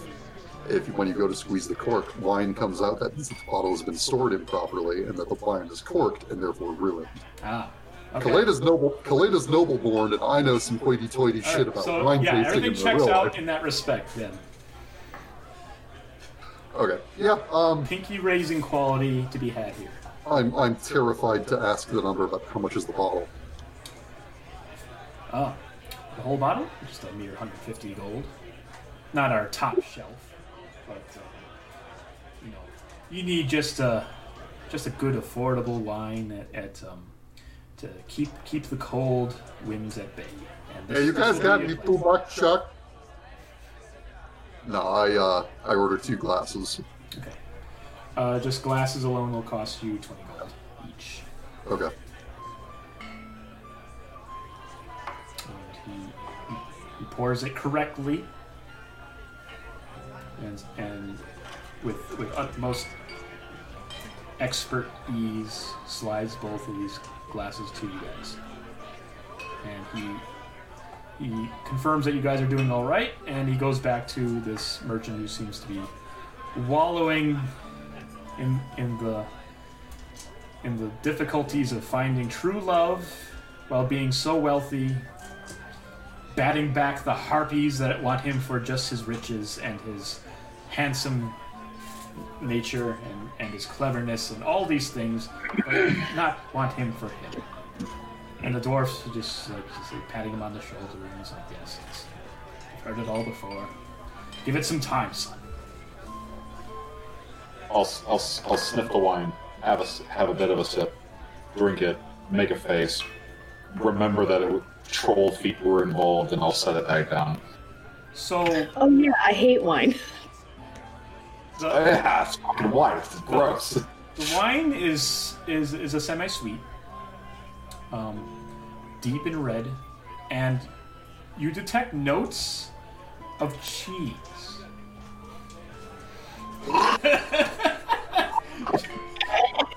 if when you go to squeeze the cork, wine comes out, that means that the bottle has been stored improperly and that the wine is corked and therefore ruined. Ah. Okay. Caleidah's noble, Caleidah's noble born, and I know some hoity-toity All shit right, about so wine yeah, tasting everything in checks real out life. in that respect. Then Okay, yeah, um, pinky raising quality to be had here. I'm I'm terrified to ask the number about how much is the bottle. Ah, the whole bottle, just a mere 150 gold. Not our top shelf, but uh, you know, you need just a just a good affordable wine at, at um, to keep keep the cold winds at bay. And this- Hey, you guys got it. two bucks, Chuck? No, I uh I ordered two glasses. Okay. Uh, just glasses alone will cost you 20 gold each. Okay. He, pours it correctly. And and with with utmost expert ease slides both of these glasses to you guys. And he he confirms that you guys are doing all right and he goes back to this merchant who seems to be wallowing in in the in the difficulties of finding true love while being so wealthy, batting back the harpies that want him for just his riches and his handsome nature and, and his cleverness and all these things, but not want him for him. And the dwarfs just like, just like patting him on the shoulder and he's like, yes, it's, I've heard it all before. Give it some time, son. I'll, I'll, I'll sniff the wine, have a, have a bit of a sip, drink it, make a face, remember that it, troll feet were involved, and I'll set it back down. So, Oh yeah, I hate wine. the, Ah, it's fucking wine. It's gross. The wine is is is a semi-sweet, um, deep in red, and you detect notes of cheese.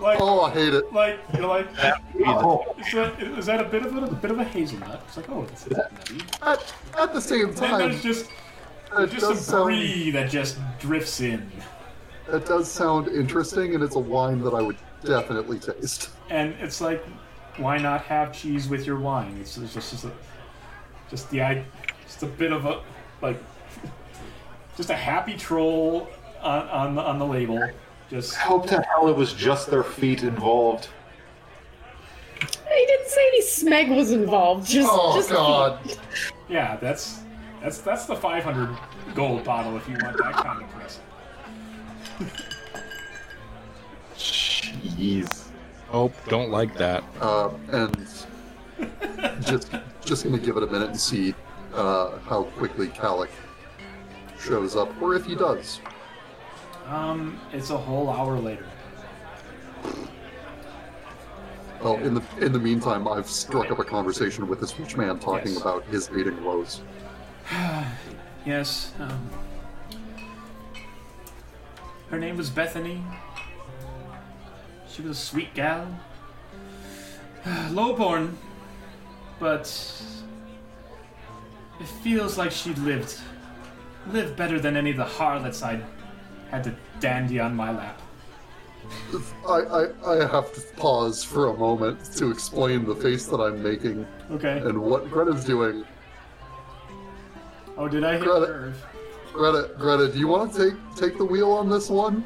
like, Oh, I hate it. like you're like, Oh, is that, is that a bit of a, a bit of a hazelnut? It's like, oh, this is nutty. At, at the same And time, there's just it there's just does some sound brie that just drifts in. it does sound interesting, and it's a wine that I would definitely taste. and it's like, why not have cheese with your wine? It's, it's just, just a, just the i, just a bit of a like, just a happy troll on on the, on the label. Just hope to hell it was just their feet involved. He didn't say any smeg was involved. Just, Oh just God! yeah, that's that's that's the 500 gold bottle if you want that kind of present. Jeez. Oh, don't like that. Uh, and just just gonna give it a minute and see uh, how quickly Calic shows up, or if he does. Um, it's a whole hour later. Well, in the in the meantime, I've struck up a conversation with this rich man talking Yes. about his dating woes. Yes. Um, her name was Bethany. She was a sweet gal. Lowborn, but it feels like she lived lived better than any of the harlots I had to dandy on my lap. I, I I have to pause for a moment to explain the face that I'm making Okay. and what Greta's doing. Oh, did I hit Greta. nerve? Greta, Greta, do you want to take take the wheel on this one?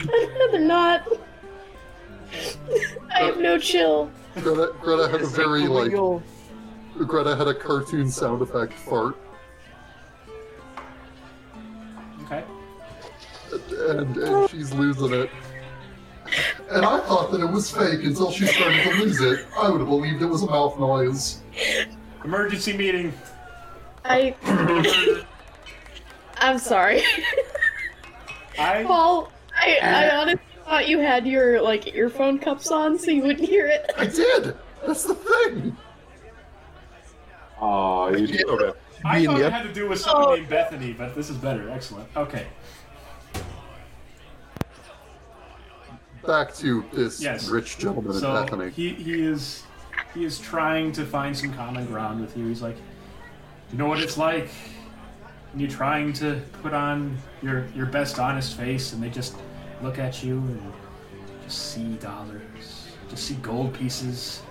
I'd rather not. I have no chill. Greta, Greta had a very like Wheel. Greta had a cartoon sound effect fart, and, and she's losing it. And I thought that it was fake until she started to lose it. I would have believed it was a mouth noise. Emergency meeting. I. I'm sorry. I Paul, I, I honestly thought you had your like earphone cups on so you wouldn't hear it. I did. That's the thing. Aw, you do. Okay. I thought it had to do with someone Oh. named Bethany, but this is better. Excellent. Okay. Back to this Yes. rich gentleman in So Bethany. he he is he is trying to find some common ground with you. He's like, you know what it's like when you're trying to put on your your best honest face, and they just look at you and just see dollars, just see gold pieces.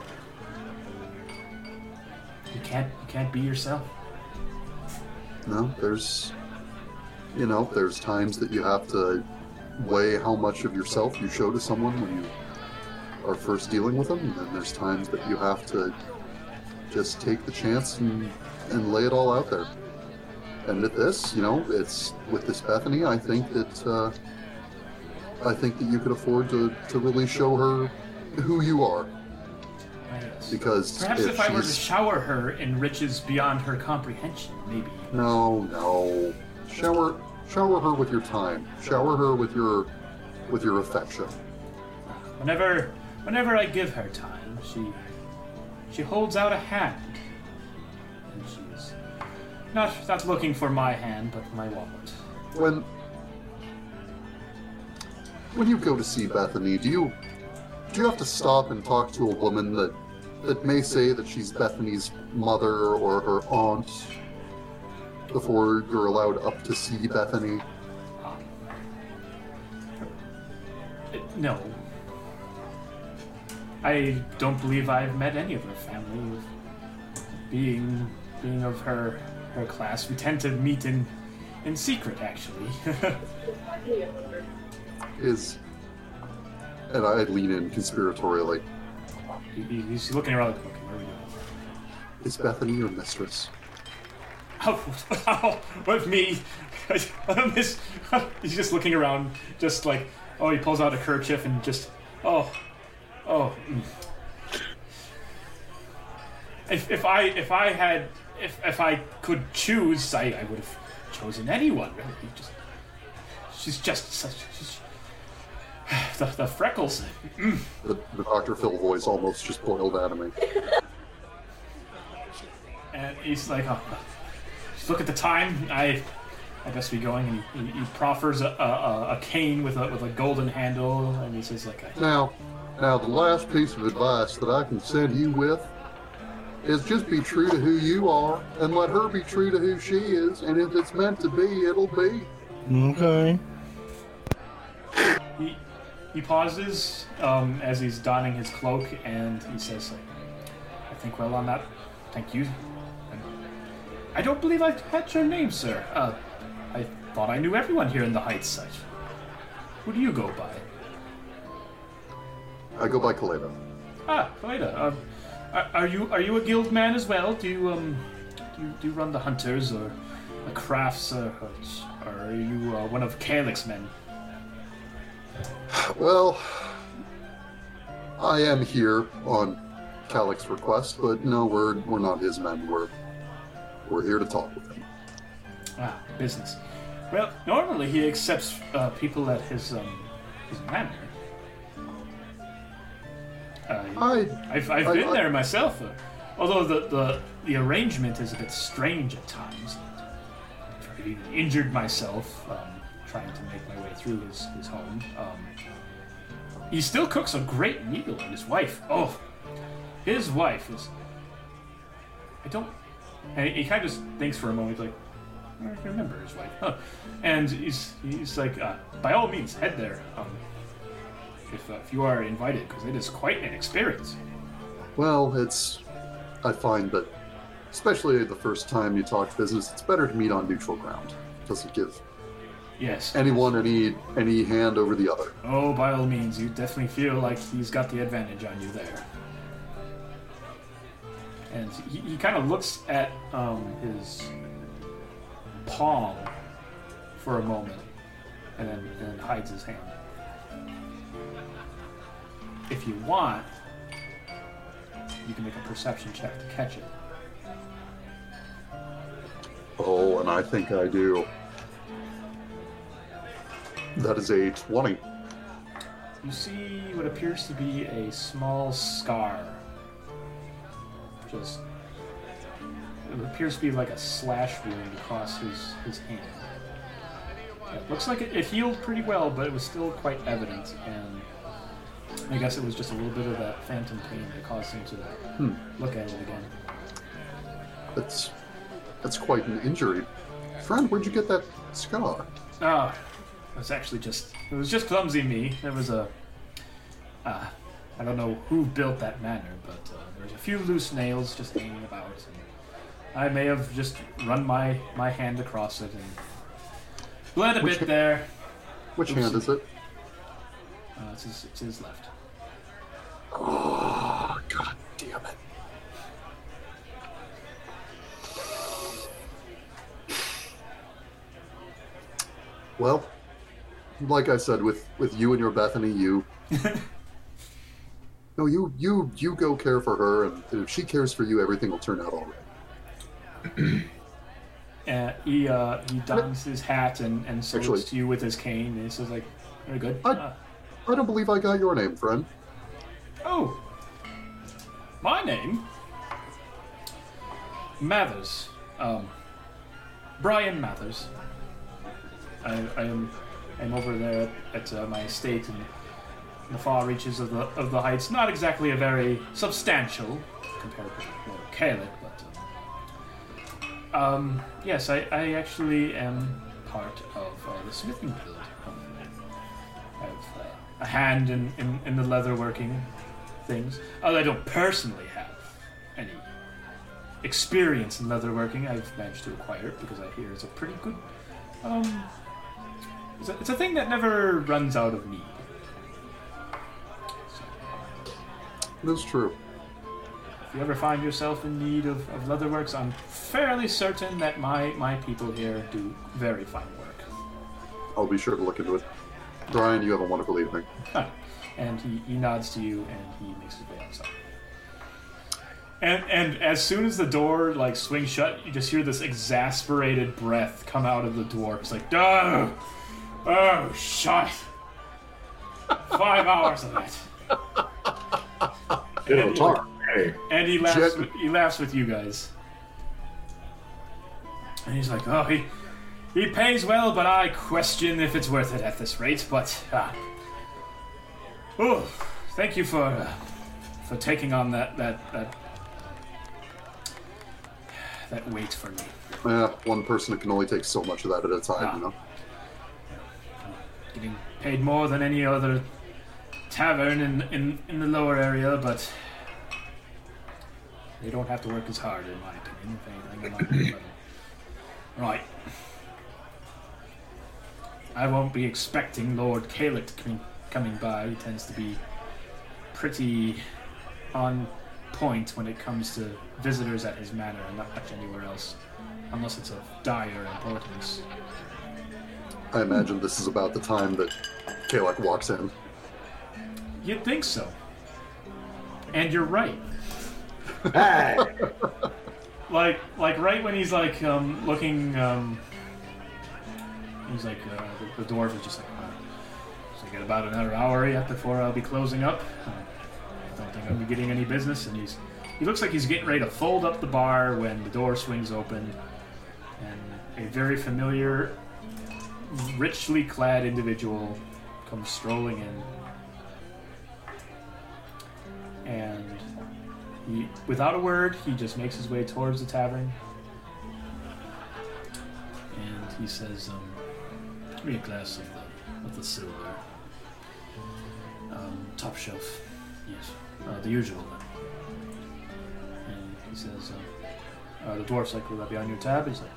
You can't you can't be yourself. No, there's, you know, there's times that you have to weigh how much of yourself you show to someone when you are first dealing with them, and then there's times that you have to just take the chance and, and lay it all out there. And with this, you know, it's with this Bethany, I think that uh, I think that you could afford to, to really show her who you are, because Perhaps if if I were to shower her in riches beyond her comprehension, maybe. No, no. Shower shower her with your time. Shower her with your with your affection. Whenever, whenever I give her time, she, she holds out a hand, and she's not not looking for my hand, but my wallet. When when you go to see Bethany, do you do you have to stop and talk to a woman that that may say that she's Bethany's mother or her aunt before you're allowed up to see Bethany? No. I don't believe I've met any of her family. Being being of her her class, we tend to meet in in secret, actually. Is and I lean in conspiratorially. He- he- He's looking around. like, Okay, where are we going? Is Bethany your mistress? With me. Miss- He's just looking around, just like, oh, he pulls out a kerchief and just, oh, oh. mm. If, if I if I had if if I could choose, I, I would have chosen anyone. Really, just she's just such she's, the the freckles. Mm. The, the Dr. Phil voice almost just boiled out of me. And he's like, oh, just look at the time. I, I best be going. And he, he, he proffers a, a, a cane with a with a golden handle, and he says like, Now, now the last piece of advice that I can send you with is just be true to who you are and let her be true to who she is, and if it's meant to be, it'll be. Okay. he he pauses um, as he's donning his cloak, and he says like, I think well on that. Thank you. I don't believe I had your name, sir. Uh, I thought I knew everyone here in the Heights. I, who do you go by? I go by Caleidah. Ah, Caleidah. Um, are, are you are you a guild man as well? Do you um do you, do you run the hunters or the crafts, uh, or are you uh, one of Calic's men? Well, I am here on Calic's request, but no, we're we're not his men. We're we're here to talk with him. Ah, business. Well, normally he accepts uh, people at his um, his manor. Uh, I I've, I've I- been I- there myself, uh, although the, the the arrangement is a bit strange at times. I've even injured myself um, trying to make my way through his, his home. Um, he still cooks a great meal, and his wife, oh, his wife is. I don't. And he, he kind of just thinks for a moment, he's like, I don't remember his wife. Huh. And he's he's like, uh, by all means, head there. Um, if, uh, if you are invited, because it is quite an experience. well, it's I find that especially the first time you talk business, it's better to meet on neutral ground. Doesn't give Yes. anyone any any hand over the other. Oh, by all means, you definitely feel like he's got the advantage on you there. And he, he kind of looks at um, his palm for a moment and then, and then hides his hand. If you want, you can make a perception check to catch it. Oh, and I think I do. That is a twenty. You see what appears to be a small scar. Just. It appears to be like a slash wound across his, his hand. It looks like it, it healed pretty well, but it was still quite evident, and I guess it was just a little bit of that phantom pain that caused him to Hmm. look at it again. That's that's quite an injury. Friend, where'd you get that scar? Ah, it was actually just it was just clumsy me. There was a uh, I don't know who built that manor, but uh, there's a few loose nails just hanging about, and I may have just run my my hand across it and bled a Which bit ha- there. Which Oops. hand is it? Uh, it's, his, it's his left. Oh, god damn it. Well, like I said, with with you and your Bethany, you. no, you you you go care for her, and if she cares for you, everything will turn out all right. Uh, he uh, he dons his hat and and salutes Actually- to you with his cane, and he says like, "Very good." I- Uh, I don't believe I got your name, friend. Oh, my name Mathers. Um, Brian Mathers. I, I am I'm over there at uh, my estate in the far reaches of the of the heights. Not exactly a very substantial compared Lord Caleb, but um, um, yes, I, I actually am part of uh, the smithing guild. Um, I have uh, a hand in, in, in the leatherworking things. Although I don't personally have any experience in leatherworking, I've managed to acquire it because I hear it's a pretty good. Um, it's a, it's a thing that never runs out of need. That's true. If you ever find yourself in need of, of leatherworks, I'm fairly certain that my, my people here do very fine work. I'll be sure to look into it. Brian, you have a wonderful evening. And he, he nods to you and he makes his way outside. And and as soon as the door like swings shut, you just hear this exasperated breath come out of the dwarf. It's like, oh, oh, shut. Five hours of that. It'll talk. Hey. And he laughs. Jet- With, he laughs with you guys. And he's like, "Oh, he he pays well, but I question if it's worth it at this rate." But ah, oh, thank you for uh, for taking on that that that that weight for me. Yeah, one person can only take so much of that at a time, Ah. you know. Getting paid more than any other tavern in in in the lower area, but they don't have to work as hard, in my opinion. If anything, I'm on. Right. I won't be expecting Lord to come coming by. He tends to be pretty on point when it comes to visitors at his manor and not much anywhere else, unless it's of dire importance. I imagine this is about the time that Calic walks in. You'd think so. And you're right. Hey! Like, like right when he's like um, looking, um, he's like uh, the, the dwarf is just like, uh, so I got about another hour yet before I'll be closing up. Uh, I don't think I'll be getting any business. And he's, he looks like he's getting ready to fold up the bar when the door swings open, and a very familiar, richly clad individual comes strolling in. And he, without a word, he just makes his way towards the tavern. And he says, um, Give me a glass of the, of the silver. Um, top shelf. Yes. Uh, the usual one. And he says, um, uh, The dwarf's like, Will that be on your tab? He's like,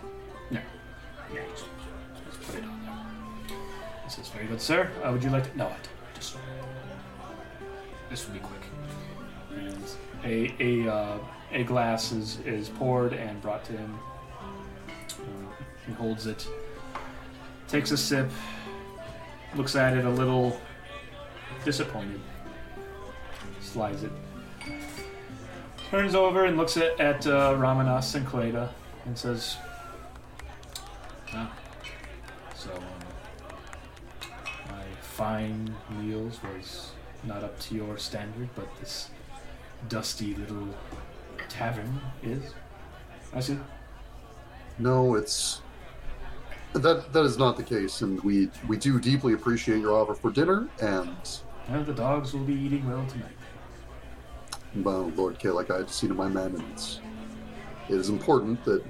No. No, just, just put it on there. He says, Very good, sir. Uh, would you like to. No, I don't. Just. This will be quick a a uh, a glass is is poured and brought to him. Uh, he holds it, takes a sip, looks at it a little disappointed, slides it, turns over and looks at at uh, Ramanas and Caleidah, and says, "Ah, so um, my fine meals was." Not up to your standard, but this dusty little tavern is. I see. No, it's that that is not the case, and we we do deeply appreciate your offer for dinner. And And the dogs will be eating well tonight. well, Lord Calic, I had to see to my men, and it's it is important that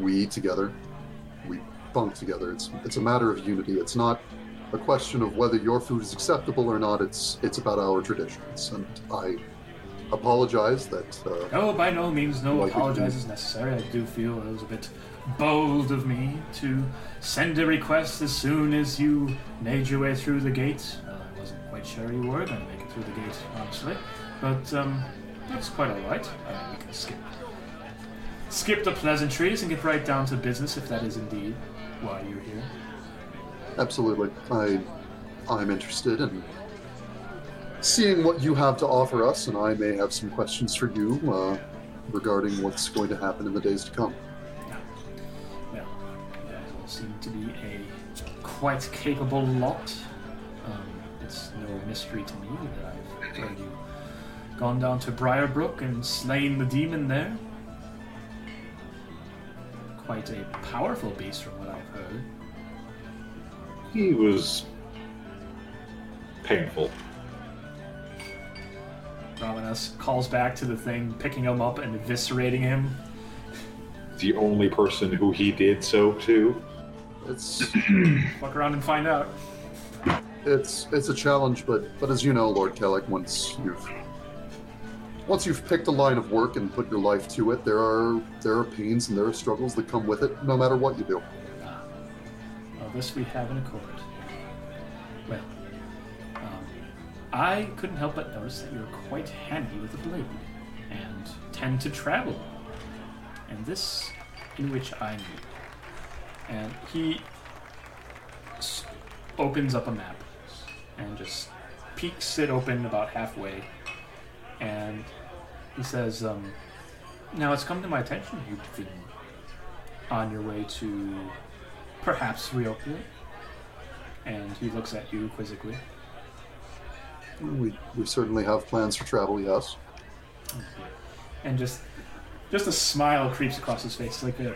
we eat together, we bunk together. It's it's a matter of unity. It's not a question of whether your food is acceptable or not. It's it's about our traditions, and I apologize that. Uh, Oh, by no means, no Like apologize is necessary. I do feel it was a bit bold of me to send a request as soon as you made your way through the gate. Uh, I wasn't quite sure you were going to make it through the gate, honestly. But um, that's quite all right. I mean, we can skip skip the pleasantries and get right down to business if that is indeed why you're here. Absolutely. I I'm interested in seeing what you have to offer us, and I may have some questions for you uh, regarding what's going to happen in the days to come. Well, you guys all seem to be a quite capable lot. Um, it's no mystery to me that I've heard you gone down to Briarbrook and slain the demon there. Quite a powerful beast from what I've heard. He was painful. Ramanas calls back to the thing, picking him up and eviscerating him. The only person who he did so to. It's Fuck around and find out. it's it's a challenge, but but as you know, Lord Calic, once you've once you've picked a line of work and put your life to it, there are there are pains and there are struggles that come with it, no matter what you do. Well, this we have in accord. I couldn't help but notice that you're quite handy with a blade and tend to travel. And this in which I need. And he s- opens up a map and just peeks it open about halfway. And he says, um, Now it's come to my attention you've been on your way to perhaps Riopia. And he looks at you quizzically. We we certainly have plans for travel, yes. and just just a smile creeps across his face like a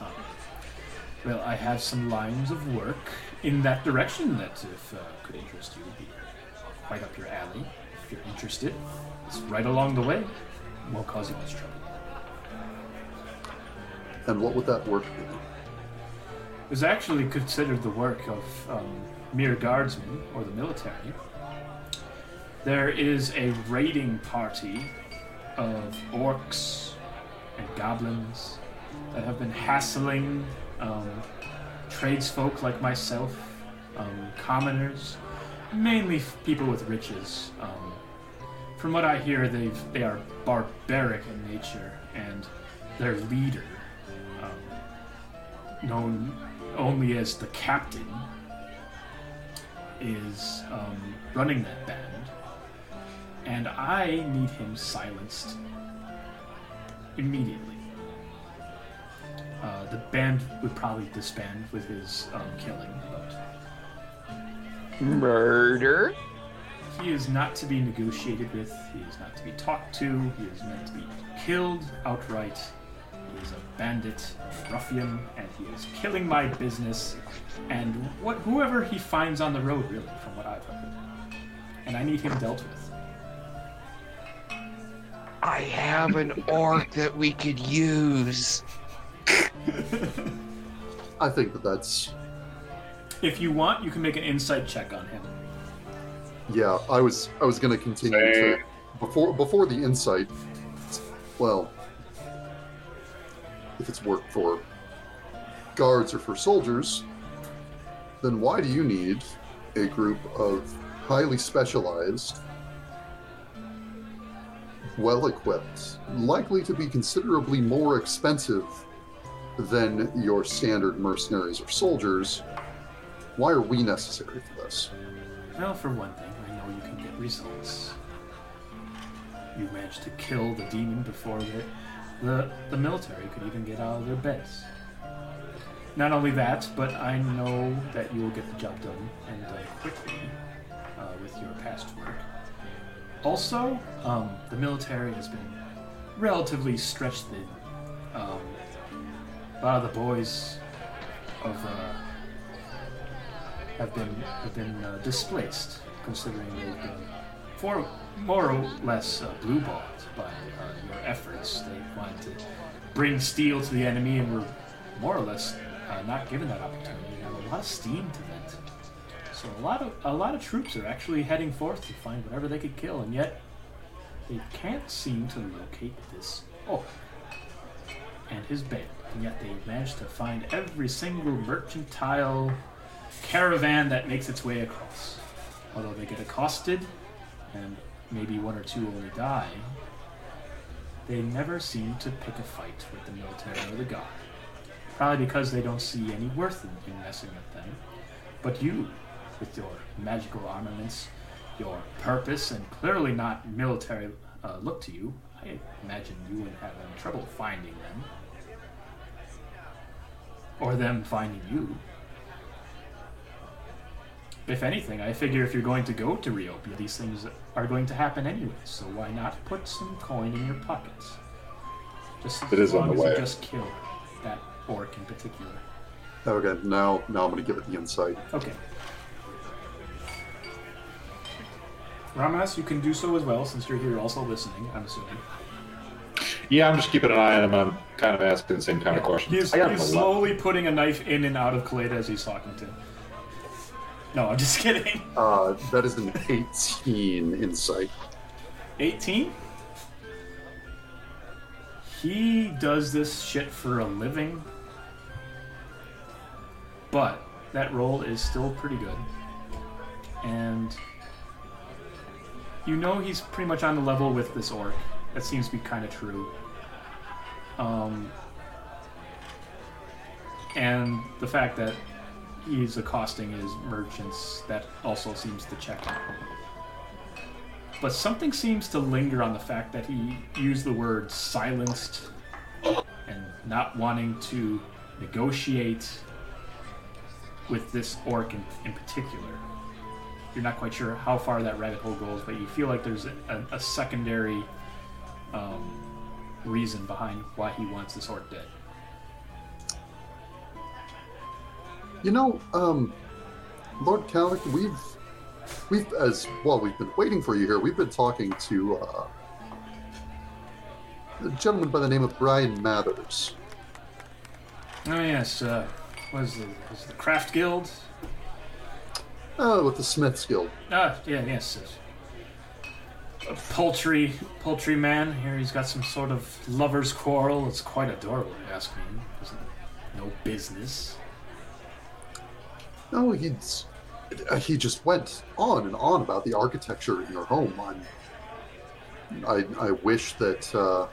um, well i have some lines of work in that direction that if uh, could interest you would be quite up your alley if you're interested it's right along the way won't cause you much trouble And what would that work be? it was actually considered the work of um, mere guardsmen or the military there is a raiding party of orcs and goblins that have been hassling um, tradesfolk like myself, um, commoners, mainly people with riches, um, from what I hear, they've they are barbaric in nature, and their leader, um, known only as the captain, is um, running that band, and I need him silenced immediately. Uh, the band would probably disband with his um, killing, but Murder? he is not to be negotiated with. He is not to be talked to. He is meant to be killed outright. He is a bandit, a ruffian, and he is killing my business and what whoever he finds on the road, really, from what I've heard. And I need him dealt with. I have an orc that we could use. I think that that's If you want, you can make an insight check on him. yeah. I was I was going to continue to before before the insight. Well, if it's work for guards or for soldiers, then why do you need a group of highly specialized, well equipped, likely to be considerably more expensive than your standard mercenaries or soldiers? Why are we necessary for this? Well, for one thing, I know you can get results. You managed to kill the demon before the, the, the military could even get out of their beds. Not only that, but I know that you will get the job done and done quickly uh, with your past work. Also, um, the military has been relatively stretched thin. Um, a lot of the boys of uh, have been have been uh, displaced, considering they've been for more or less uh, blueballed by uh, your efforts. They wanted to bring steel to the enemy and were more or less uh, not given that opportunity. And have a lot of steam to vent. So a lot of a lot of troops are actually heading forth to find whatever they could kill, and yet they can't seem to locate this orc and his band. And yet they managed to find every single mercantile caravan that makes its way across. Although they get accosted, and maybe one or two only die, they never seem to pick a fight with the military or the guard. Probably because they don't see any worth in, in messing with them. But you, with your magical armaments, your purpose, and clearly not military uh, look to you, I imagine you wouldn't have any trouble finding them. Or them finding you. If anything, I figure if you're going to go to Riopia, these things are going to happen anyway, so why not put some coin in your pockets? Just as It is on the as you way. just kill that orc in particular. Okay, now now I'm going to give it the insight. Okay. Ramas, you can do so as well, since you're here also listening, I'm assuming. Yeah, I'm just keeping an eye on him. I'm kind of asking the same kind of questions. He's, I got he's him a lot. slowly putting a knife in and out of Caleidah as he's talking to him. No, I'm just kidding. Uh, that is an 18 insight. 18? He does this shit for a living. But that roll is still pretty good. And you know he's pretty much on the level with this orc. That seems to be kind of true. Um, and the fact that he's accosting his merchants, that also seems to check. But something seems to linger on the fact that he used the word silenced and not wanting to negotiate with this orc in, in particular. You're not quite sure how far that rabbit hole goes, but you feel like there's a, a, secondary um, reason behind why he wants this orc dead. You know, um, Lord Calic, we've we've as well. We've been waiting for you here. We've been talking to uh, a gentleman by the name of Brian Mathers. Oh yes, uh, was the was the Craft Guild? Uh, with the Smiths Guild. Ah, yeah, yes. A poultry, poultry man. Here he's got some sort of lover's quarrel. It's quite adorable, if you ask me. No business. No, he's uh, he just went on and on about the architecture in your home. I'm I, I wish that uh,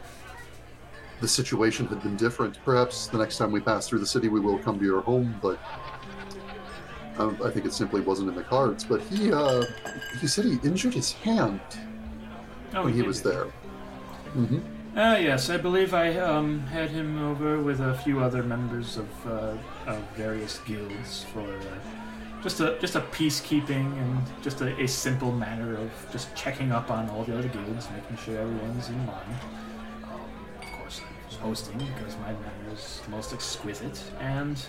the situation had been different. Perhaps the next time we pass through the city, we will come to your home, but um, I think it simply wasn't in the cards. But he uh, he said he injured his hand Oh, when he did was there. hmm Ah, yes, I believe I um, had him over with a few other members of, uh, of various guilds for uh, just a just a peacekeeping and just a, a simple matter of just checking up on all the other guilds, making sure everyone's in line. Um, of course, I was hosting because my manner is most exquisite, and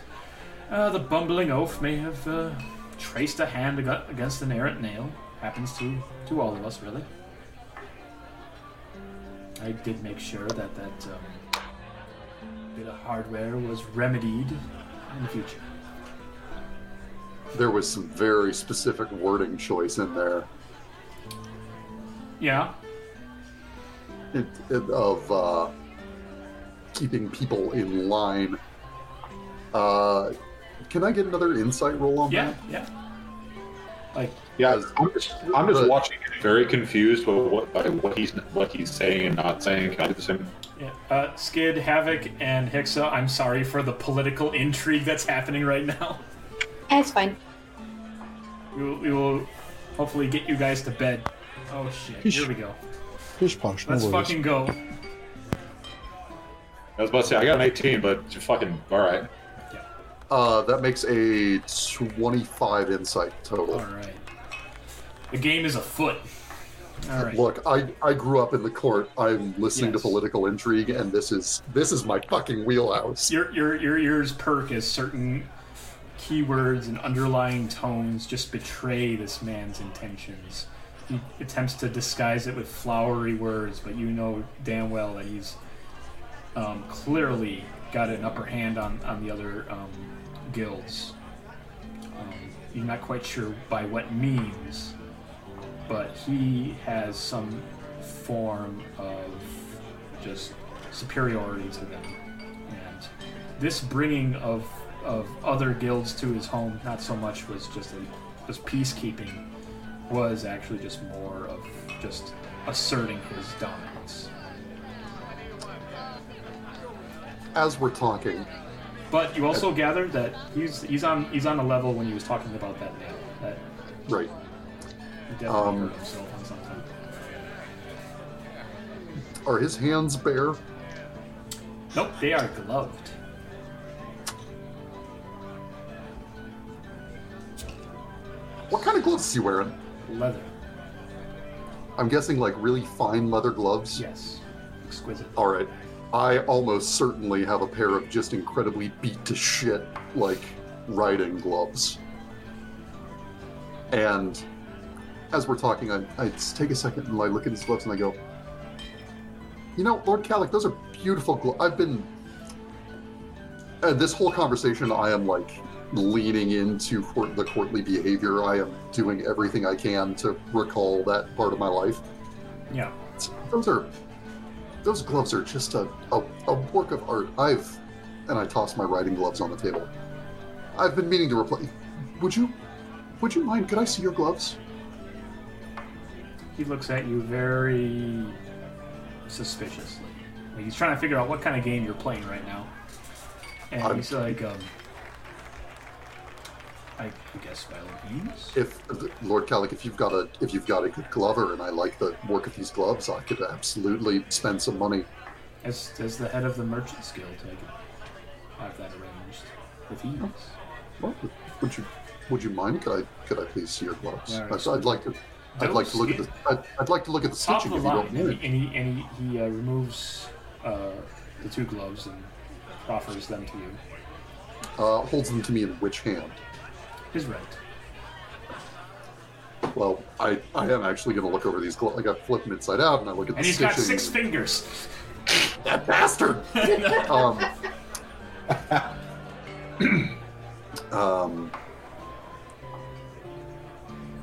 uh, the bumbling oaf may have uh, traced a hand ag- against an errant nail. Happens to to all of us, really. I did make sure that that um, bit of hardware was remedied in the future. There was some very specific wording choice in there Yeah. it, it, of uh, keeping people in line. Uh, can I get another insight roll on Yeah. that? Yeah. Like Yeah, I'm just, I'm just But- watching it very confused with what, by what he's what he's saying and not saying. Can I do the same? yeah. Uh, Skydd, Havik, and Hixa. I'm sorry for the political intrigue that's happening right now. That's fine. We will, we will hopefully get you guys to bed. Oh shit! Here we go. Pish posh, Let's worries. fucking go. I was about to say I got an 18, but just fucking all right. Uh, that makes a 25 insight total. All right. The game is afoot. All right. Look, I, I grew up in the court. I'm listening Yes. to political intrigue, and this is this is my fucking wheelhouse. Your your your ears perk as certain keywords and underlying tones just betray this man's intentions. He attempts to disguise it with flowery words, but you know damn well that he's um, clearly got an upper hand on on the other um, guilds. Um, you're not quite sure by what means, but he has some form of just superiority to them. And this bringing of of other guilds to his home, not so much was just a was peacekeeping, was actually just more of just asserting his dominance. As we're talking, But you also gather that he's he's on he's on a level when he was talking about that nail. That right? he definitely Um, hurt himself on something. Are his hands bare? Nope, they are gloved. What kind of gloves is he wearing? Leather. I'm guessing like really fine leather gloves. Yes. Exquisite. All right. I almost certainly have a pair of just incredibly beat to shit like riding gloves. And as we're talking, I, I take a second and I look at his gloves and I go, you know, Lord Calic, those are beautiful gloves. I've been. Uh, this whole conversation, I am like leaning into court, the courtly behavior. I am doing everything I can to recall that part of my life. Yeah. Those are those gloves are just a, a, a work of art. I've and I toss my riding gloves on the table. I've been meaning to replace. Would you would you mind? Could I see your gloves? He looks at you very suspiciously. Like he's trying to figure out what kind of game you're playing right now. And I'm- he's like, um, I guess by all means. If Lord Calic, if you've got a if you've got a good glover and I like the work of these gloves, I could absolutely spend some money. As, as the head of the Merchants Guild, I could have that arranged with ease. Well, would you would you mind? Could I could I please see your gloves? Yeah, I'd, I'd like to. I'd like to look at the. I'd, I'd like to look at the stitching the if you line, don't and mind. he, and he, and he, he uh, removes uh, the two gloves and offers them to you. Uh, holds them to me in which hand? His right. Well, I, I am actually going to look over these gloves. Like I flip them inside out and I look at And the he's got six fingers. That bastard! um, um,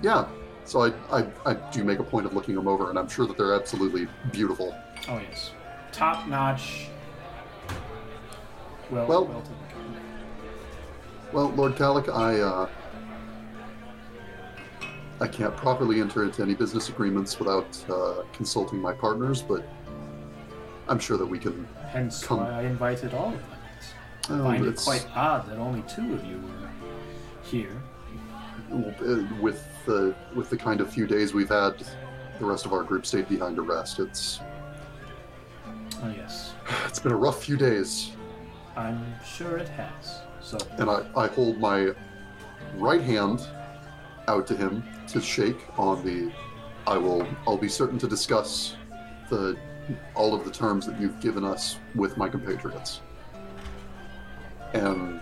yeah, so I, I, I do make a point of looking them over, and I'm sure that they're absolutely beautiful. Oh yes, top notch. Well, Well- well, taken care of. Well, Lord Calic, I, uh, I can't properly enter into any business agreements without uh, consulting my partners, but I'm sure that we can. Hence Come. why I invited all of them. I Oh, find it it's- quite odd that only two of you were here. uh, with the with the kind of few days we've had, the rest of our group stayed behind to rest. It's Oh yes, it's been a rough few days, I'm sure it has. So and I, I hold my right hand out to him to shake on the. I will. I'll be certain to discuss the all of the terms that you've given us with my compatriots. And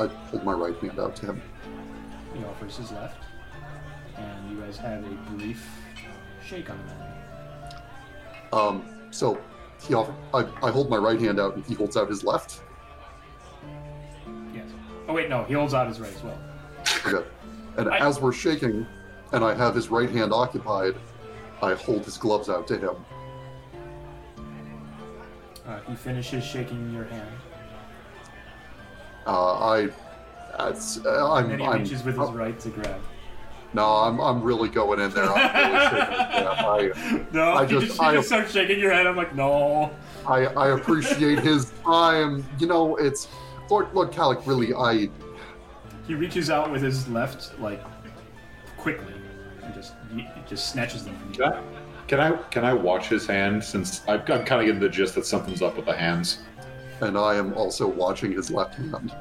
I hold my right hand out to him. he offers his left, and you guys have a brief shake on the matter. Um, so he off- I, I hold my right hand out and he holds out his left. Yes. Oh wait, no, he holds out his right as well. Okay. And I- as we're shaking, and I have his right hand occupied, I hold his gloves out to him. Uh, he finishes shaking your hand, Uh, I, that's, uh, I'm, and he I'm, reaches with his right to grab. no, I'm, I'm really going in there. I'm really shaking. Yeah, no, I you just- just, you I- just start shaking your head. I'm like, no. I, I, I appreciate his time. You know, it's Lord, Lord Calic. Really, I, He reaches out with his left, like quickly, and just just snatches them from you. Can I, can I can I watch his hand since I'm, I'm kind of getting the gist that something's up with the hands. and I am also watching his left hand.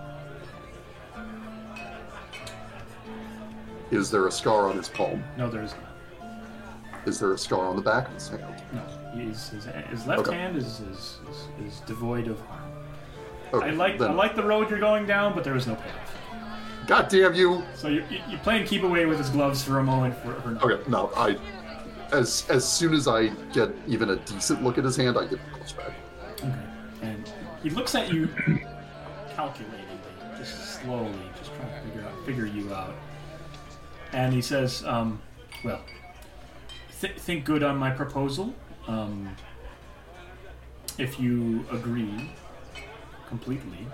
Is there a scar on his palm? No, there is not. Is there a scar on the back of his hand? No, he's, his his left Okay. hand is, is is is devoid of harm. Okay, I like then- I like the road you're going down, but there is no payoff. God damn you! So you you, you play and keep away with his gloves for a moment. For, for Okay, no, I. As as soon as I get even a decent look at his hand, I give him close back. Okay. And he looks at you calculatingly, just slowly, just trying to figure out figure you out. And he says, um, "Well, th- think good on my proposal. Um, if you agree completely,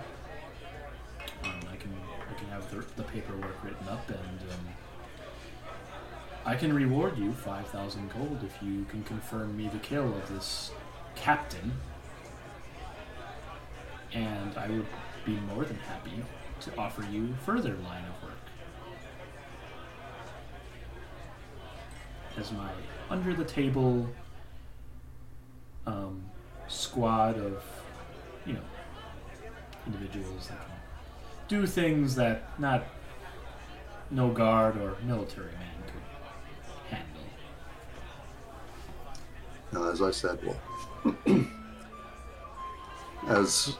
um, I can I can have the, the paperwork written up and." Um, I can reward you 5,000 gold if you can confirm me the kill of this captain and I would be more than happy to offer you further line of work. As my under the table um, squad of, you know, individuals that do things that not no guard or military man could handle. Now, as I said, well, as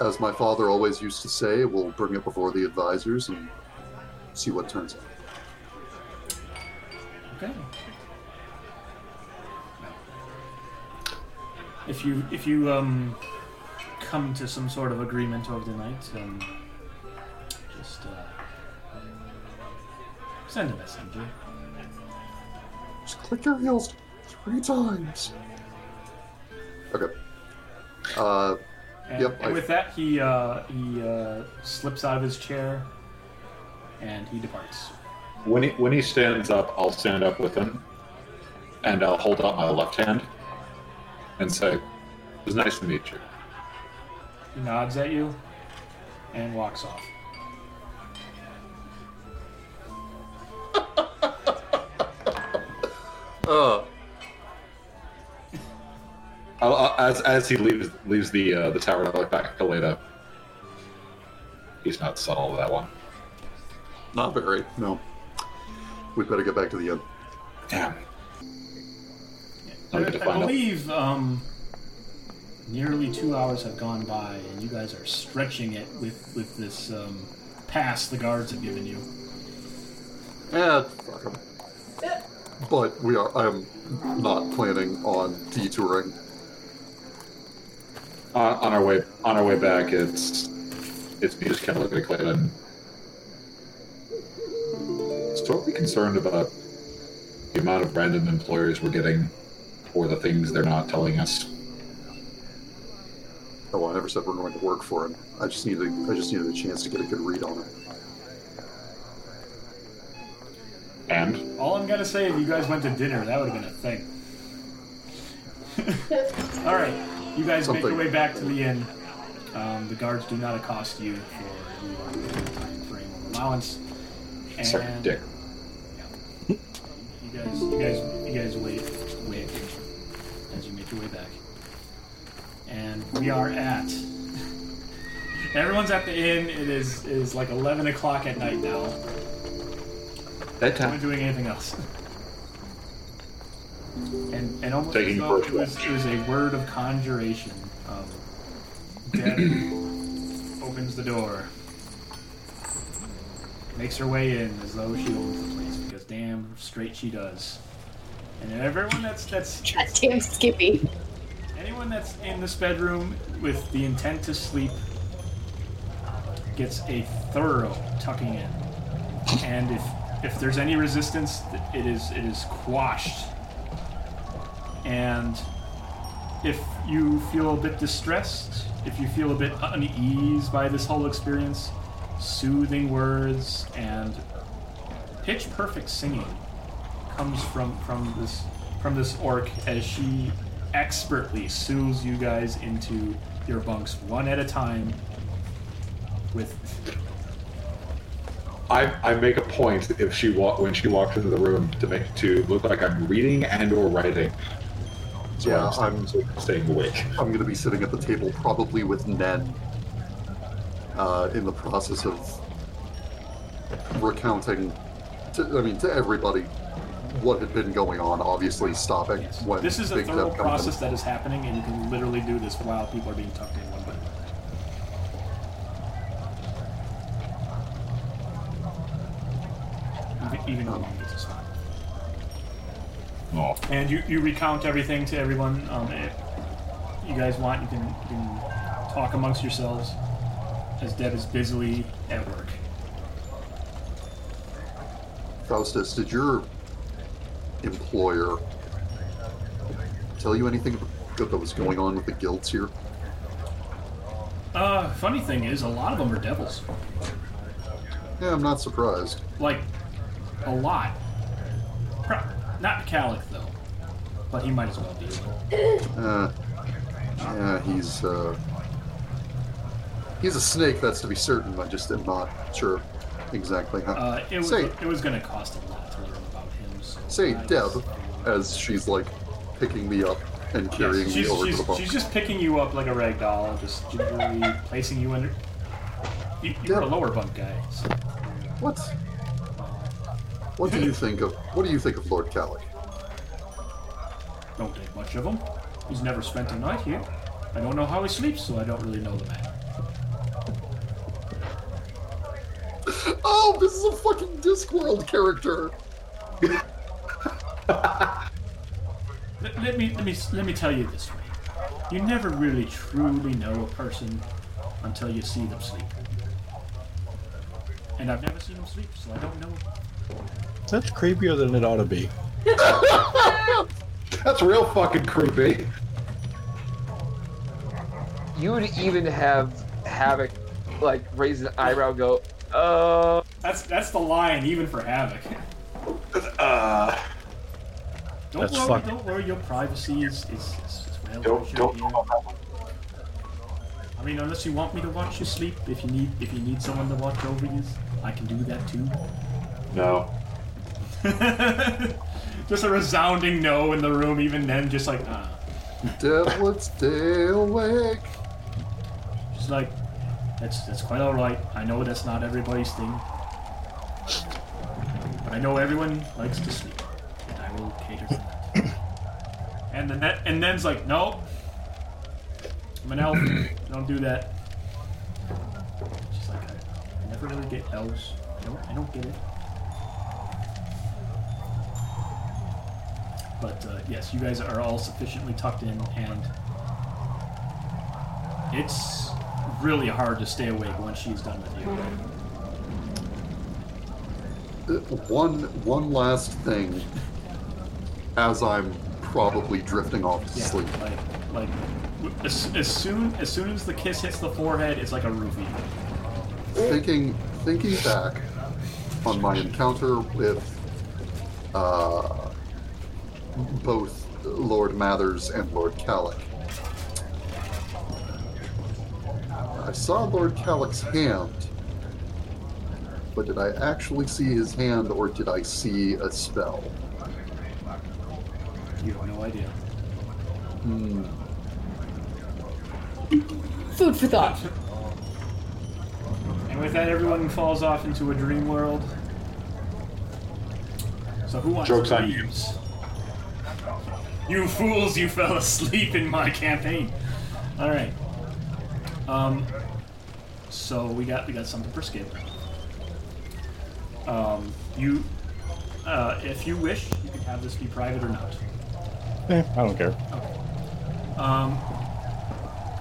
as my father always used to say, we'll bring it before the advisors and see what turns out. Okay. If you if you um come to some sort of agreement over the night, um, just uh, send a messenger. Just click your heels three times. Okay. Uh, And, Yep, and I- with that, he uh, he uh, slips out of his chair and he departs. When he when he stands up, I'll stand up with him, and I'll hold out my left hand, and say, "It was nice to meet you." He nods at you and walks off. Uh, I'll, I'll- as as he leaves leaves the uh, the tower, I look back at Caleidah. He's not subtle with that one. not very. No. We better get back to the inn. Damn. I, I'll get to I believe um, nearly two hours have gone by, and you guys are stretching it with with this um, pass the guards have given you. Fuck 'em. But we are. I'm not planning on detouring. On, on our way on our way back, it's it's me just kind of looking at and totally concerned about the amount of random employers we're getting for the things they're not telling us. Oh, I never said we're going to work for him. I just needed. I just needed a chance to get a good read on it. And All I'm gonna say, is you guys went to dinner, that would have been a thing. All right, you guys make your way back to the inn. Um, the guards do not accost you for your time frame of allowance. And suck dick. You guys, you guys, you guys wait, wait as you make your way back. And we are at. Everyone's at the inn. It is it is like 11 o'clock at night now. Not Bedtime. doing anything else. And and almost Taking as though it was it was a word of conjuration. Um, Deb opens the door, makes her way in as though she owns the place because damn straight she does. And everyone that's that's Goddamn Skippy. anyone that's in this bedroom with the intent to sleep gets a thorough tucking in. And if if there's any resistance, it is it is quashed. And if you feel a bit distressed, if you feel a bit unease by this whole experience, soothing words and pitch perfect singing comes from from this from this orc as she expertly soothes you guys into your bunks one at a time with I, I make a point if she walk when she walks into the room to make to look like I'm reading and or writing. So Yeah, I'm, I'm- staying- staying awake. I'm going to be sitting at the table probably with Nen uh, in the process of recounting, to, I mean, to everybody what had been going on, obviously stopping yes. when this is a thorough Deb comes process that is happening and you can literally do this while people are being tucked in one by one even, even though one gets a spot Oh. And you, you recount everything to everyone. Um, if you guys want, you can, you can talk amongst yourselves as Deb is busily at work. Faustus, did your employer tell you anything good that was going on with the guilds here? Uh, funny thing is, a lot of them are devils. Yeah, I'm not surprised. Like, a lot. Pro- not Calic, though. But he might as well be. Uh, yeah, he's uh, he's a snake. That's to be certain. I just am not sure exactly how. Uh, it was, say, it was gonna cost a lot to learn about him. So say, I Deb, just- as she's like picking me up and carrying me she's, over she's, to the bunk. she's just picking you up like a rag doll, just gingerly placing you under. You, you're a lower bunk guy. So. What? What do you think of? What do you think of Lord Calic? Don't think much of him. He's never spent a night here. I don't know how he sleeps, so I don't really know the man. Oh, this is a fucking Discworld character. Let, let me let me let me tell you this way: you never really truly know a person until you see them sleep. And I've never seen them sleep, so I don't know. That's creepier than it ought to be. That's real fucking creepy. You would even have Havik like raise an eyebrow, and go, "Uh, That's that's the line, even for Havik. Uh, Don't That's worry, fuck- don't worry. Your privacy is is, is, is well don't don't. here. I mean, unless you want me to watch you sleep, if you need if you need someone to watch over you, I can do that too. No. just a resounding no in the room. Even then, just like ah, Deb, let's stay awake. just like that's that's quite all right. I know that's not everybody's thing, but I know everyone likes to sleep, and I will cater to that. and then that and then's like no, I'm an elf. don't do that. She's like I, I never really get elves. I don't I don't get it. But uh, yes, you guys are all sufficiently tucked in, and it's really hard to stay awake once she's done with you. One one last thing, as I'm probably drifting off to Yeah, sleep. like like as, as soon as soon as the kiss hits the forehead, it's like a roofie. Thinking thinking back on my encounter with uh, both Lord Mathers and Lord Calic. I saw Lord Calic's hand, but did I actually see his hand or did I see a spell? You have no idea. Hmm. Food for thought. And with that, everyone falls off into a dream world. So who wants Joke's on you. You fools! You fell asleep in my campaign. All right. Um. So we got we got something for Skip. Um. You. Uh, if you wish, you can have this be private or not. Eh, I don't care. Um,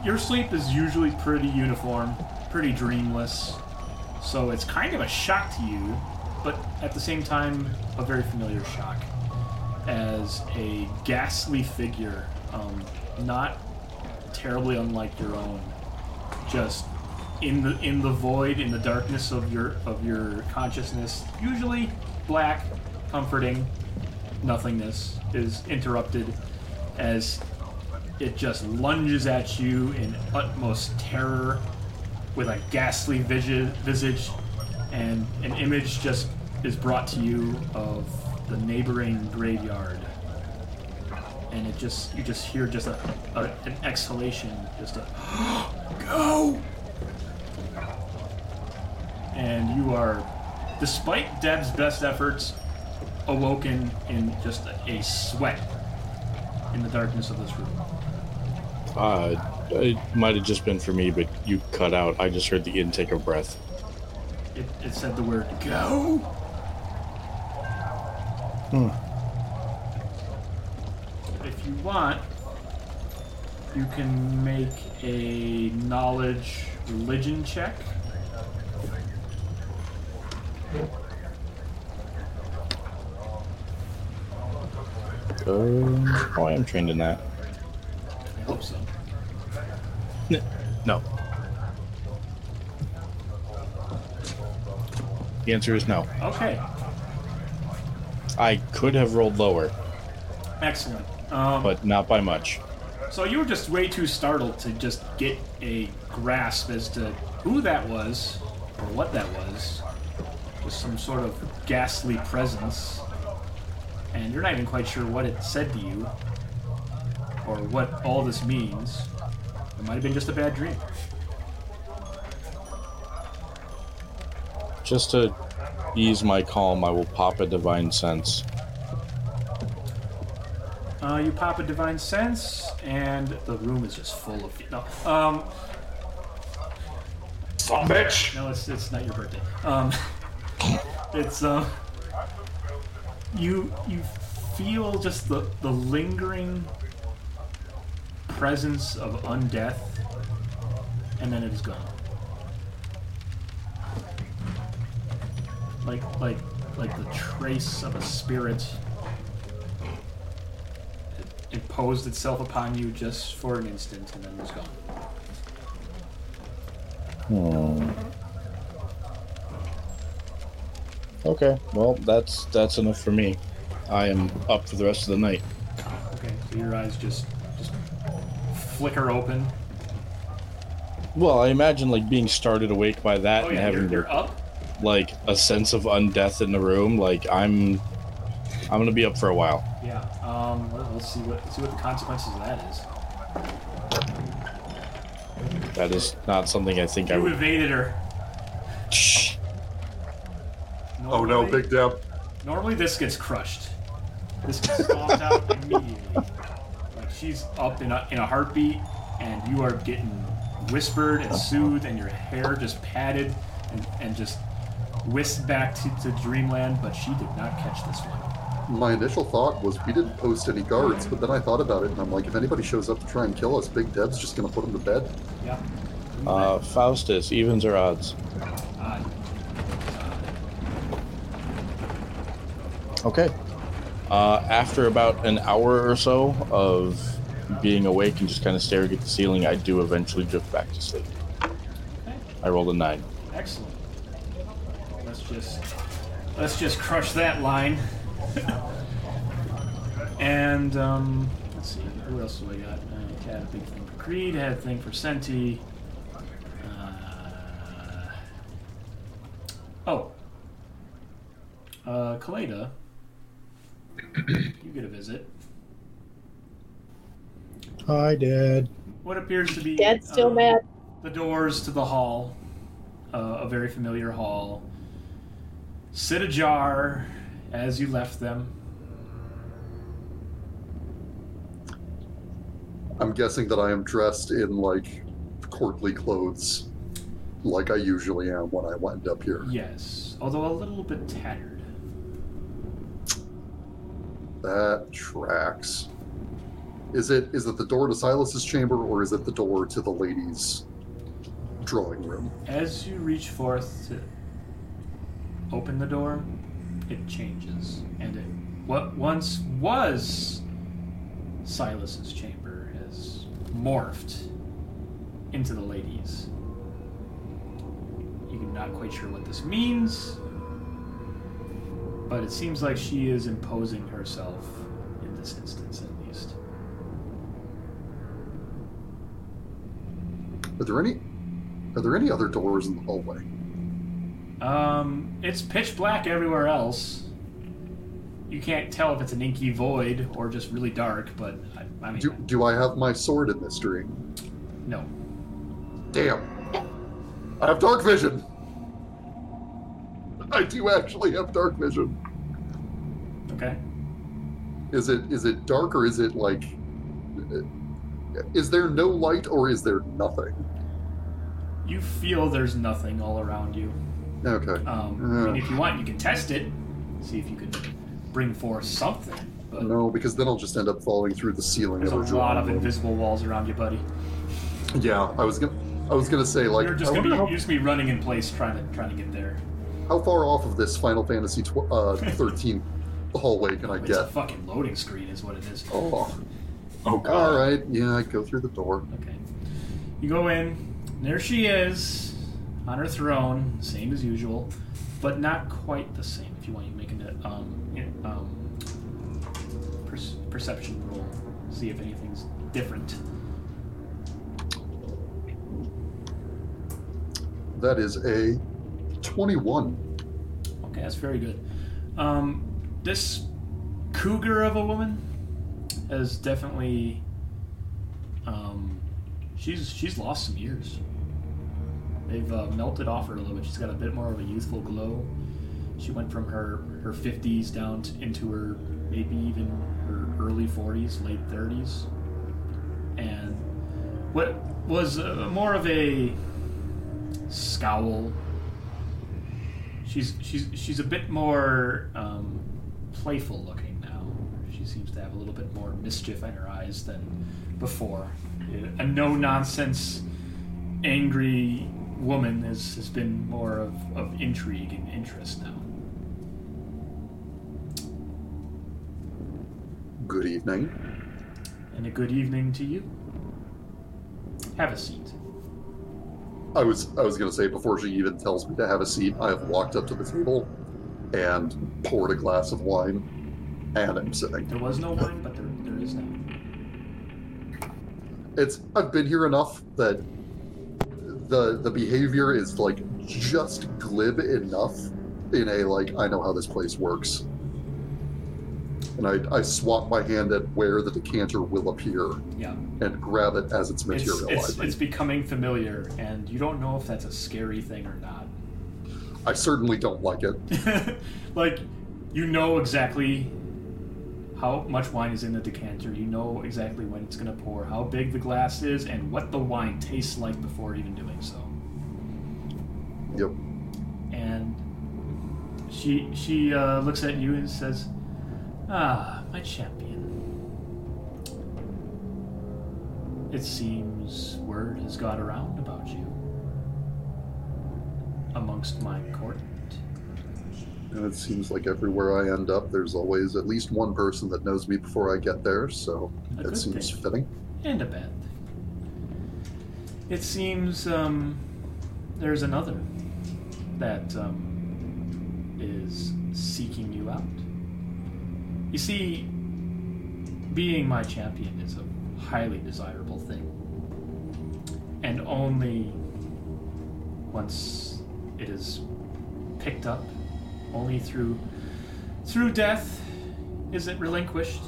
your sleep is usually pretty uniform, pretty dreamless, so it's kind of a shock to you, but at the same time, a very familiar shock. As a ghastly figure, um, not terribly unlike your own, just in the in the void, in the darkness of your of your consciousness, usually black, comforting, nothingness is interrupted as it just lunges at you in utmost terror with a ghastly visage, and an image just is brought to you of the neighboring graveyard. And it just, you just hear just a, a an exhalation, just a go! And you are, despite Deb's best efforts, awoken in just a, a sweat in the darkness of this room. Uh, it might have just been for me, but you cut out. I just heard the intake of breath. It, it said the word go. Hmm. If you want, you can make a knowledge religion check. Um, oh, I am trained in that. I hope so. No. The answer is no. Okay, I could have rolled lower, excellent. Um, but not by much. So you were just way too startled to just get a grasp as to who that was or what that was. Was some sort of ghastly presence, and you're not even quite sure what it said to you or what all this means. It might have been just a bad dream. Just to ease my calm, I will pop a divine sense. Uh, you pop a divine sense, and the room is just full of no. Um, Son of a bitch! No, it's it's not your birthday. Um, it's um, you you feel just the the lingering presence of undeath, and then it is gone. Like like like the trace of a spirit it imposed itself upon you just for an instant, and then was gone. Hmm. Okay, well, that's that's enough for me. I am up for the rest of the night. Okay, so your eyes just just flicker open. Well, I imagine like being started awake by that Oh and yeah, having you're, you're up. Like a sense of undeath in the room. Like I'm, I'm gonna be up for a while. Yeah. Um. Well, we'll see what see what the consequences of that is. That is not something I think I You evaded her. Shh. Oh no, Big Deb. Normally this gets crushed. This gets stomped out immediately. Like she's up in a in a heartbeat, and you are getting whispered and soothed, and your hair just patted and, and just whisked back to, to dreamland. But she did not catch this one. My initial thought was we didn't post any guards, but then I thought about it and I'm like, if anybody shows up to try and kill us, Big Deb's just gonna put them to bed. Yeah. Uh, Faustus, evens or odds? Uh, Okay. Uh, after about an hour or so of being awake and just kind of staring at the ceiling, I do eventually drift back to sleep. I rolled a nine. excellent. Let's just let's just crush that line. and um, let's see, who else do I got? I had a big thing for Creed. I had a thing for Centi. Uh, oh, uh, Caleidah, you get a visit. Hi, Dad. What appears to be Dad's still um, mad. the doors to the hall, uh, a very familiar hall, sit ajar as you left them. I'm guessing that I am dressed in like courtly clothes, like I usually am when I wind up here. Yes, although a little bit tattered. That tracks. Is it is it the door to Sylas's chamber or is it the door to the ladies' drawing room? As you reach forth to open the door, it changes, and it what once was Sylas's chamber has morphed into the ladies. You're not quite sure what this means, but it seems like she is imposing herself in this instance, at least. Are there any are there any other doors in the hallway? Um, it's pitch black everywhere else. You can't tell if it's an inky void or just really dark, but I, I mean, Do, do I have my sword in this dream? no. Damn. I have dark vision. I do actually have dark vision. Okay. Is it is it dark or is it like is there no light or is there nothing? You feel there's nothing all around you. Okay. Um, I mean, if you want, you can test it, see if you can bring forth something. But no, because then I'll just end up falling through the ceiling there's a lot of room. invisible walls around you, buddy. Yeah, I was gonna I was gonna say like you're just gonna be how, you're just gonna be running in place trying to trying to get there. how far off of this Final Fantasy tw- uh, 13 hallway can I get? It's a fucking loading screen, is what it is. Oh, Oh god. all right. Yeah, I go through the door. Okay. You go in. There she is, on her throne, same as usual, but not quite the same. If you want, you make an um, in- um, per- perception roll, see if anything's different. That is a 21. Okay, that's very good. Um, this cougar of a woman has definitely. Um, she's she's lost some years. They've uh, melted off her a little bit. She's got a bit more of a youthful glow. She went from her her fifties down to, into her maybe even her early forties, late thirties, and what was uh, more of a scowl She's she's she's a bit more um, playful looking now. She seems to have a little bit more mischief in her eyes than before. A no nonsense, angry woman has, has been more of, of intrigue and interest now. Good evening. And a good evening to you. Have a seat. I was I was gonna say before she even tells me to have a seat, I have walked up to the table and poured a glass of wine, and I'm sitting. There was no wine, but there, there is now. It's I've been here enough that the the behavior is like just glib enough in a like I know how this place works. And I, I swap my hand at where the decanter will appear Yeah. and grab it as it's It's, materializing. it's, it's becoming familiar, and you don't know if that's a scary thing or not. I certainly don't like it. like you know exactly how much wine is in the decanter. You know exactly when it's going to pour how big the glass is and what the wine tastes like before even doing so. Yep. and she she uh, looks at you and says ah my champion. It seems word has got around about you amongst my court And it seems like everywhere I end up, there's always at least one person that knows me before I get there, so A it seems thing. fitting. and a bad thing. It seems um, there's another that um, is seeking you out. You see, being my champion is a highly desirable thing. And only once it is picked up, only through through death is it relinquished.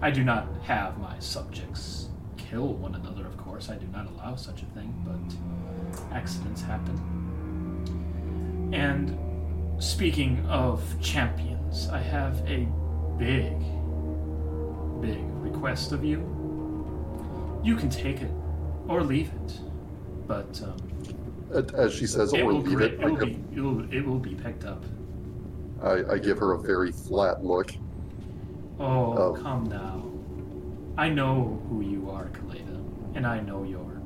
I do not have my subjects kill one another, of course. I do not allow such a thing, but accidents happen. And speaking of champions, I have a big, big request of you. You can take it or leave it, but um, As she says, it or will, leave it, it, will be, it, will, it will be picked up. I, I give her a very flat look. Oh, Oh. come now. I know who you are, Caleidah, and I know your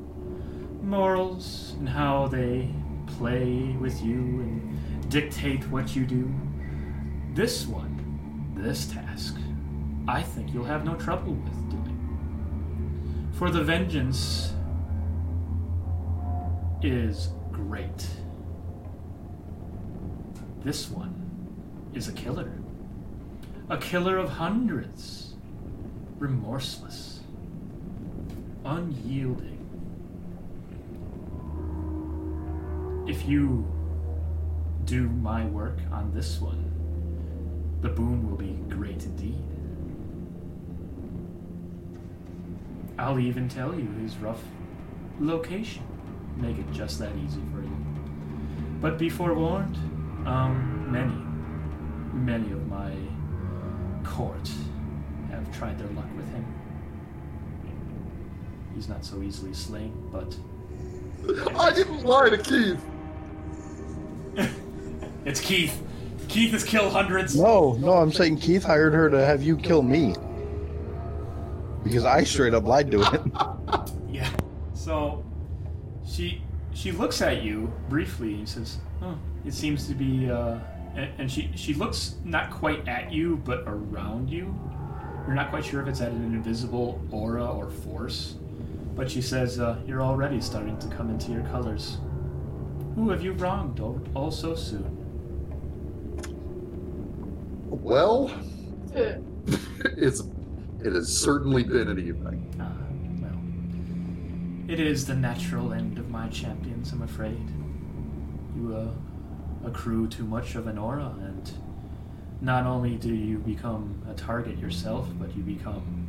morals and how they play with you and dictate what you do. This one, this task, I think you'll have no trouble with doing. For the vengeance is great. This one is a killer. A killer of hundreds. Remorseless. Unyielding. If you do my work on this one, the boon will be great indeed. I'll even tell you his rough location. Make it just that easy for you. But be forewarned, um, many, many of my court have tried their luck with him. He's not so easily slain, but I didn't lie to Keith. it's Keith. Keith has killed hundreds. No, no, I'm saying Keith hired her to have you kill me. Because I straight up lied to him. Yeah. So she she looks at you briefly and says, "Oh, it seems to be." Uh, and, and she she looks not quite at you, but around you. You're not quite sure if it's at an invisible aura or force, but she says, uh, "You're already starting to come into your colors. Who have you wronged all, all so soon?" Well, it's it has certainly been an evening. It is the natural end of my champions, I'm afraid. You uh, accrue too much of an aura, and not only do you become a target yourself, but you become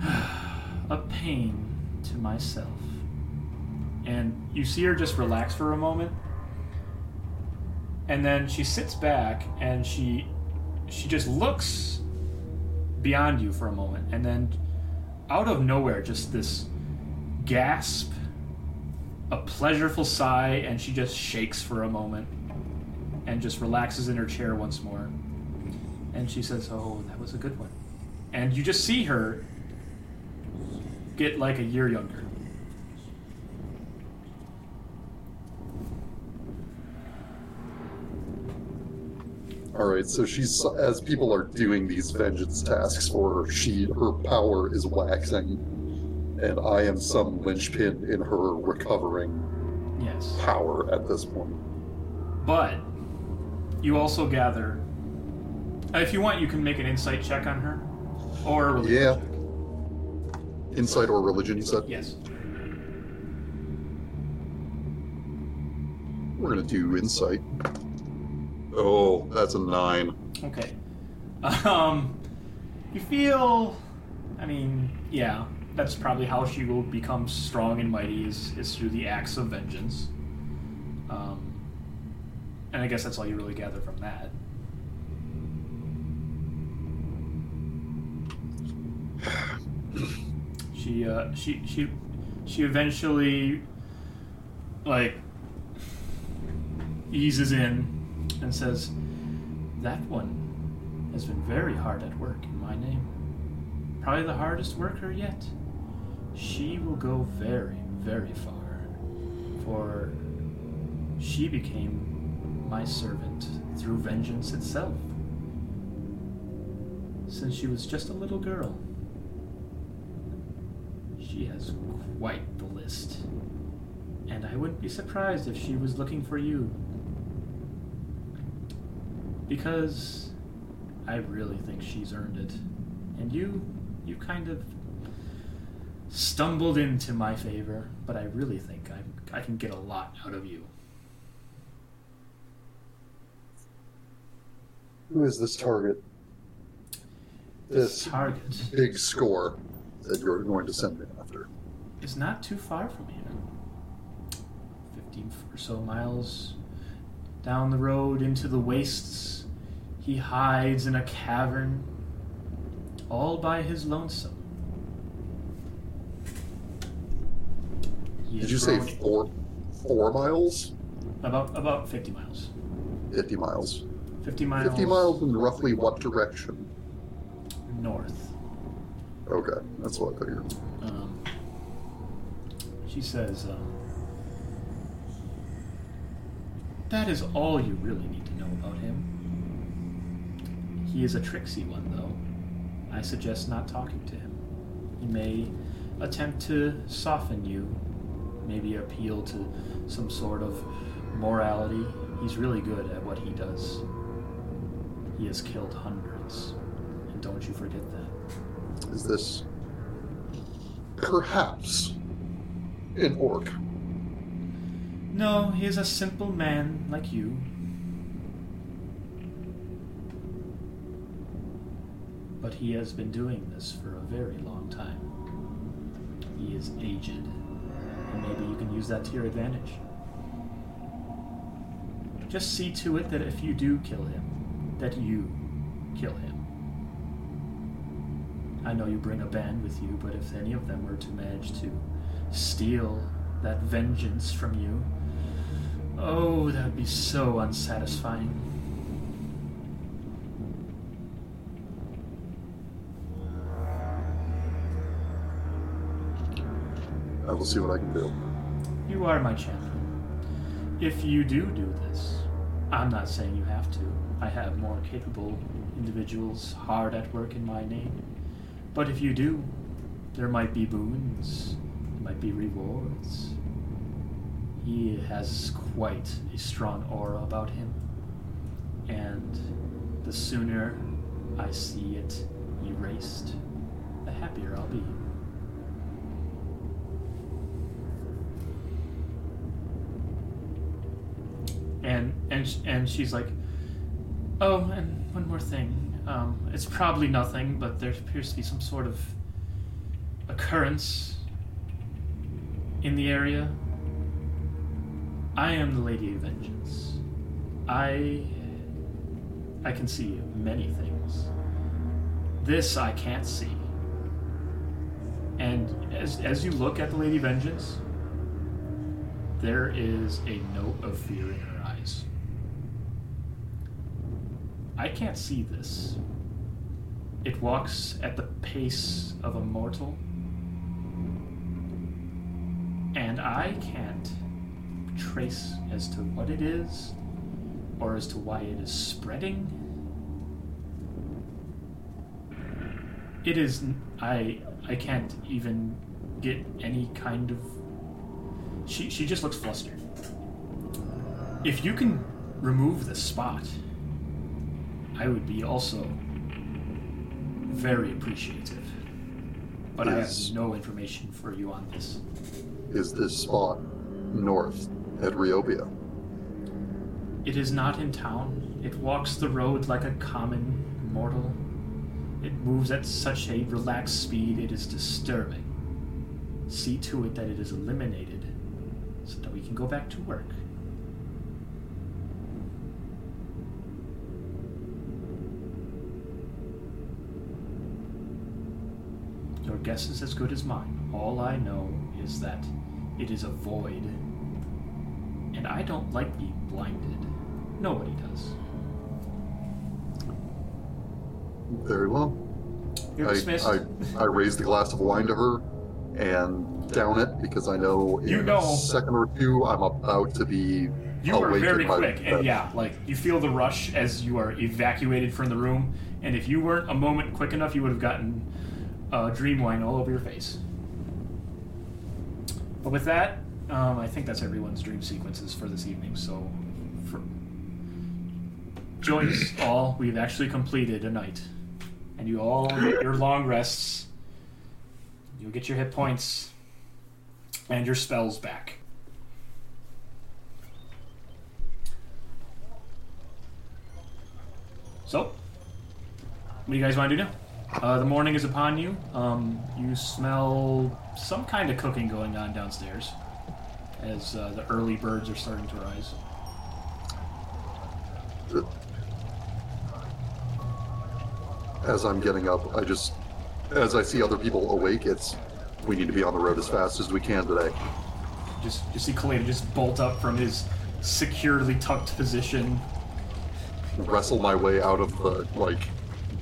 a pain to myself. And you see her just relax for a moment, and then she sits back and she she just looks beyond you for a moment, and then out of nowhere, just this gasp, a pleasureful sigh, and she just shakes for a moment and just relaxes in her chair once more. And she says, Oh, that was a good one. And you just see her get like a year younger. All right, so she's as people are doing these vengeance tasks for her, she her power is waxing, and I am some linchpin in her recovering Yes. power at this point. But you also gather. uh, If you want, you can make an insight check on her. Or Yeah. check. Insight or religion, you said? Yes. We're gonna do insight. Oh, that's a nine. Okay. Um, you feel, I mean, yeah, that's probably how she will become strong and mighty is, is through the acts of vengeance. Um, and I guess that's all you really gather from that. She, uh, she, she, she eventually, like, eases in and says, That one has been very hard at work in my name. Probably the hardest worker yet. She will go very, very far, for she became my servant through vengeance itself. Since she was just a little girl, she has quite the list. And I wouldn't be surprised if she was looking for you because I really think she's earned it. And you, you kind of stumbled into my favor, but I really think I, I can get a lot out of you. Who is this target? This Target big score that you're going to send me after. It's not too far from here. 15 or so miles down the road into the wastes. He hides in a cavern, all by his lonesome. He Did you say four four miles? about about 50 miles? Fifty miles. 50 miles. Fifty miles in roughly what direction? north. Okay, that's what I figured. Um, she says, um, That is all you really need to know about him. He is a tricksy one, though. I suggest not talking to him. He may attempt to soften you, maybe appeal to some sort of morality. He's really good at what he does. He has killed hundreds, and don't you forget that. Is this perhaps an orc? No, he is a simple man like you. But he has been doing this for a very long time. He is aged, and maybe you can use that to your advantage. Just see to it that if you do kill him, that you kill him. I know you bring a band with you, but if any of them were to manage to steal that vengeance from you, oh, that would be so unsatisfying. I will see what I can do. You are my champion. If you do do this, I'm not saying you have to. I have more capable individuals hard at work in my name. But if you do, there might be boons, there might be rewards. He has quite a strong aura about him. And the sooner I see it erased, the happier I'll be. And and and she's like, "Oh, and one more thing. Um, it's probably nothing, but there appears to be some sort of occurrence in the area. I am the Lady of Vengeance. I I can see many things. This I can't see. And as as you look at the Lady Vengeance, there is a note of fear in her eyes. I can't see this. It walks at the pace of a mortal. And I can't trace as to what it is or as to why it is spreading. It is I I can't even get any kind of she she just looks flustered. If you can remove the spot, I would be also very appreciative. But I have no information for you on this. Is this spot north at Riobia? It is not in town. It walks the road like a common mortal. It moves at such a relaxed speed it is disturbing. See to it that it is eliminated so that we can go back to work. Guess is as good as mine. All I know is that it is a void. And I don't like being blinded. Nobody does. Very well. You're I, dismissed. I, I raise the glass of wine to her and down it because I know in You know- a second or two I'm about to be You are awake very in quick, bed. and yeah, like you feel the rush as you are evacuated from the room. And if you weren't a moment quick enough, you would have gotten uh, dream wine all over your face. But with that, um, I think that's everyone's dream sequences for this evening. So, for... joints all, we've actually completed a night. And you all get your long rests. You'll get your hit points and your spells back. So, what do you guys want to do now? Uh, the morning is upon you. Um, you smell some kind of cooking going on downstairs as uh, the early birds are starting to rise. As I'm getting up, I just, as I see other people awake, it's we need to be on the road as fast as we can today. Just you see Caleidah just bolt up from his securely tucked position. Wrestle my way out of the like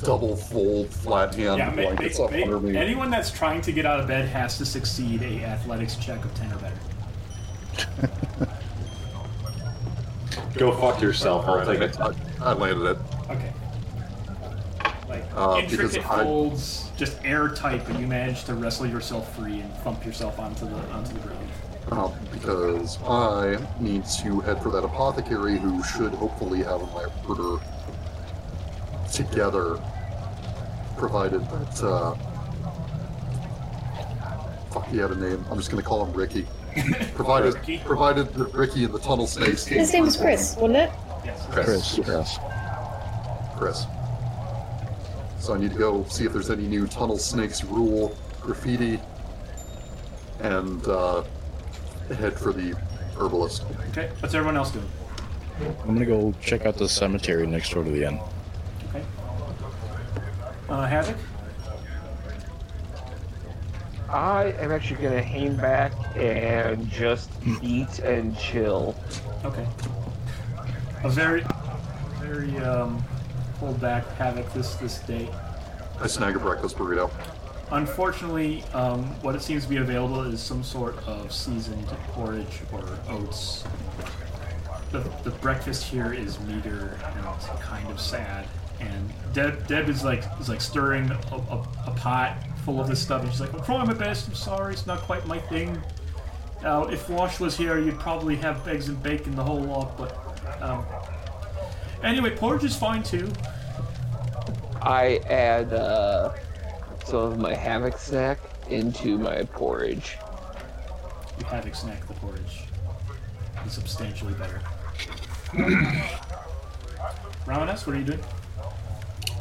double fold flat hand yeah, ma- blankets ma- up ma- under me. anyone that's trying to get out of bed has to succeed a athletics check of ten or better. Go fuck yourself. I'll take it. I, I landed it. Okay. Like Uh, because intricate I- just airtight, but you manage to wrestle yourself free and thump yourself onto the onto the ground. Uh, because I need to head for that apothecary who should hopefully have my order together, provided that. Uh, fuck, he had a name. I'm just gonna call him Ricky. provided, Ricky? provided that Ricky and the tunnel snakes. His name was Chris, wasn't it? Yes. Chris. Chris, Chris. Chris. So I need to go see if there's any new tunnel snakes rule graffiti, and uh, head for the herbalist. Okay. What's everyone else doing? I'm gonna go check out the cemetery next door to the inn. Okay. Uh, Havik. I am actually gonna hang back and just eat and chill. Okay. A very, very um, pulled back Havik this this day. I snag a breakfast burrito. Unfortunately, um, what it seems to be available is some sort of seasoned porridge or oats. The, the breakfast here is meager and kind of sad. And Deb, Deb is like is like stirring a, a, a pot full of this stuff, and she's like, "I'm trying my best. I'm sorry, it's not quite my thing. Uh, if Wash was here, you'd probably have eggs and bacon the whole lot. But um, anyway, porridge is fine too. I add uh, some of my havoc snack into my porridge. You havoc snack the porridge. It's substantially better. Ramanas, what are you doing?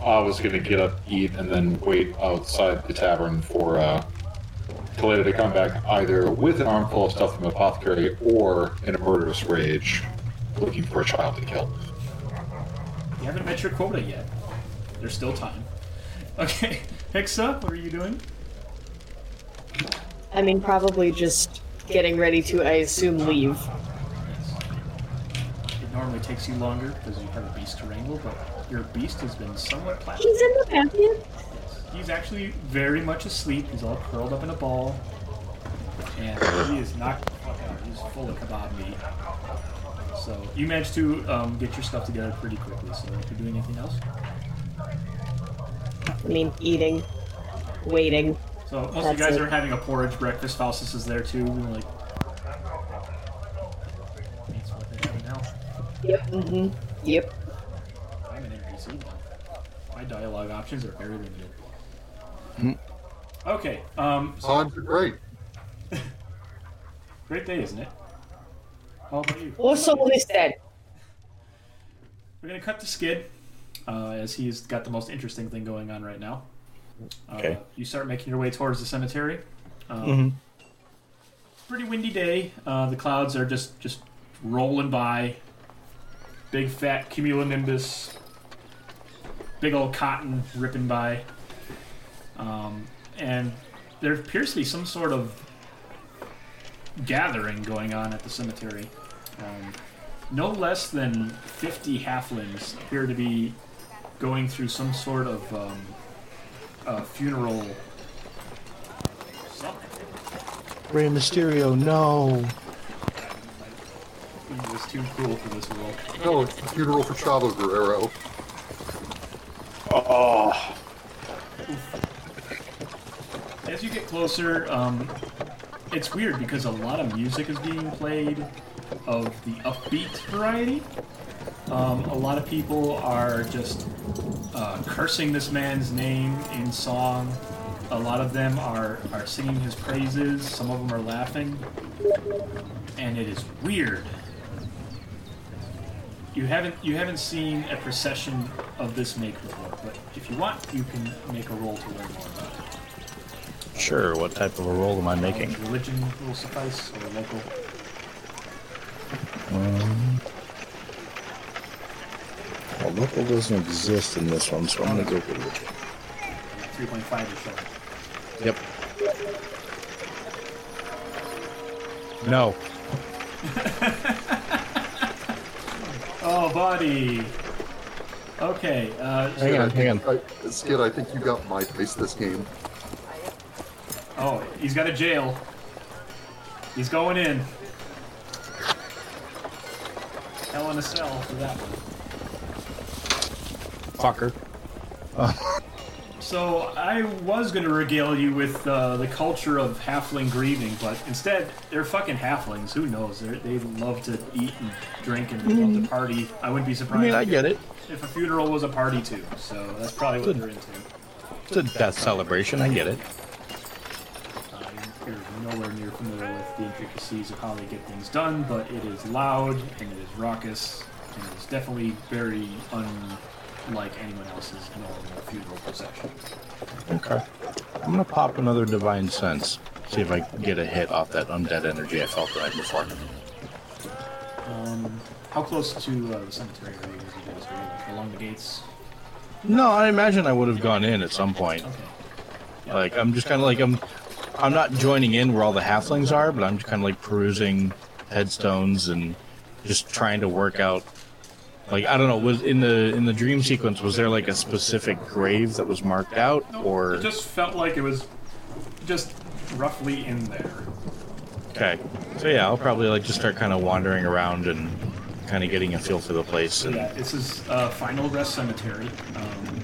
I was gonna get up, eat, and then wait outside the tavern for uh, Toledo to come back either with an armful of stuff from apothecary or in a murderous rage, looking for a child to kill. You haven't met your quota yet. There's still time. Okay, Hixa, what are you doing? I mean, probably just getting ready to, I assume, leave. It normally takes you longer because you have a beast to wrangle, but your beast has been somewhat placid. He's in the pantheon. He's actually very much asleep. He's all curled up in a ball. And he is knocked out. He's full of kebab meat. So you managed to um, get your stuff together pretty quickly. So if you're doing anything else? I mean, eating, waiting. So most of you guys it. are having a porridge breakfast. Faustus is there too. and, Like, that's what they're having now. Yep. Mm-hmm. Yep. I'm an NPC now. My dialogue options are very limited. Hmm. Okay. Um. So Times are great. great day, isn't it? How about you? Also, this dead. We're gonna cut to Skydd, uh, as he's got the most interesting thing going on right now. Uh, Okay. You start making your way towards the cemetery. Um, Mhm. Pretty windy day. Uh, the clouds are just just rolling by. Big fat cumulonimbus. Big old cotton ripping by. Um, and there appears to be some sort of gathering going on at the cemetery. Um, no less than 50 halflings appear to be going through some sort of um, uh, funeral. Something. Rey Mysterio, no. He was too cool for this world. No, it's the funeral for Chavo Guerrero. Oh, As you get closer, um, it's weird because a lot of music is being played of the upbeat variety. Um, a lot of people are just uh, cursing this man's name in song. A lot of them are, are singing his praises. Some of them are laughing. And it is weird. You haven't you haven't seen a procession of this make before, but if you want, you can make a roll to learn more about it. Sure. What type of a roll am I making? Religion will suffice, or local. Um, well, local doesn't exist in this one, so I'm gonna go with religion. 3.5 or so. Yep. No. Oh, buddy. Okay. Uh, Hang on, hang on. I, Skydd, I think you got my dice this game. Oh, he's got a jail. He's going in. Hell in a cell for that one. Fucker. So I was going to regale you with uh, the culture of halfling grieving, but instead they're fucking halflings. Who knows? They're, they love to eat and drink and love to party. I wouldn't be surprised. I mean, I get it. if a funeral was a party too. So that's probably what Good. they're into. It's a death celebration. I get it. Uh, you're nowhere near familiar with the intricacies of how they get things done, but it is loud and it is raucous and it is definitely very unlike anyone else's normal funeral procession. Okay. I'm gonna pop another divine sense. See if I can get a hit off that undead energy I felt right before. Um, how close to uh, the cemetery are you guys? Are you like along the gates? No, I imagine I would have gone in at some point. Okay. Like I'm just kind of like I'm, I'm not joining in where all the halflings are, but I'm just kind of like perusing headstones and just trying to work out. Like I don't know, was in the in the dream sequence was there like a specific grave that was marked out, or It just felt like it was just roughly in there. okay? So yeah, I'll probably like just start kind of wandering around and kind of getting a feel for the place. And yeah, this is uh, Final Rest Cemetery. Um,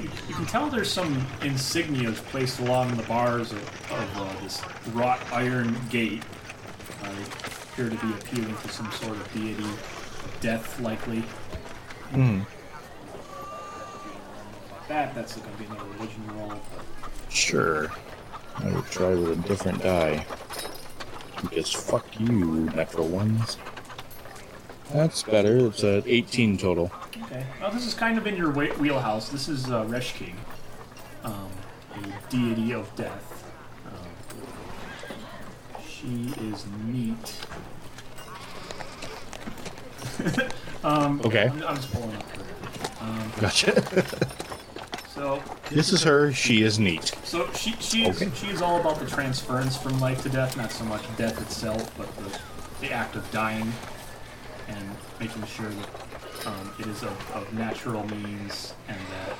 you, you can tell there's some insignias placed along the bars of, of uh, this wrought iron gate. Uh, appear to be appealing to some sort of deity, death likely. Mhm. That that's going to be another religion roll. Sure. I will try with a different die. Because fuck you, Necro ones. That's better. It's at 18 total. Okay. Well, this is kind of in your wheelhouse. This is uh, Reshkin, um, a deity of death. Um, she is neat. um, Okay. I'm, I'm just pulling up her. Um, Gotcha. so, this is her. She is neat. so she she is Okay. she is all about the transference from life to death, not so much death itself, but the the act of dying and making sure that um, it is of, of natural means and that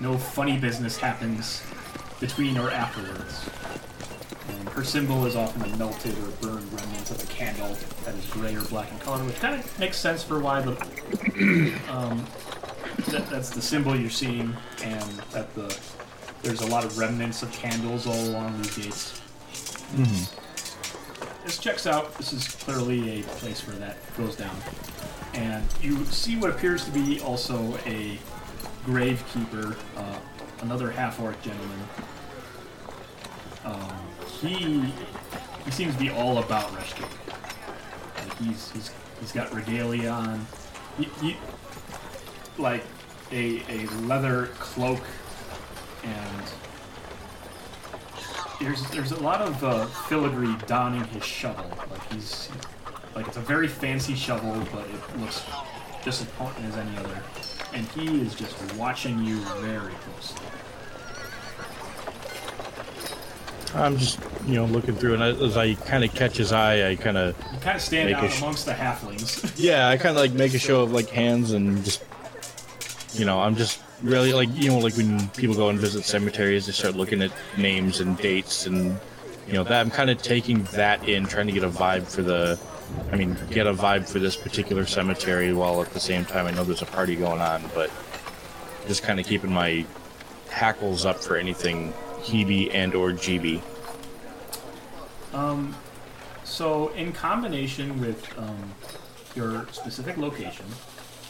no funny business happens between or afterwards. And her symbol is often a melted or burned remnant of a candle that is gray or black in color, which kind of makes sense for why the um, that, that's the symbol you're seeing, and that the there's a lot of remnants of candles all along these gates. This checks out. This is clearly a place where that goes down. And you see what appears to be also a gravekeeper, uh, another half-orc gentleman. Um, he he seems to be all about Reshkin. Like he's he's he's got regalia on. He, he like a a leather cloak and there's there's a lot of uh, filigree donning his shovel. Like he's like it's a very fancy shovel, but it looks just as potent as any other. And he is just watching you very closely. I'm just, you know, looking through, and as I kind of catch his eye, I kind of, kind of stand out sh- amongst the halflings. yeah, I kind of like make a show of like hands and just, you know, I'm just really like, you know, like when people go and visit cemeteries, they start looking at names and dates and, you know, that I'm kind of taking that in, trying to get a vibe for the, I mean, get a vibe for this particular cemetery while at the same time I know there's a party going on, but just kind of keeping my hackles up for anything Hebe and or GB. Um, so in combination with um, your specific location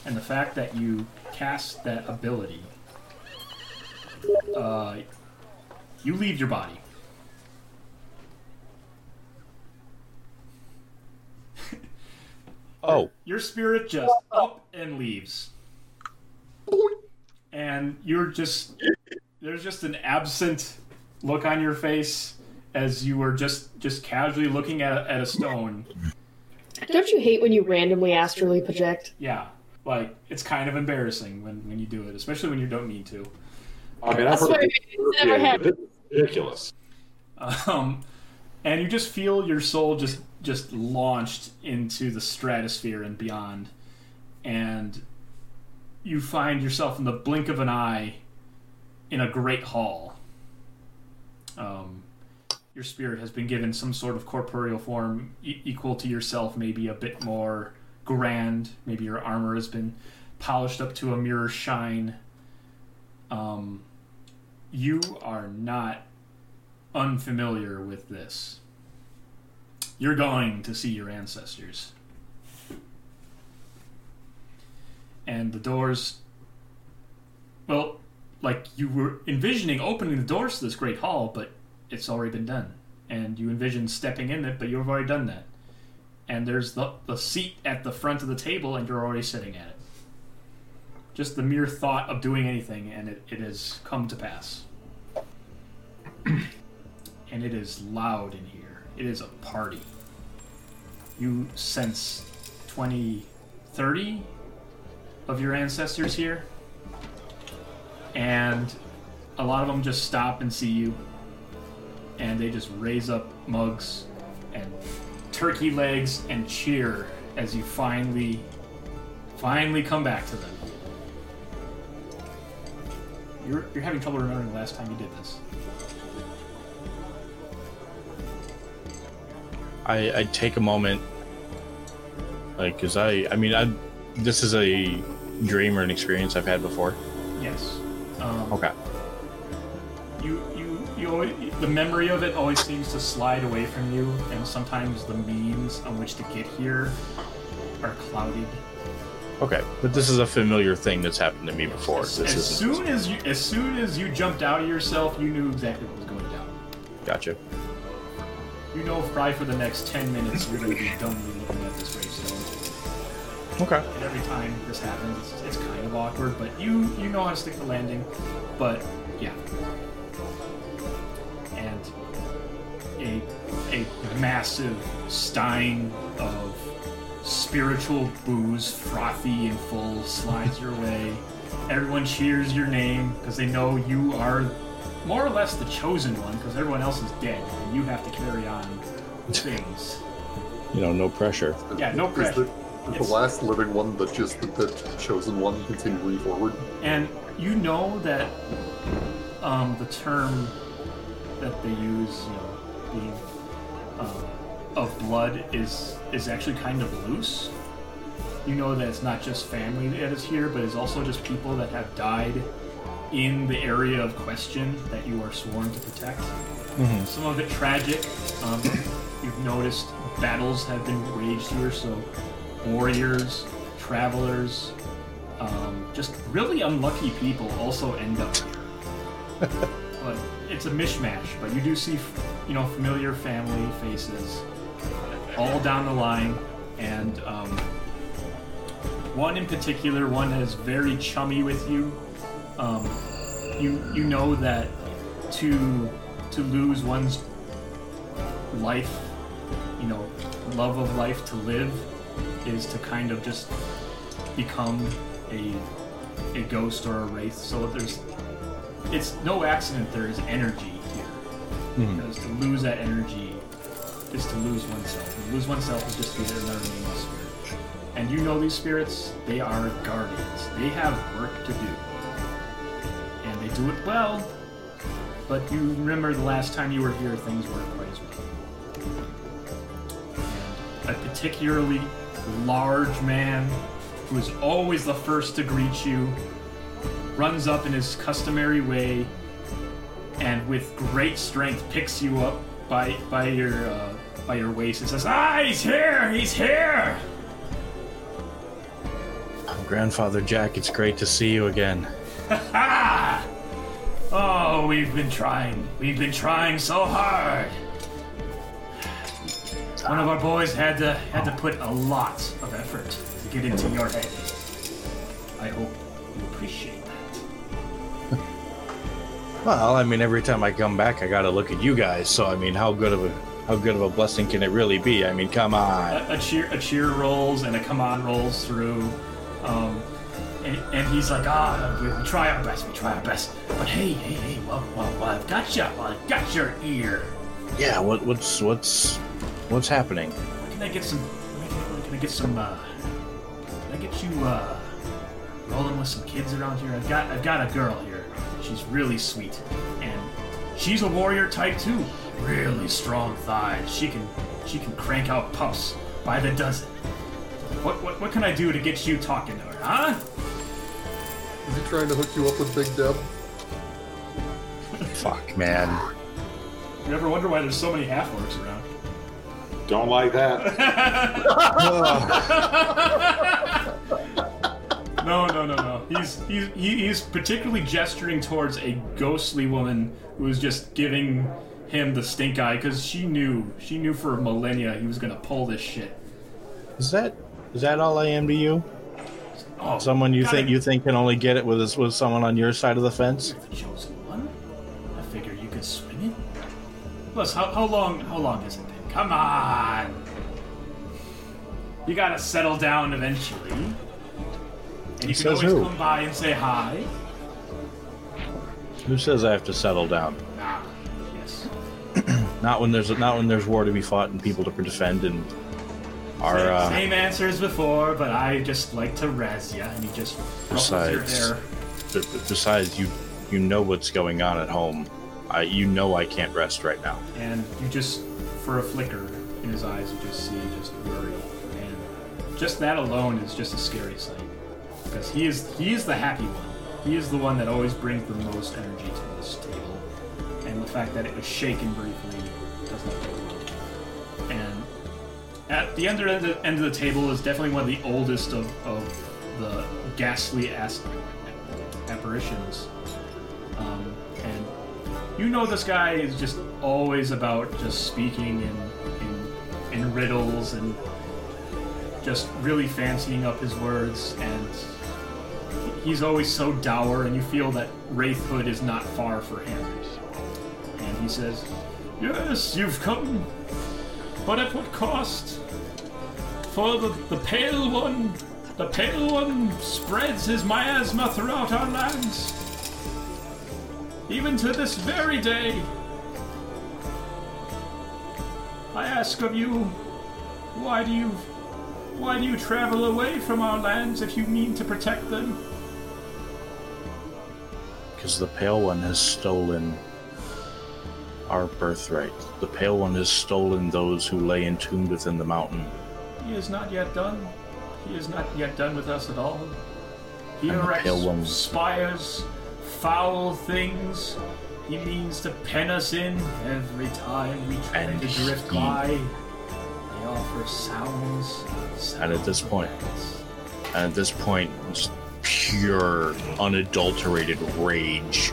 and the fact that you cast that ability, uh, you leave your body. Oh, Your spirit just up and leaves. And you're just there's just an absent look on your face as you were just just casually looking at a, at a stone. Don't you hate when you randomly astrally project? Yeah, like it's kind of embarrassing when when you do it, especially when you don't mean to. I mean, I've That's heard it's never yeah, happened. ridiculous. Um, and you just feel your soul just just launched into the stratosphere and beyond, and you find yourself in the blink of an eye in a great hall. Um, your spirit has been given some sort of corporeal form e- equal to yourself, maybe a bit more grand. Maybe your armor has been polished up to a mirror shine. Um, you are not unfamiliar with this. You're going to see your ancestors. And the doors. Well, like you were envisioning opening the doors to this great hall, but it's already been done. And you envision stepping in it, but you've already done that. And there's the, the seat at the front of the table, and you're already sitting at it. Just the mere thought of doing anything, and it, it has come to pass and it is loud in here. It is a party. You sense 20, 30 of your ancestors here, and a lot of them just stop and see you, and they just raise up mugs and turkey legs and cheer as you finally, finally come back to them. You're, you're having trouble remembering the last time you did this. I, I take a moment, like, cause I, I mean, I, this is a dream or an experience I've had before. Yes. Um, Okay. You, you, you. Always, the memory of it always seems to slide away from you, and sometimes the means on which to get here are clouded. Okay, but this is a familiar thing that's happened to me before. As, This as soon as you, as soon as you jumped out of yourself, you knew exactly what was going down. gotcha. You know, probably for the next ten minutes, you're going to be dumbly looking at this gravestone. Okay. And every time this happens, it's, it's kind of awkward, but you you know how to stick the landing. But yeah, and a a massive stein of spiritual booze, frothy and full, slides your way. Everyone cheers your name because they know you are more or less the chosen one because everyone else is dead and you have to carry on things. You know, no pressure. Yeah, no pressure. The, is the last living one the just the, the chosen one continuing forward? And you know that um, the term that they use, you know, being um, of blood, is is actually kind of loose. You know that it's not just family that is here, but it's also just people that have died in the area of question that you are sworn to protect. Mhm. Some of it tragic. Um, you've noticed battles have been waged here, so warriors, travelers, um, just really unlucky people also end up here. but it's a mishmash. But you do see, you know, familiar family faces all down the line, and um, one in particular, one that is very chummy with you. Um, you you know that to to lose one's life, you know, love of life to live, is to kind of just become a a ghost or a wraith. So there's it's no accident there is energy here. Mhm. Because to lose that energy is to lose oneself. And lose oneself is just to be another name of spirit. And you know these spirits, they are guardians. They have work to do. And they do it well. But you remember the last time you were here, things weren't quite as well. And a particularly large man who is always the first to greet you runs up in his customary way and with great strength picks you up by by your uh, by your waist and says, "Ah, he's here! He's here!" Grandfather Jack, it's great to see you again. oh, we've been trying. We've been trying so hard. One of our boys had to had to put a lot of effort to get into your head. I hope you appreciate that. Well, I mean, every time I come back, I gotta look at you guys. So, I mean, how good of a how good of a blessing can it really be? I mean, come on. A, a cheer a cheer rolls and a come on rolls through. Um, and, and he's like, ah, we, we try our best, we try our best. But hey, hey, hey, well, well, well I've got you, well, I've got your ear. Yeah. What what's what's what's happening? Can I get some? Can I, can I get some? Uh, can I get you uh, rolling with some kids around here? I've got I've got a girl here. She's really sweet, and she's a warrior type too. Really strong thighs. She can she can crank out pups by the dozen. What what what can I do to get you talking to her, huh? Is he trying to hook you up with Big Deb? Fuck, man. You ever wonder why there's so many half orcs around? Don't like that. No, no, no, no. He's he's he's particularly gesturing towards a ghostly woman who was just giving him the stink eye because she knew she knew for millennia he was gonna pull this shit. Is that is that all I am to you? Oh, Someone you gotta- think you think can only get it with with someone on your side of the fence? the chosen one? I figure you could swing it. Plus, how, how long how long has it been? Come on. You gotta settle down eventually. And you can Says always who? come by and say hi. Who says I have to settle down? Ah, yes. Not when there's not when there's war to be fought and people to defend and our Same, uh, same answer as before, but I just like to razz ya, and he just ruffles your besides hair. besides you you know what's going on at home. I you know I can't rest right now. And you just, for a flicker in his eyes, you just see just worry, and just that alone is just a scary sight. Because he is he is the happy one. He is the one that always brings the most energy to this table, and the fact that it was shaken briefly does not go well. And at the end of the end of the table is definitely one of the oldest of, of the ghastly as- apparitions. Um, you know this guy is just always about just speaking in, in, in riddles and just really fancying up his words. And he's always so dour and you feel that wraithhood is not far for him. And he says yes you've come but at what cost? For the, the pale one the pale one spreads his miasma throughout our lands even to this very day. I ask of you, why do you why do you travel away from our lands if you mean to protect them? Because the Pale One has stolen our birthright. The Pale One has stolen those who lay entombed within the mountain. He is not yet done. He is not yet done with us at all. He And the Pale erects spires, foul things. He means to pen us in every time we try And to drift he- by. They offer sounds. And at this point, and at this point, just pure, unadulterated rage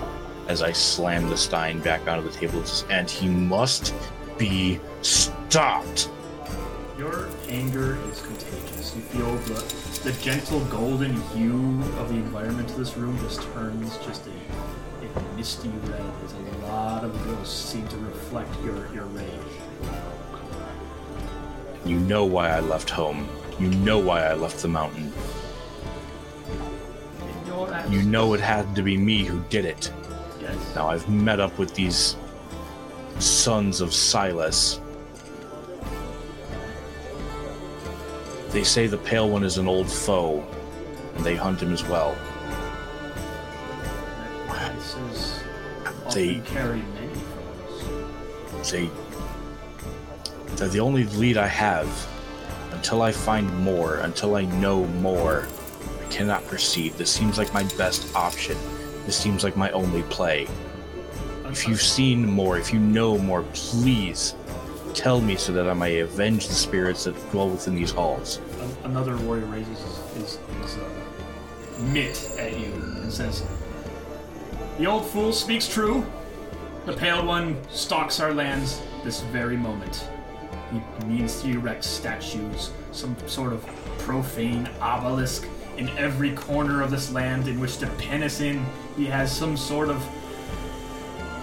as I slam the stein back onto the table. And he must be stopped. Your anger is contagious. You feel the, the gentle golden hue of the environment of this room just turns just a, a misty red as a lot of ghosts seem to reflect your, your rage. You know why I left home. You know why I left the mountain. You know it had to be me who did it. Yes. Now I've met up with these sons of Sylas. They say the Pale One is an old foe, and they hunt him as well. This is They- carry many foes. They. They're the only lead I have. Until I find more, until I know more, I cannot proceed. This seems like my best option. This seems like my only play. If you've seen more, if you know more, please tell me so that I may avenge the spirits that dwell within these halls. Another warrior raises his, his, uh, mitt at you and says, The old fool speaks true. The Pale One stalks our lands this very moment. He means to erect statues, some sort of profane obelisk in every corner of this land in which to pen us in. He has some sort of.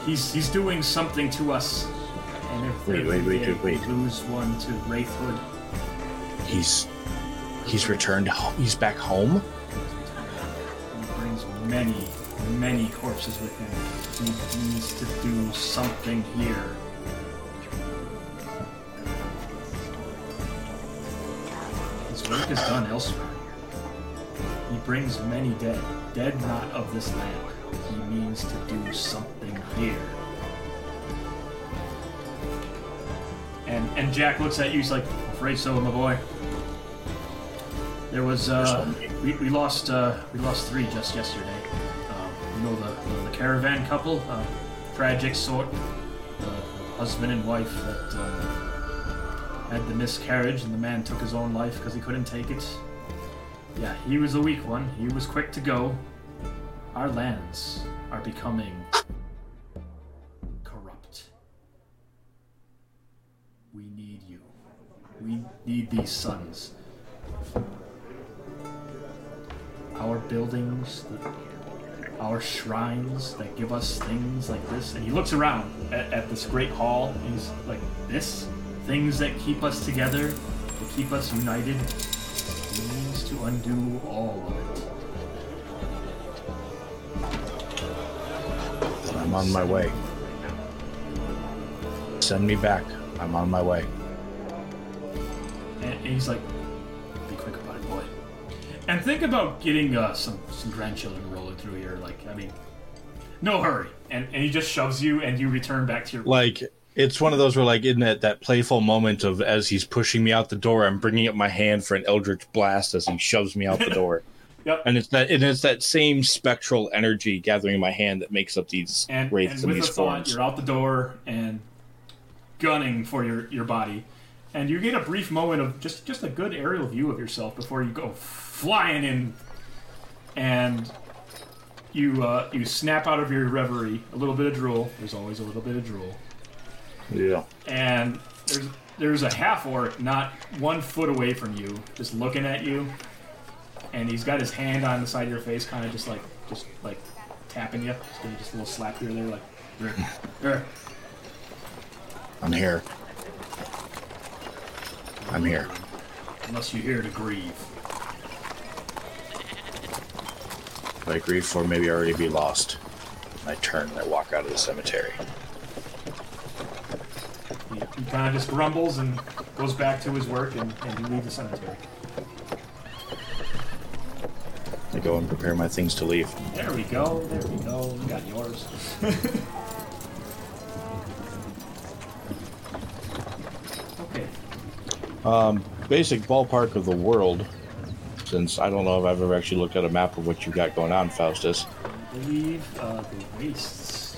He's he's doing something to us. And if Wait, wait, wait, wait, day lose one to Wraithhood, He's he's returned. Home. He's back home. He brings many, many corpses with him. He needs to do something here. His work is done elsewhere. He brings many dead, dead not of this land. He means to do something here. And Jack looks at you. He's like, "Afraid so, my boy." There was uh, we, we lost uh, we lost three just yesterday. Um, you know the the caravan couple, uh, tragic sort, the husband and wife that uh, had the miscarriage, and the man took his own life because he couldn't take it. Yeah, he was a weak one. He was quick to go. Our lands are becoming We need these sons. Our buildings, our shrines that give us things like this. And he looks around at, at this great hall. He's like, this? Things that keep us together, that keep us united. He means to undo all of it. I'm on my way. Send me back. I'm on my way. And, and he's like, "Be quick about it, boy." And think about getting uh, some some grandchildren rolling through here. Like, I mean, no hurry. And and he just shoves you, and you return back to your. Like it's one of those where, like, in that that playful moment of as he's pushing me out the door, I'm bringing up my hand for an eldritch blast as he shoves me out the door. Yep. And it's that and it's that same spectral energy gathering in my hand that makes up these and, wraiths and and with these a thought, forms. you're out the door and gunning for your your body, and you get a brief moment of just just a good aerial view of yourself before you go flying in, and you uh, you snap out of your reverie. A little bit of drool. There's always a little bit of drool. Yeah. and there's there's a half orc not one foot away from you, just looking at you, and he's got his hand on the side of your face, kind of just like just like tapping you, just giving you just a little slap here, and there, like. I'm here. I'm here. Unless you're here to grieve. If I grieve for maybe I already be lost. I turn and I walk out of the cemetery. He, he kind of just grumbles and goes back to his work, and, and you leave the cemetery. I go and prepare my things to leave. There we go. There we go. We got yours. okay. Um, basic ballpark of the world, since I don't know if I've ever actually looked at a map of what you got going on, Faustus. I believe uh, the wastes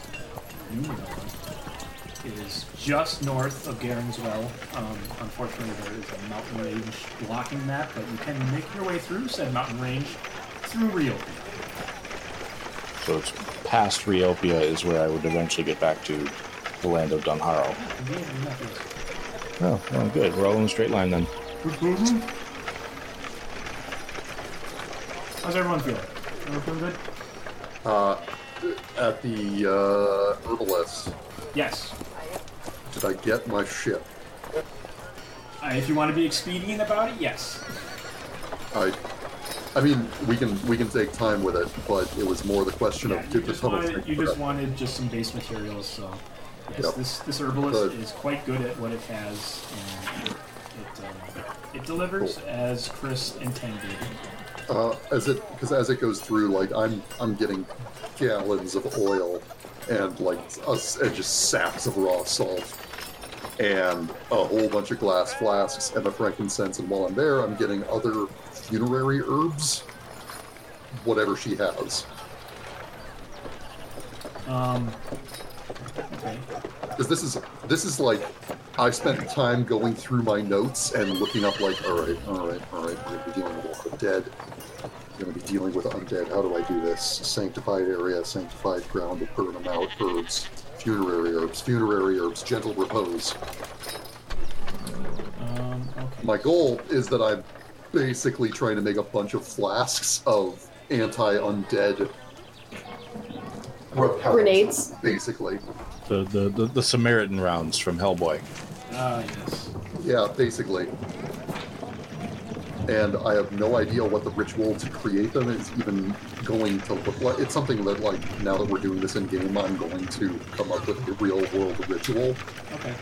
is just north of Garren's Well. Um, unfortunately, there is a mountain range blocking that, but you can make your way through said mountain range through Rio. So it's past Riopia is where I would eventually get back to the land of Dunharrow. Oh, well, good. We're all in a straight line then. How's everyone feeling? Everyone feeling good? Uh, at the uh, herbalist, Yes. did I get my ship? Uh, if you want to be expedient about it, yes. I, I mean, we can we can take time with it, but it was more the question Yeah, of you did the just, tunnel wanted, you just prep? wanted just some base materials, so yes, Yep. this this herbalist Good. is quite good at what it has, and it it, um, it delivers as Chris intended. Uh, as it because as it goes through, like I'm I'm getting gallons of oil and like us and just saps of raw salt and a whole bunch of glass flasks and the frankincense. And while I'm there, I'm getting other funerary herbs, whatever she has. Um, okay. Because this is this is like I've spent time going through my notes and looking up like, all right, all right, all right, we're dealing with a lot of dead. going to be dealing with undead. How do I do this? Sanctified area, sanctified ground, to burn them out, herbs, funerary herbs, funerary herbs, gentle repose. Um, okay. My goal is that I'm basically trying to make a bunch of flasks of anti-undead repellent, Grenades. Basically, The, the, the, the Samaritan rounds from Hellboy. Ah, yes. yeah, basically. And I have no idea what the ritual to create them is even going to look like. It's something that, like, now that we're doing this in game, I'm going to come up with a real world ritual. Okay.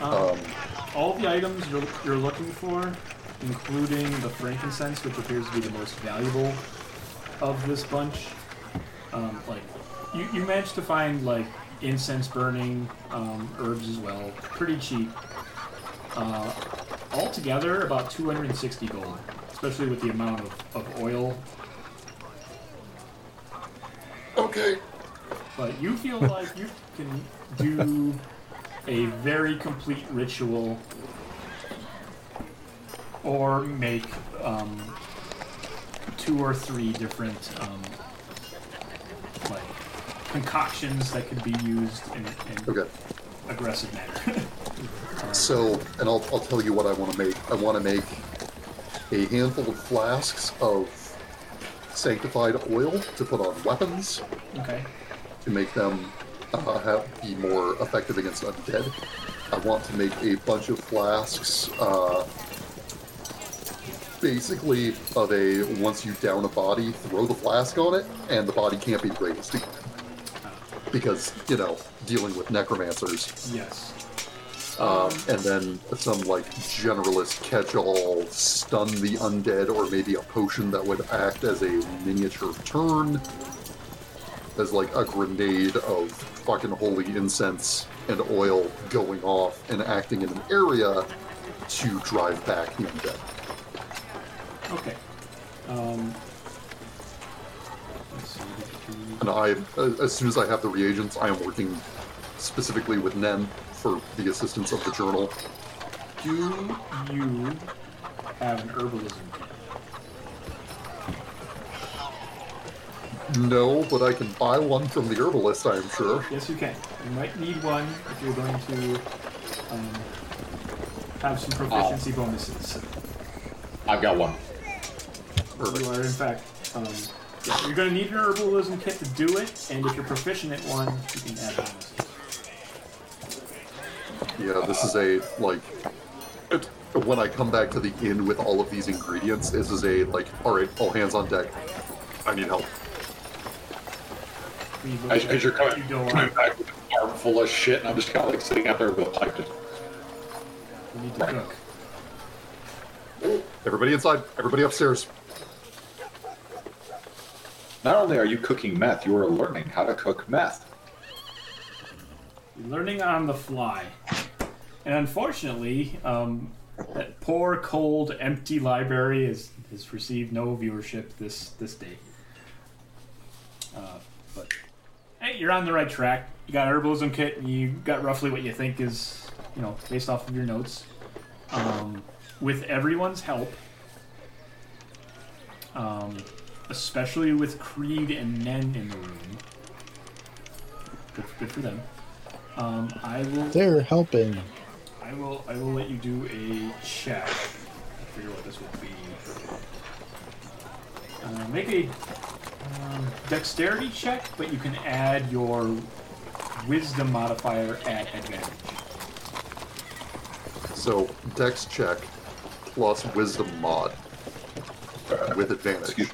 Um, Um, all the items you're, you're looking for, including the frankincense, which appears to be the most valuable of this bunch, um, like you, you managed to find like incense burning um, herbs as well, pretty cheap. Uh, altogether, about 260 gold, especially with the amount of, of oil. Okay. But you feel like you can do a very complete ritual or make um, two or three different um, concoctions that could be used in in Okay. aggressive manner. So, and I'll, I'll tell you what I want to make. I want to make a handful of flasks of sanctified oil to put on weapons okay. to make them uh, have, be more effective against undead. I want to make a bunch of flasks, uh, basically of a once you down a body, throw the flask on it, and the body can't be raised again. Because, you know, dealing with necromancers. Yes. Um, and then some like generalist catch-all stun the undead, or maybe a potion that would act as a miniature turn, as like a grenade of fucking holy incense and oil going off and acting in an area to drive back the undead. Okay. Um. And I, uh, as soon as I have the reagents, I am working specifically with Nen for the assistance of the journal. Do you have an herbalism kit? No, but I can buy one from the herbalist, I am sure. Yes, you can. You might need one if you're going to um, have some proficiency bonuses. I've got one. You are, in fact, um, yeah, you're going to need an herbalism kit to do it, and if you're proficient at one, you can add bonuses. Yeah, this is a like. It, when I come back to the inn with all of these ingredients, this is a like, all right, all hands on deck. I need help. As, as you're coming, you go coming back with a arm full of shit, and I'm just kind of like sitting out there with a pipe. Just, you need to cook. Everybody inside. Everybody upstairs. Not only are you cooking meth, you are learning how to cook meth. Learning on the fly. And unfortunately, um, that poor, cold, empty library has, has received no viewership this, this day. Uh, but hey, you're on the right track. You got herbalism kit, and you got roughly what you think is, you know, based off of your notes. Um, with everyone's help, um, especially with Creed and Nen in the room. Good, good for them. Um, I will. They're helping. I will. I will let you do a check. I figure what this will be. Uh, make a um, dexterity check, but you can add your wisdom modifier at advantage. So dex check plus wisdom mod with advantage.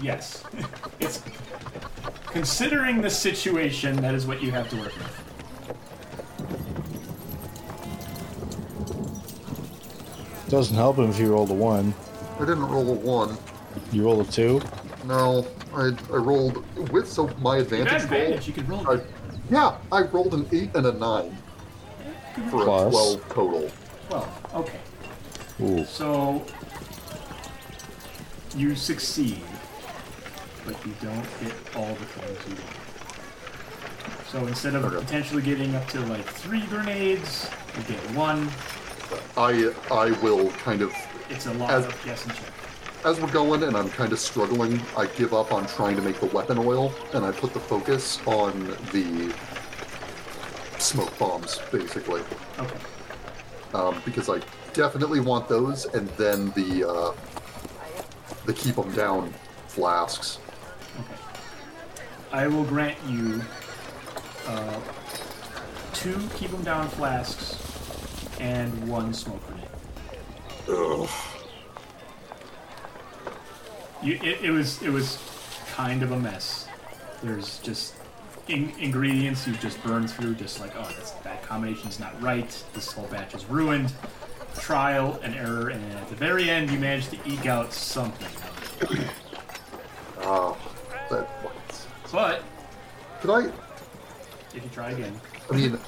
Yes, it's considering the situation. That is what you have to work with. Doesn't help him if you rolled a one. I didn't roll a one. You roll a two. No, I, I rolled with so my You advantage have roll. advantage. You can roll. I, yeah, I rolled an eight and a nine for Plus. a twelve total. Well, okay. Ooh. So you succeed, but you don't get all the things you want. So instead of Okay. potentially getting up to like three grenades, you get one. I I will kind of It's a lot As- of guess and check. as we're going and I'm kind of struggling, I give up on trying to make the weapon oil and I put the focus on the smoke bombs, basically. Okay. Um, because I definitely want those, and then the uh, the keep them down flasks. I will grant you uh, two keep them down flasks and one smoke grenade. Ugh. You, it, it was it was kind of a mess. There's just in, ingredients you just burn through, just like oh, that's, that combination's not right. This whole batch is ruined. Trial and error, and at the very end, you manage to eke out something. Oh, that. But Could I? if you try again, I mean,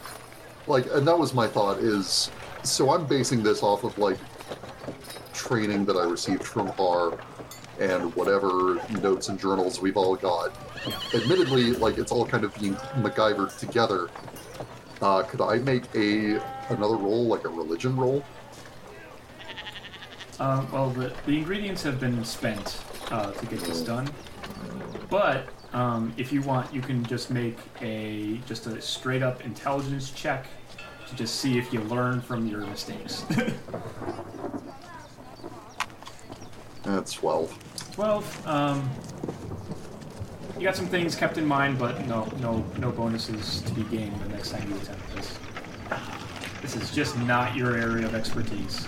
like, and that was my thought is, so I'm basing this off of like training that I received from R and whatever notes and journals we've all got. Admittedly, like it's all kind of being MacGyvered together. Uh, could I make a another roll, like a religion roll? Uh, well, the, the ingredients have been spent uh, to get this done. But um, if you want, you can just make a just a straight up intelligence check to just see if you learn from your mistakes. That's twelve. Twelve. Um, you got some things kept in mind, but no, no, no bonuses to be gained the next time you attempt this. This is just not your area of expertise.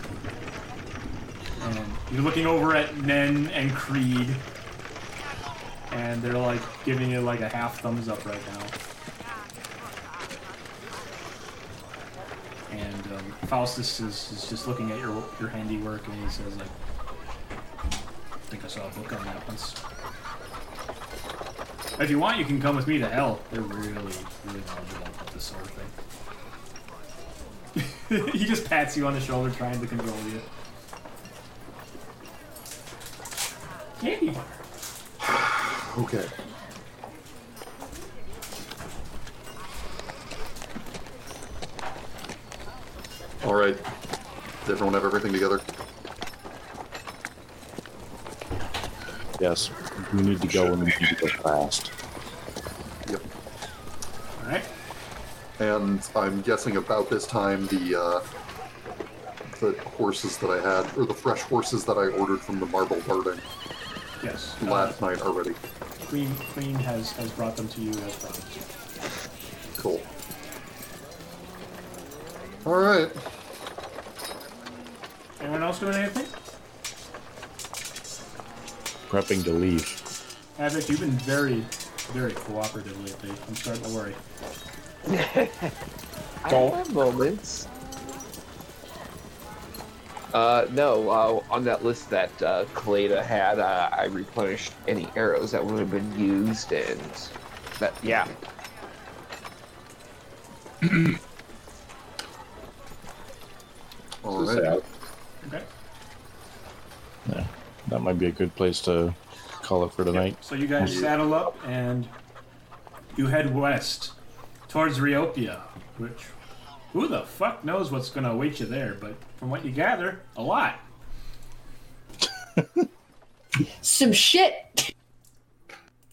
And you're looking over at Nen and Creed, and they're like giving you like a half thumbs up right now. And um, Faustus is, is just looking at your your handiwork, and he says like, "I think I saw a book on that once." If you want, you can come with me to hell. They're really, really knowledgeable about this sort of thing. he just pats you on the shoulder, trying to control you. Candy bar. Okay. All right. Does everyone have everything together? Yes, we need to go and we need to go fast. Yep. All right. And I'm guessing about this time the uh, the horses that I had, or the fresh horses that I ordered from the Marble Garden Yes. uh, last night already. Queen Queen has has brought them to you as promised. Cool. All right. Anyone else doing anything? Prepping to leave. Havik, you've been very, very cooperative lately. I'm starting to worry. I have moments. Uh, no, uh, on that list that uh, Caleidah had, uh, I replenished any arrows that would have been used, and that, yeah. All So. Okay. Yeah, that might be a good place to call it for tonight. So you guys saddle up and you head west towards Riopia, which who the fuck knows what's going to await you there? But from what you gather, a lot. Some shit.